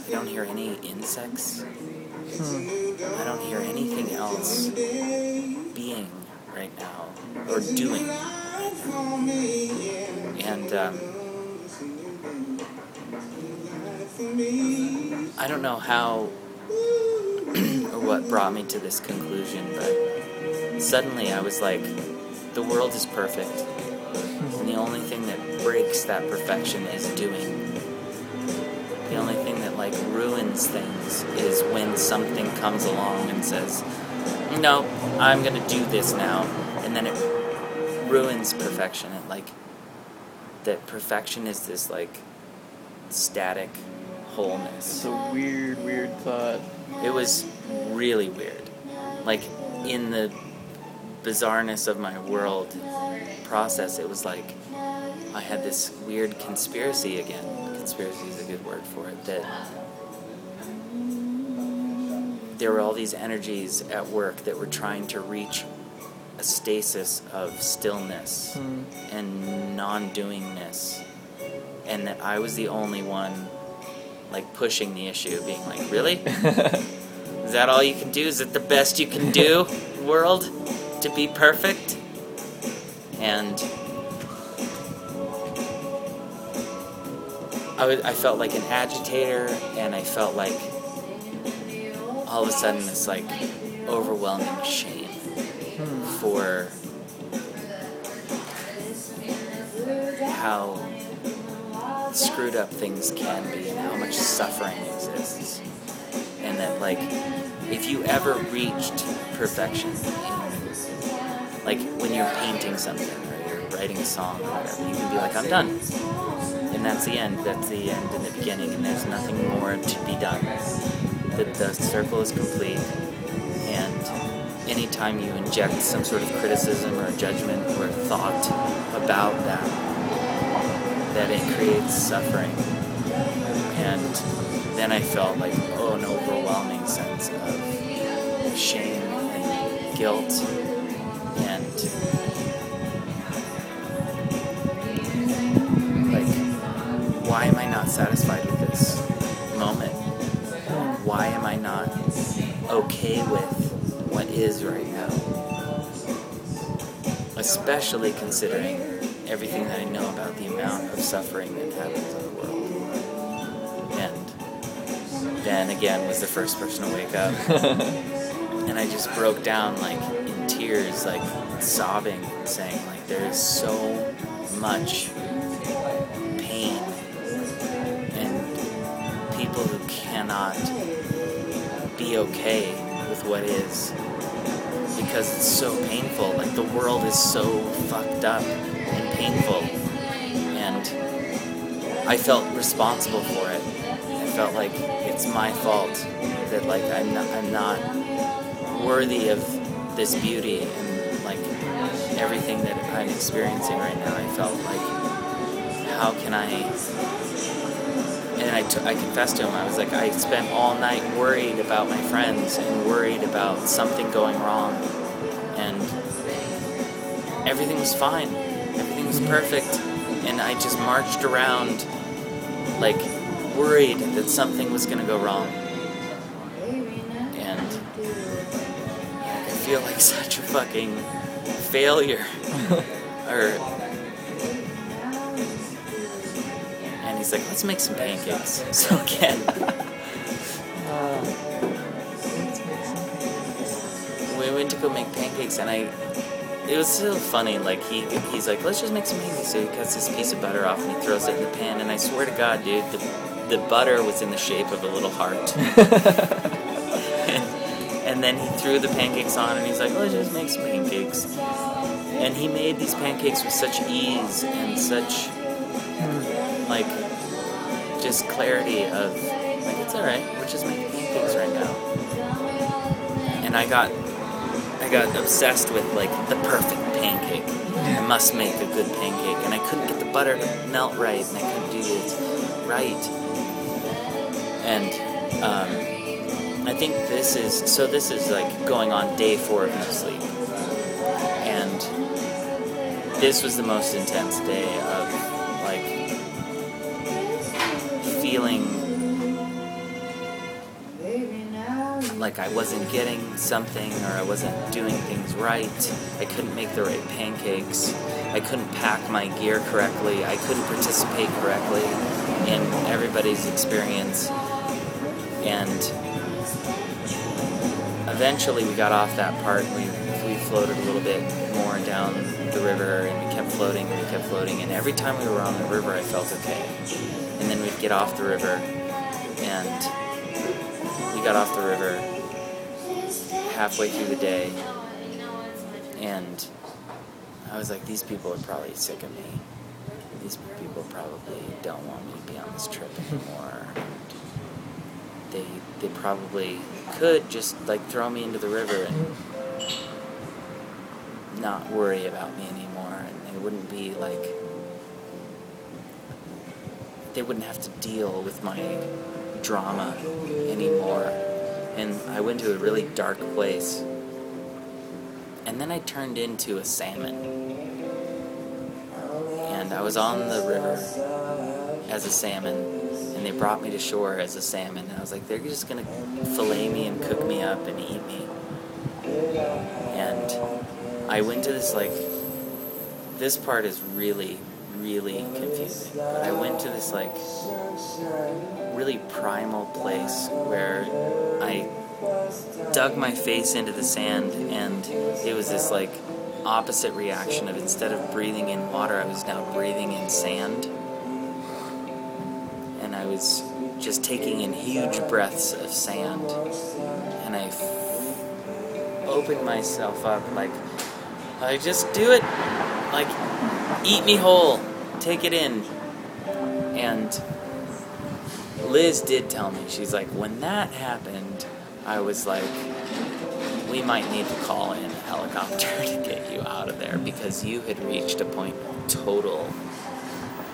I don't hear any insects. I don't hear anything else being right now or doing right. And um, I don't know how [CLEARS THROAT] what brought me to this conclusion, but suddenly I was like, the world is perfect. And the only thing that breaks that perfection is doing. The only thing that like ruins things is when something comes along and says, "No, I'm going to do this now." And then it ruins perfection. It like that perfection is this like static wholeness. It's a weird, weird thought. It was really weird. Like in the bizarreness of my world process, it was like I had this weird conspiracy again. Conspiracy is a good word for it. That there were all these energies at work that were trying to reach a stasis of stillness Hmm. and non-doingness, and that I was the only one like pushing the issue, being like, "Really? [LAUGHS] Is that all you can do? Is it the best you can do, world, to be perfect?" And I, was, I felt like an agitator, and I felt like all of a sudden this like overwhelming shame hmm. for how screwed up things can be and how much suffering exists. And that, like, if you ever reached perfection, like when you're painting something or you're writing a song or whatever, you can be like, I'm done. And that's the end. That's the end and the beginning, and there's nothing more to be done. That the circle is complete, and anytime you inject some sort of criticism or judgment or thought about that, that it creates suffering. And then I felt like, oh, an overwhelming sense of shame and guilt and like, why am I not satisfied with this moment? Why am I not okay with what is right now? Especially considering everything that I know about the amount of suffering that happens in the world. And then again was the first person to wake up. [LAUGHS] and I just broke down like in tears, like sobbing, saying like there is so much pain and people who cannot be okay with what is because it's so painful. Like the world is so fucked up painful, and I felt responsible for it. I felt like it's my fault that like I'm not, I'm not worthy of this beauty and like everything that I'm experiencing right now. I felt like how can I and I, t- I confessed to him, I was like, I spent all night worried about my friends and worried about something going wrong. And everything was fine. Was perfect. And I just marched around, like, worried that something was going to go wrong. And I feel like [LAUGHS] such a fucking failure. [LAUGHS] or and he's like, let's make some pancakes. [LAUGHS] So again, we went to go make pancakes, and I, it was so funny. Like he, he's like, let's just make some pancakes. So he cuts this piece of butter off and he throws it in the pan, and I swear to God, dude, the, the butter was in the shape of a little heart. and, [LAUGHS] [LAUGHS] and then he threw the pancakes on, and he's like, let's just make some pancakes. And he made these pancakes with such ease and such like just clarity of like it's all right we're just making pancakes right now and i got got obsessed with like the perfect pancake. I must make a good pancake and i couldn't get the butter to melt right and i couldn't do this right. And um, i think this is so this is like going on day four of no sleep. And this was the most intense day of like feeling like I wasn't getting something or I wasn't doing things right. I couldn't make the right pancakes. I couldn't pack my gear correctly. I couldn't participate correctly in everybody's experience. And eventually we got off that part. We, we floated a little bit more down the river and we kept floating and we kept floating. And every time we were on the river, I felt okay and then we'd get off the river and we got off the river halfway through the day and I was like these people are probably sick of me these people probably don't want me to be on this trip anymore. they they probably could just like throw me into the river and not worry about me anymore, and they wouldn't be like they wouldn't have to deal with my drama anymore. And I went to a really dark place. And then I turned into a salmon. And I was on the river as a salmon. And they brought me to shore as a salmon. And I was like, they're just gonna fillet me and cook me up and eat me. And I went to this, like, this part is really, really confusing. But I went to this, like, really primal place where I dug my face into the sand and it was this like opposite reaction of instead of breathing in water I was now breathing in sand. And I was just taking in huge breaths of sand. And I f- opened myself up like I just do it. Like eat me whole take it in and Liz did tell me, she's like, when that happened, I was like, we might need to call in a helicopter [LAUGHS] to get you out of there because you had reached a point of total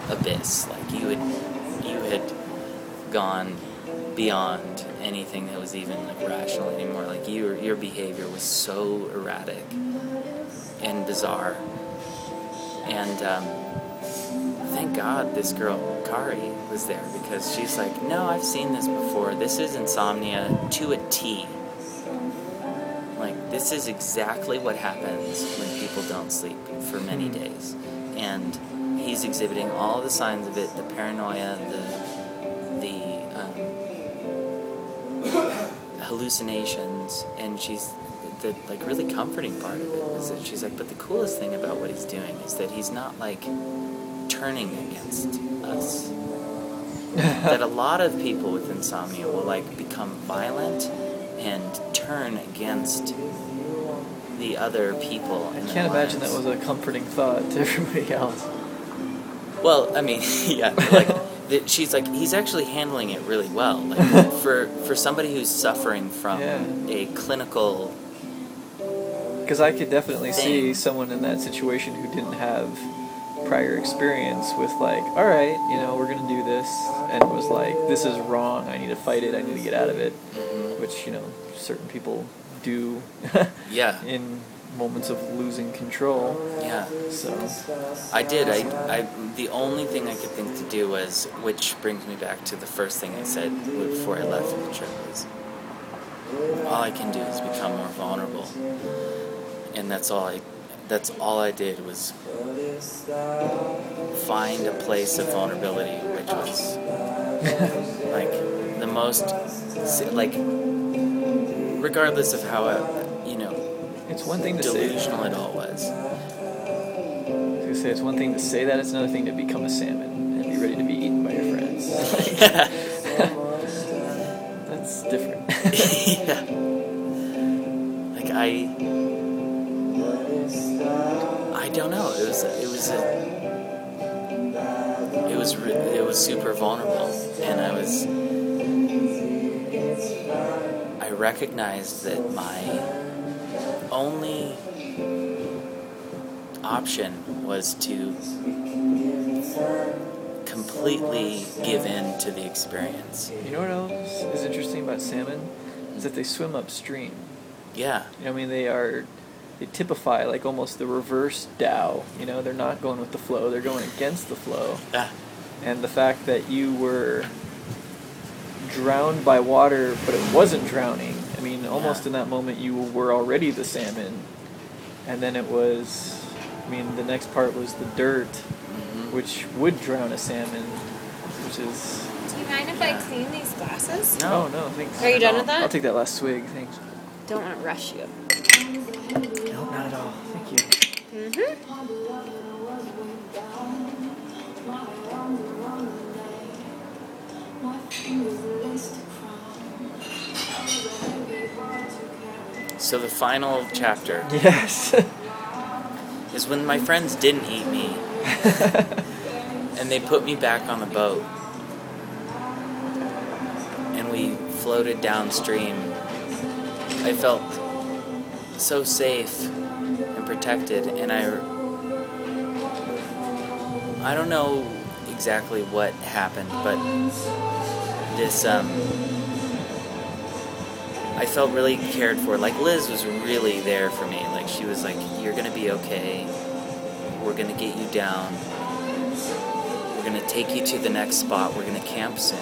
abyss. Like you had, you had gone beyond anything that was even like rational anymore. Like your your behavior was so erratic and bizarre. And um, thank God this girl Kari was there because she's like, no, I've seen this before. This is insomnia to a T. Like this is exactly what happens when people don't sleep for many days, and he's exhibiting all the signs of it: the paranoia, the the um, hallucinations, and she's the like really comforting part of it is that she's like, but the coolest thing about what he's doing is that he's not like turning against us. [LAUGHS] that a lot of people with insomnia will like become violent and turn against the other people. I can't imagine that was a comforting thought to [LAUGHS] everybody else. Well, I mean, [LAUGHS] yeah, like that she's like he's actually handling it really well. Like for for somebody who's suffering from Yeah. a clinical Because I could definitely see someone in that situation who didn't have prior experience with like, all right, you know, we're gonna do this, and it was like, this is wrong. I need to fight it. I need to get out of it. Mm-hmm. Which you know, certain people do [LAUGHS] yeah in moments of losing control. yeah. So I did. I, I the only thing I could think to do was, which brings me back to the first thing I said before I left the trip was, all I can do is become more vulnerable, and that's all I. That's all I did was find a place of vulnerability, which was [LAUGHS] like the most, like, regardless of how uh, you know it's one thing to say. it all was. I was say it's one thing to say that. It's another thing to become a salmon and be ready to be eaten by your friends. [LAUGHS] [LAUGHS] That's different. yeah. Like I, I don't know. It was it was a, it was it was super vulnerable, and I was I recognized that my only option was to completely give in to the experience. You know what else is interesting about salmon? Is that they swim upstream. Yeah. You know, I mean, they are, they typify like almost the reverse Tao. You know, they're not going with the flow, they're going against the flow. Ah, And the fact that you were drowned by water, but it wasn't drowning. I mean, almost Yeah. in that moment, you were already the salmon. And then it was, I mean, the next part was the dirt, mhm. which would drown a salmon, which is. Do you mind if I clean these glasses? No. Oh, no, thanks. Are you done with that? I'll take that last swig, thanks. Don't want to rush you. At all. Thank you. Mm-hmm. So the final chapter Yes. [LAUGHS] is when my friends didn't eat me, [LAUGHS] and they put me back on the boat. And we floated downstream. I felt so safe protected, and I I don't know exactly what happened, but this um I felt really cared for. Like Liz was really there for me. Like she was like, "You're gonna be okay. We're gonna get you down. We're gonna take you to the next spot. We're gonna camp soon."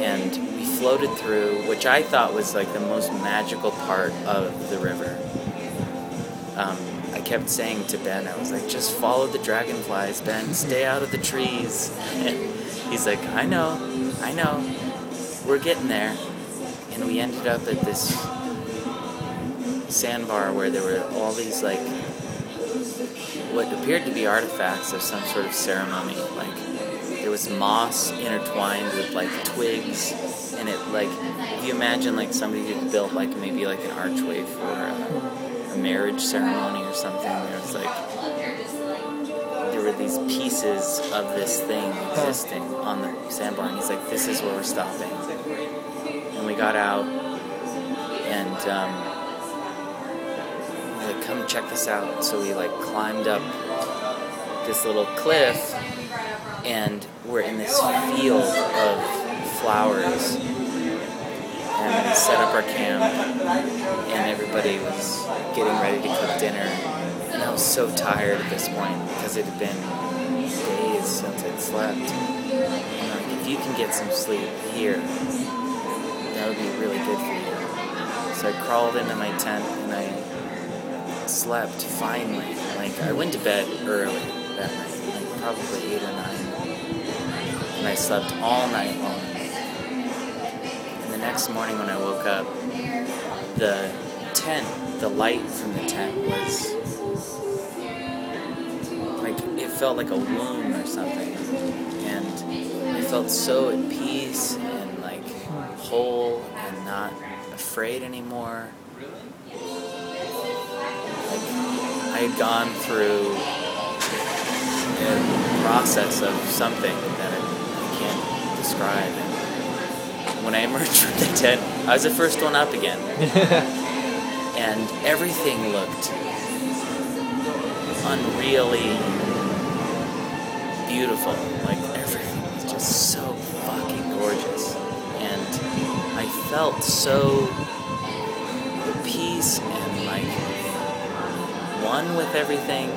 And we floated through, which I thought was like the most magical part of the river. Um, I kept saying to Ben, I was like, "Just follow the dragonflies, Ben. Stay out of the trees." And [LAUGHS] he's like, "I know, I know. We're getting there." and we ended up at this sandbar where there were all these like what appeared to be artifacts of some sort of ceremony like there was moss intertwined with like twigs and it like you imagine like somebody had built like maybe like an archway for a, a marriage ceremony or something there was like there were these pieces of this thing existing on the sandbar and he's like this is where we're stopping. And we got out and um, like come check this out. So we like climbed up this little cliff and we're in this field of flowers and set up our camp and everybody was getting ready to cook dinner and I was so tired at this point because it had been days since I'd slept and like if you can get some sleep here that would be really good for you. So I crawled into my tent and I slept finally. Like I went to bed early that night, like probably eight or nine, and I slept all night long. Next morning when I woke up, the tent, the light from the tent was like it felt like a womb or something, and I felt so at peace and like whole and not afraid anymore. Like I had gone through a process of something that I can't describe. When I emerged from the tent, I was the first one up again, [LAUGHS] and everything looked unreally beautiful. Like everything was just so fucking gorgeous. And I felt so at peace and like one with everything.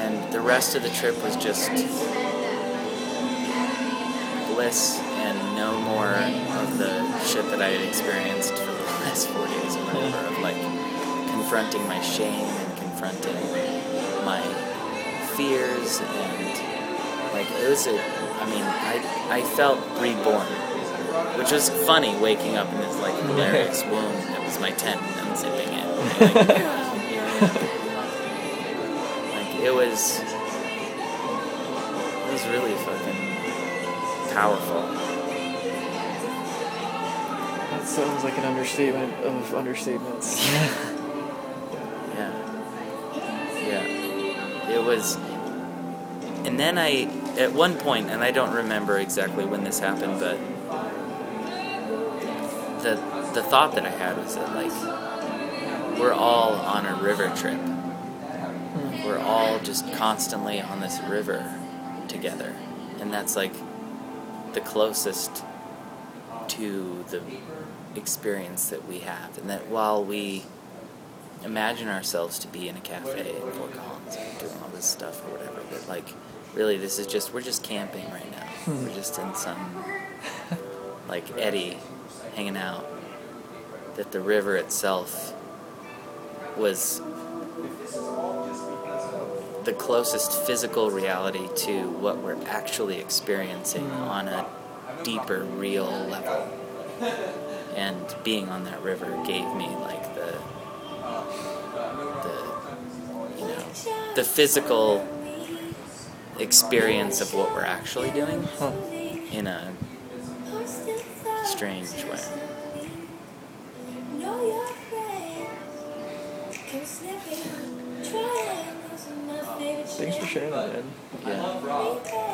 And the rest of the trip was just bliss no more of the shit that I had experienced for the last four days or whatever of like confronting my shame and confronting my fears and like it was a I mean I I felt reborn which was funny waking up in this like [LAUGHS] hilarious womb that was my tent and unzipping it like it was it was really fucking powerful That sounds like an understatement of understatements. [LAUGHS] Yeah. Yeah. It was. And then I, at one point, and I don't remember exactly when this happened, but the the thought that I had was that like we're all on a river trip. Hmm. We're all just constantly on this river together, and that's like the closest to the experience that we have, and that while we imagine ourselves to be in a cafe in Fort Collins doing all this stuff or whatever. But like, really, this is just we're just camping right now. Hmm. We're just in some like eddy, hanging out. That the river itself was the closest physical reality to what we're actually experiencing on a deeper, real level. And being on that river gave me like the the you know the physical experience of what we're actually doing Huh. in a strange way. Thanks for sharing that, man. Yeah.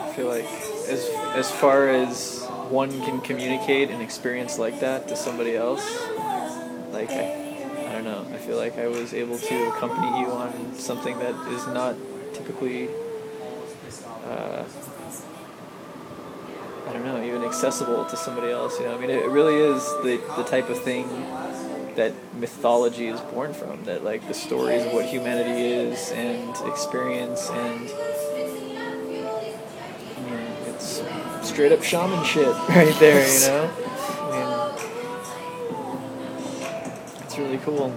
I feel like as as far as one can communicate an experience like that to somebody else, like I, I don't know. I feel like I was able to accompany you on something that is not typically, uh, I don't know, even accessible to somebody else. You know, I mean, it really is the the type of thing that mythology is born from. That like the stories of what humanity is and experience and. Straight up shaman shit [LAUGHS] right there, you know? I mean, it's really cool.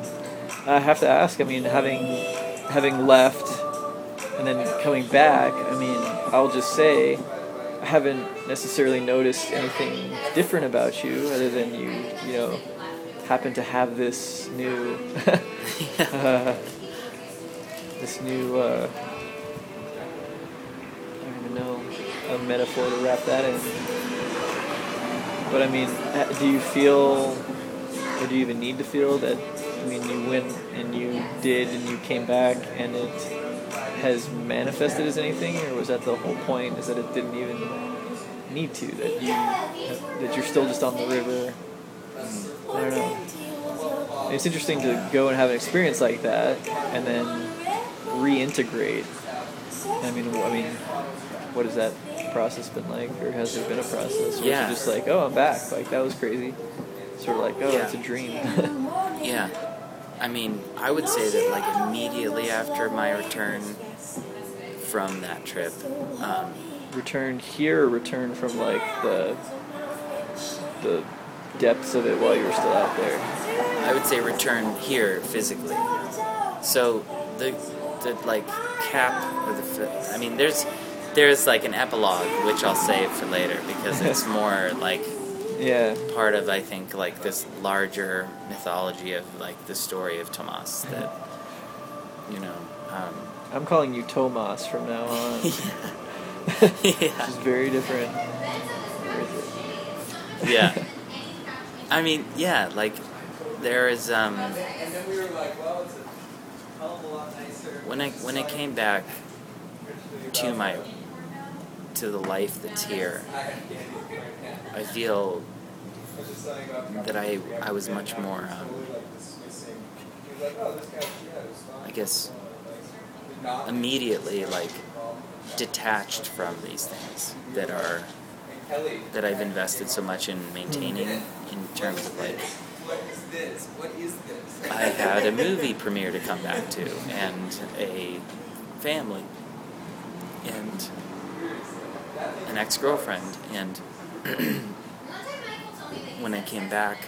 I have to ask, I mean, having having left and then coming back, I mean, I'll just say I haven't necessarily noticed anything different about you other than you, you know, happen to have this new [LAUGHS] [LAUGHS] uh, this new uh, a metaphor to wrap that in. But I mean, uh, do you feel, or do you even need to feel that? I mean, you went and you did, and you came back, and it has manifested as anything, or was that the whole point? Is that it didn't even need to? That you that you're still just on the river. I don't know. It's interesting to go and have an experience like that, and then reintegrate. I mean, I mean, what has that process been like, or has there been a process? Where Yeah. You're just like, oh, I'm back. Like that was crazy. Sort of like, oh, Yeah. it's a dream. [LAUGHS] Yeah. I mean, I would say that like immediately after my return from that trip, um, return here, or return from like the the depths of it while you were still out there. I would say return here physically. So the the like cap or the fi- I mean, there's there's like an epilogue which I'll save for later because it's [LAUGHS] more like Yeah. part of I think like this larger mythology of like the story of Tomas that you know. Um, I'm calling you Tomas from now [LAUGHS] on. [LAUGHS] Which yeah. is very different. yeah. I mean, yeah, like there is um when I when I came back to my to the life that's here, I feel that I I was much more um, I guess immediately like detached from these things that are that I've invested so much in maintaining in terms of like I had a movie premiere to come back to and a family. And an ex-girlfriend and when I came back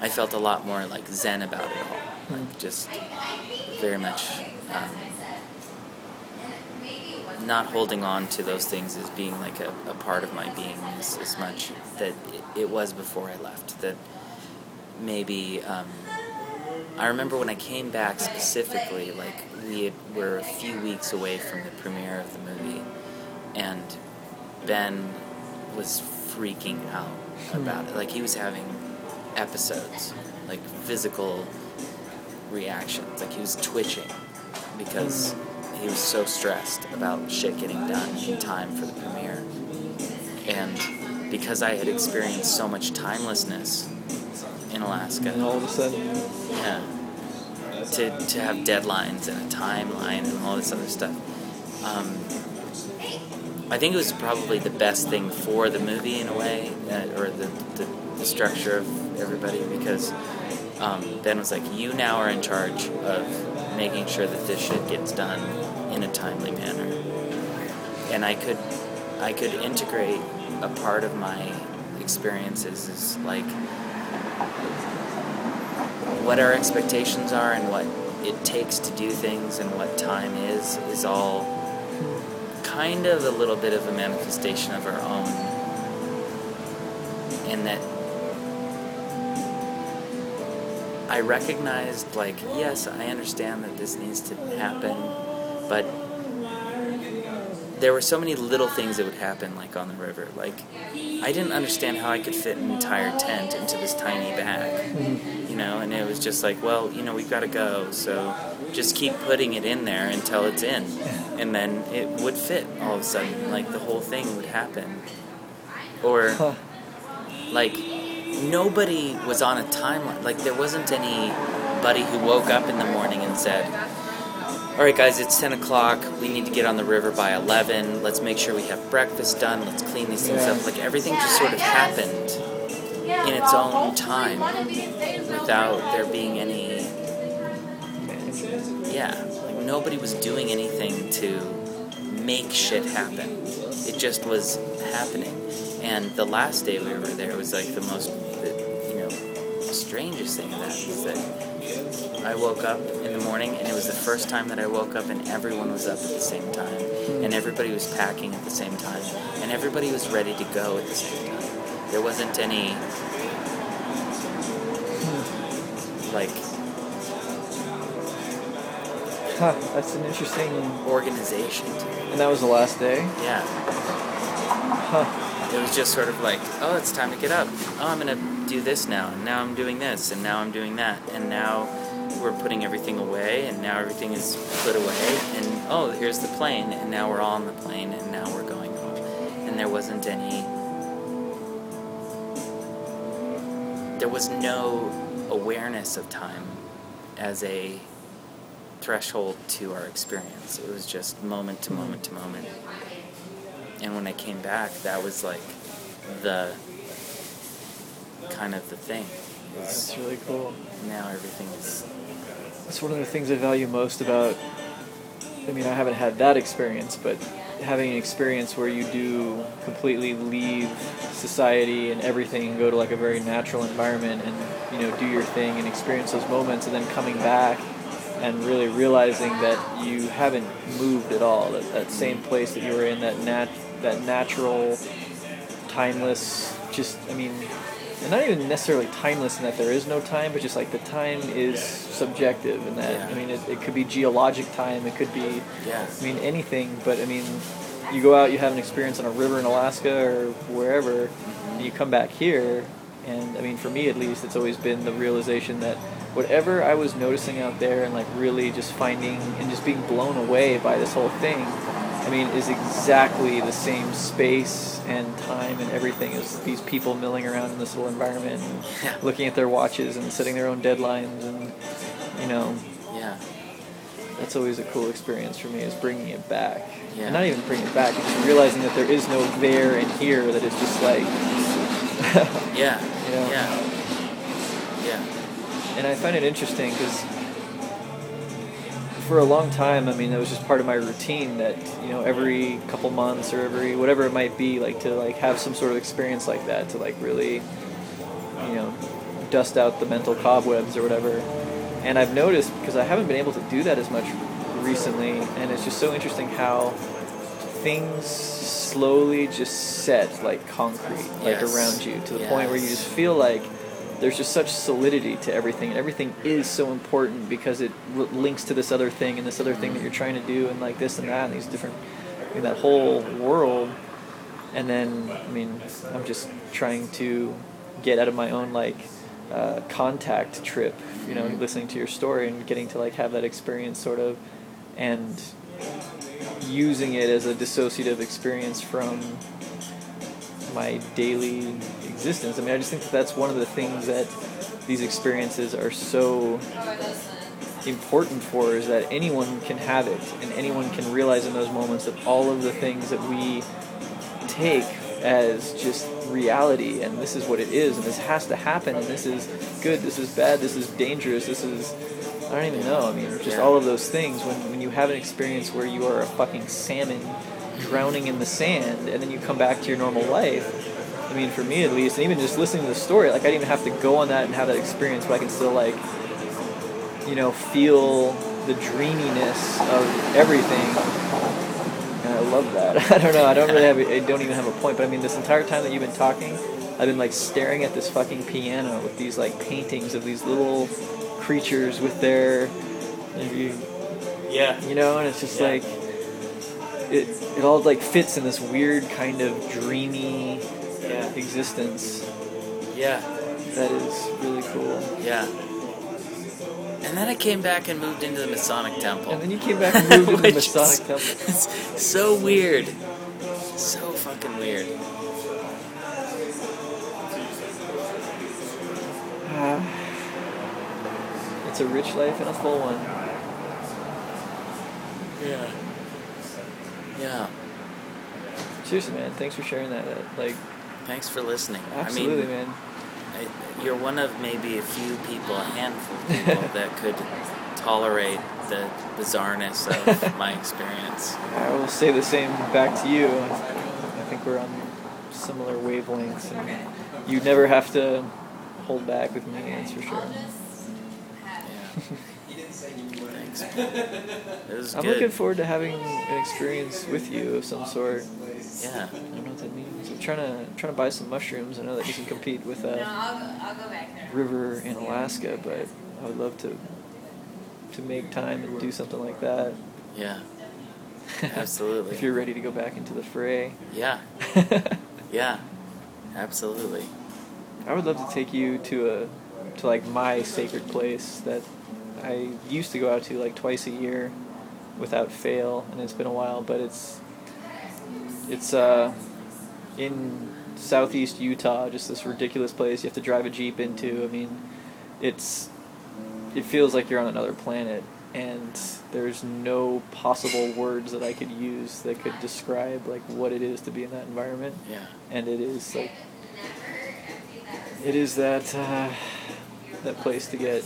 I felt a lot more like zen about it all like just very much um, not holding on to those things as being like a, a part of my being as, as much that it, it was before I left. That maybe um, I remember when I came back specifically, like we had, were a few weeks away from the premiere of the movie, and Ben was freaking out about it. Like he was having episodes, like physical reactions. Like he was twitching because he was so stressed about shit getting done in time for the premiere. And because I had experienced so much timelessness in Alaska, And all of a sudden, yeah, to, to have deadlines and a timeline and all this other stuff. Um, I think it was probably the best thing for the movie in a way, or the, the, the structure of everybody, because um, Ben was like, "You now are in charge of making sure that this shit gets done in a timely manner," and I could, I could integrate a part of my experiences is like what our expectations are and what it takes to do things and what time is is all kind of a little bit of a manifestation of our own and that I recognized like yes I understand that this needs to happen but there were so many little things that would happen like on the river. Like I didn't understand how I could fit an entire tent into this tiny bag mm-hmm. you know and it was just like well you know we've got to go so just keep putting it in there until it's in, and then it would fit all of a sudden. Like the whole thing would happen, or Huh. like nobody was on a timeline. Like there wasn't anybody who woke up in the morning and said, "All right, guys, it's ten o'clock. We need to get on the river by eleven. Let's make sure we have breakfast done. Let's clean these things Yeah. up." Like everything just sort of happened in its own time without there being any yeah. Like nobody was doing anything to make shit happen. It just was happening. And the last day we were there was like the most the, you know strangest thing that is that i woke up in the morning and it was the first time that i woke up and everyone was up at the same time and everybody was packing at the same time and everybody was ready to go at the same time. There wasn't any like Huh, that's an interesting. organization. And that was the last day. Yeah. Huh. It was just sort of like, oh, it's time to get up. Oh, I'm gonna do this now, and now I'm doing this, and now I'm doing that, and now we're putting everything away, and now everything is put away, and oh, here's the plane, and now we're all on the plane, and now we're going home. And there wasn't any. There was no awareness of time as a threshold to our experience. It was just moment to moment to moment. And when I came back, that was like the kind of the thing. Is That's really cool. now everything is That's one of the things I value most about. I mean, I haven't had that experience, but having an experience where you do completely leave society and everything and go to like a very natural environment and you know do your thing and experience those moments and then coming back and really realizing that you haven't moved at all that, that same place that you were in that nat that natural timeless just i mean and not even necessarily timeless in that there is no time but just like the time is subjective and that Yeah. i mean it, it could be geologic time it could be yeah. I mean anything, but I mean, you go out, you have an experience on a river in Alaska or wherever, mm-hmm. and you come back here, and I mean, for me at least, it's always been the realization that whatever I was noticing out there and like really just finding and just being blown away by this whole thing, I mean, is exactly the same space and time and everything as these people milling around in this little environment, and Yeah. looking at their watches and setting their own deadlines, and you know, Yeah. that's always a cool experience for me is bringing it back Yeah. and not even bringing it back just realizing that there is no there and here that it's just like Yeah. [LAUGHS] Yeah. Yeah. Yeah. And i find it interesting because for a long time i mean that was just part of my routine that you know every couple months or every whatever it might be like to like have some sort of experience like that to like really you know dust out the mental cobwebs or whatever and i've noticed because i haven't been able to do that as much recently and it's just so interesting how things slowly just set like concrete like Yes. around you to the point where you just feel like there's just such solidity to everything. And everything is so important because it links to this other thing and this other thing that you're trying to do and like this and that and these different I mean, that whole world. And then i mean i'm just trying to get out of my own like uh, contact trip you know listening to your story and getting to like have that experience sort of and using it as a dissociative experience from my daily existence. I mean i just think that that's one of the things that these experiences are so important for is that anyone can have it and anyone can realize in those moments that all of the things that we take as just reality and this is what it is and this has to happen and this is good this is bad this is dangerous this is i don't even know i mean just all of those things. When, when you have an experience where you are a fucking salmon drowning in the sand and then you come back to your normal life mean for me at least and even just listening to the story like i didn't even have to go on that and have that experience but i can still like you know, feel the dreaminess of everything. And I love that. [LAUGHS] I don't know. I don't really have. I don't even have a point. But I mean, this entire time that you've been talking, I've been like staring at this fucking piano with these like paintings of these little creatures with their, you, Yeah. you know, and it's just Yeah. like. It, it all like fits in this weird kind of dreamy Yeah. existence Yeah. that is really cool. Yeah. And then I came back and moved into the Masonic Temple. And then you came back and moved into the [LAUGHS] Masonic Temple. It's [LAUGHS] so weird. So fucking weird. [SIGHS] It's a rich life and a full one. Yeah. Yeah. Seriously, man. Thanks for sharing that, Like, Thanks for listening. absolutely, I mean, man. I, you're one of maybe a few people, a handful of people [LAUGHS] that could tolerate the bizarreness of [LAUGHS] my experience. I will say the same back to you. I think we're on similar wavelengths, and you never have to hold back with me. That's for sure. Yeah. [LAUGHS] Thanks. It was I'm good. looking forward to having an experience with you of some sort. Yeah. I don't know what that means. I'm trying to trying to buy some mushrooms. I know that you can compete with No, a I'll go, I'll go river in Alaska, but I would love to to make time and do something like that. Yeah. [LAUGHS] Absolutely. if you're ready to go back into the fray. Yeah. [LAUGHS] Yeah. Absolutely. I would love to take you to a to like my sacred place that I used to go out to like twice a year without fail, and it's been a while, but it's it's uh in southeast Utah, just this ridiculous place you have to drive a jeep into. I mean, it's it feels like you're on another planet and there's no possible words that I could use that could describe like what it is to be in that environment Yeah. and it is like it is that uh, that place to get.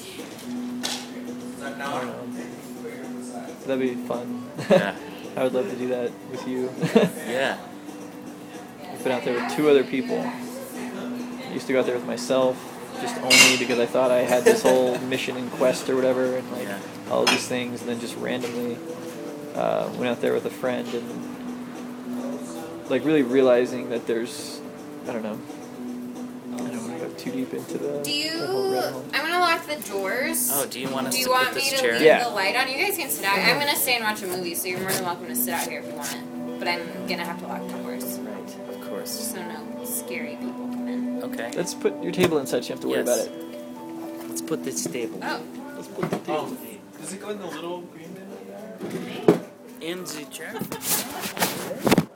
I don't know. That'd be fun. Yeah. [LAUGHS] I would love to do that with you. Yeah. [LAUGHS] I've been out there with two other people. I used to go out there with myself, just only because I thought I had this whole [LAUGHS] mission and quest or whatever, and like Yeah. all these things, and then just randomly uh, went out there with a friend and like really realizing that there's, I don't know. I don't want to go too deep into the. Do you? the whole rabbit hole. I'm gonna lock the doors. Oh, do you want to? Do you want me to chair? leave Yeah. the light on? You guys can sit out. I'm gonna stay and watch a movie, so you're more than welcome to sit out here if you want it. But I'm gonna have to lock the doors, Right. Of course. so no scary people come in. Okay. Let's put your table inside. So you have to worry Yes. about it. Let's put this table Oh, Let's put the table. Oh, Does it go in the little green bin right there? in the chair. [LAUGHS]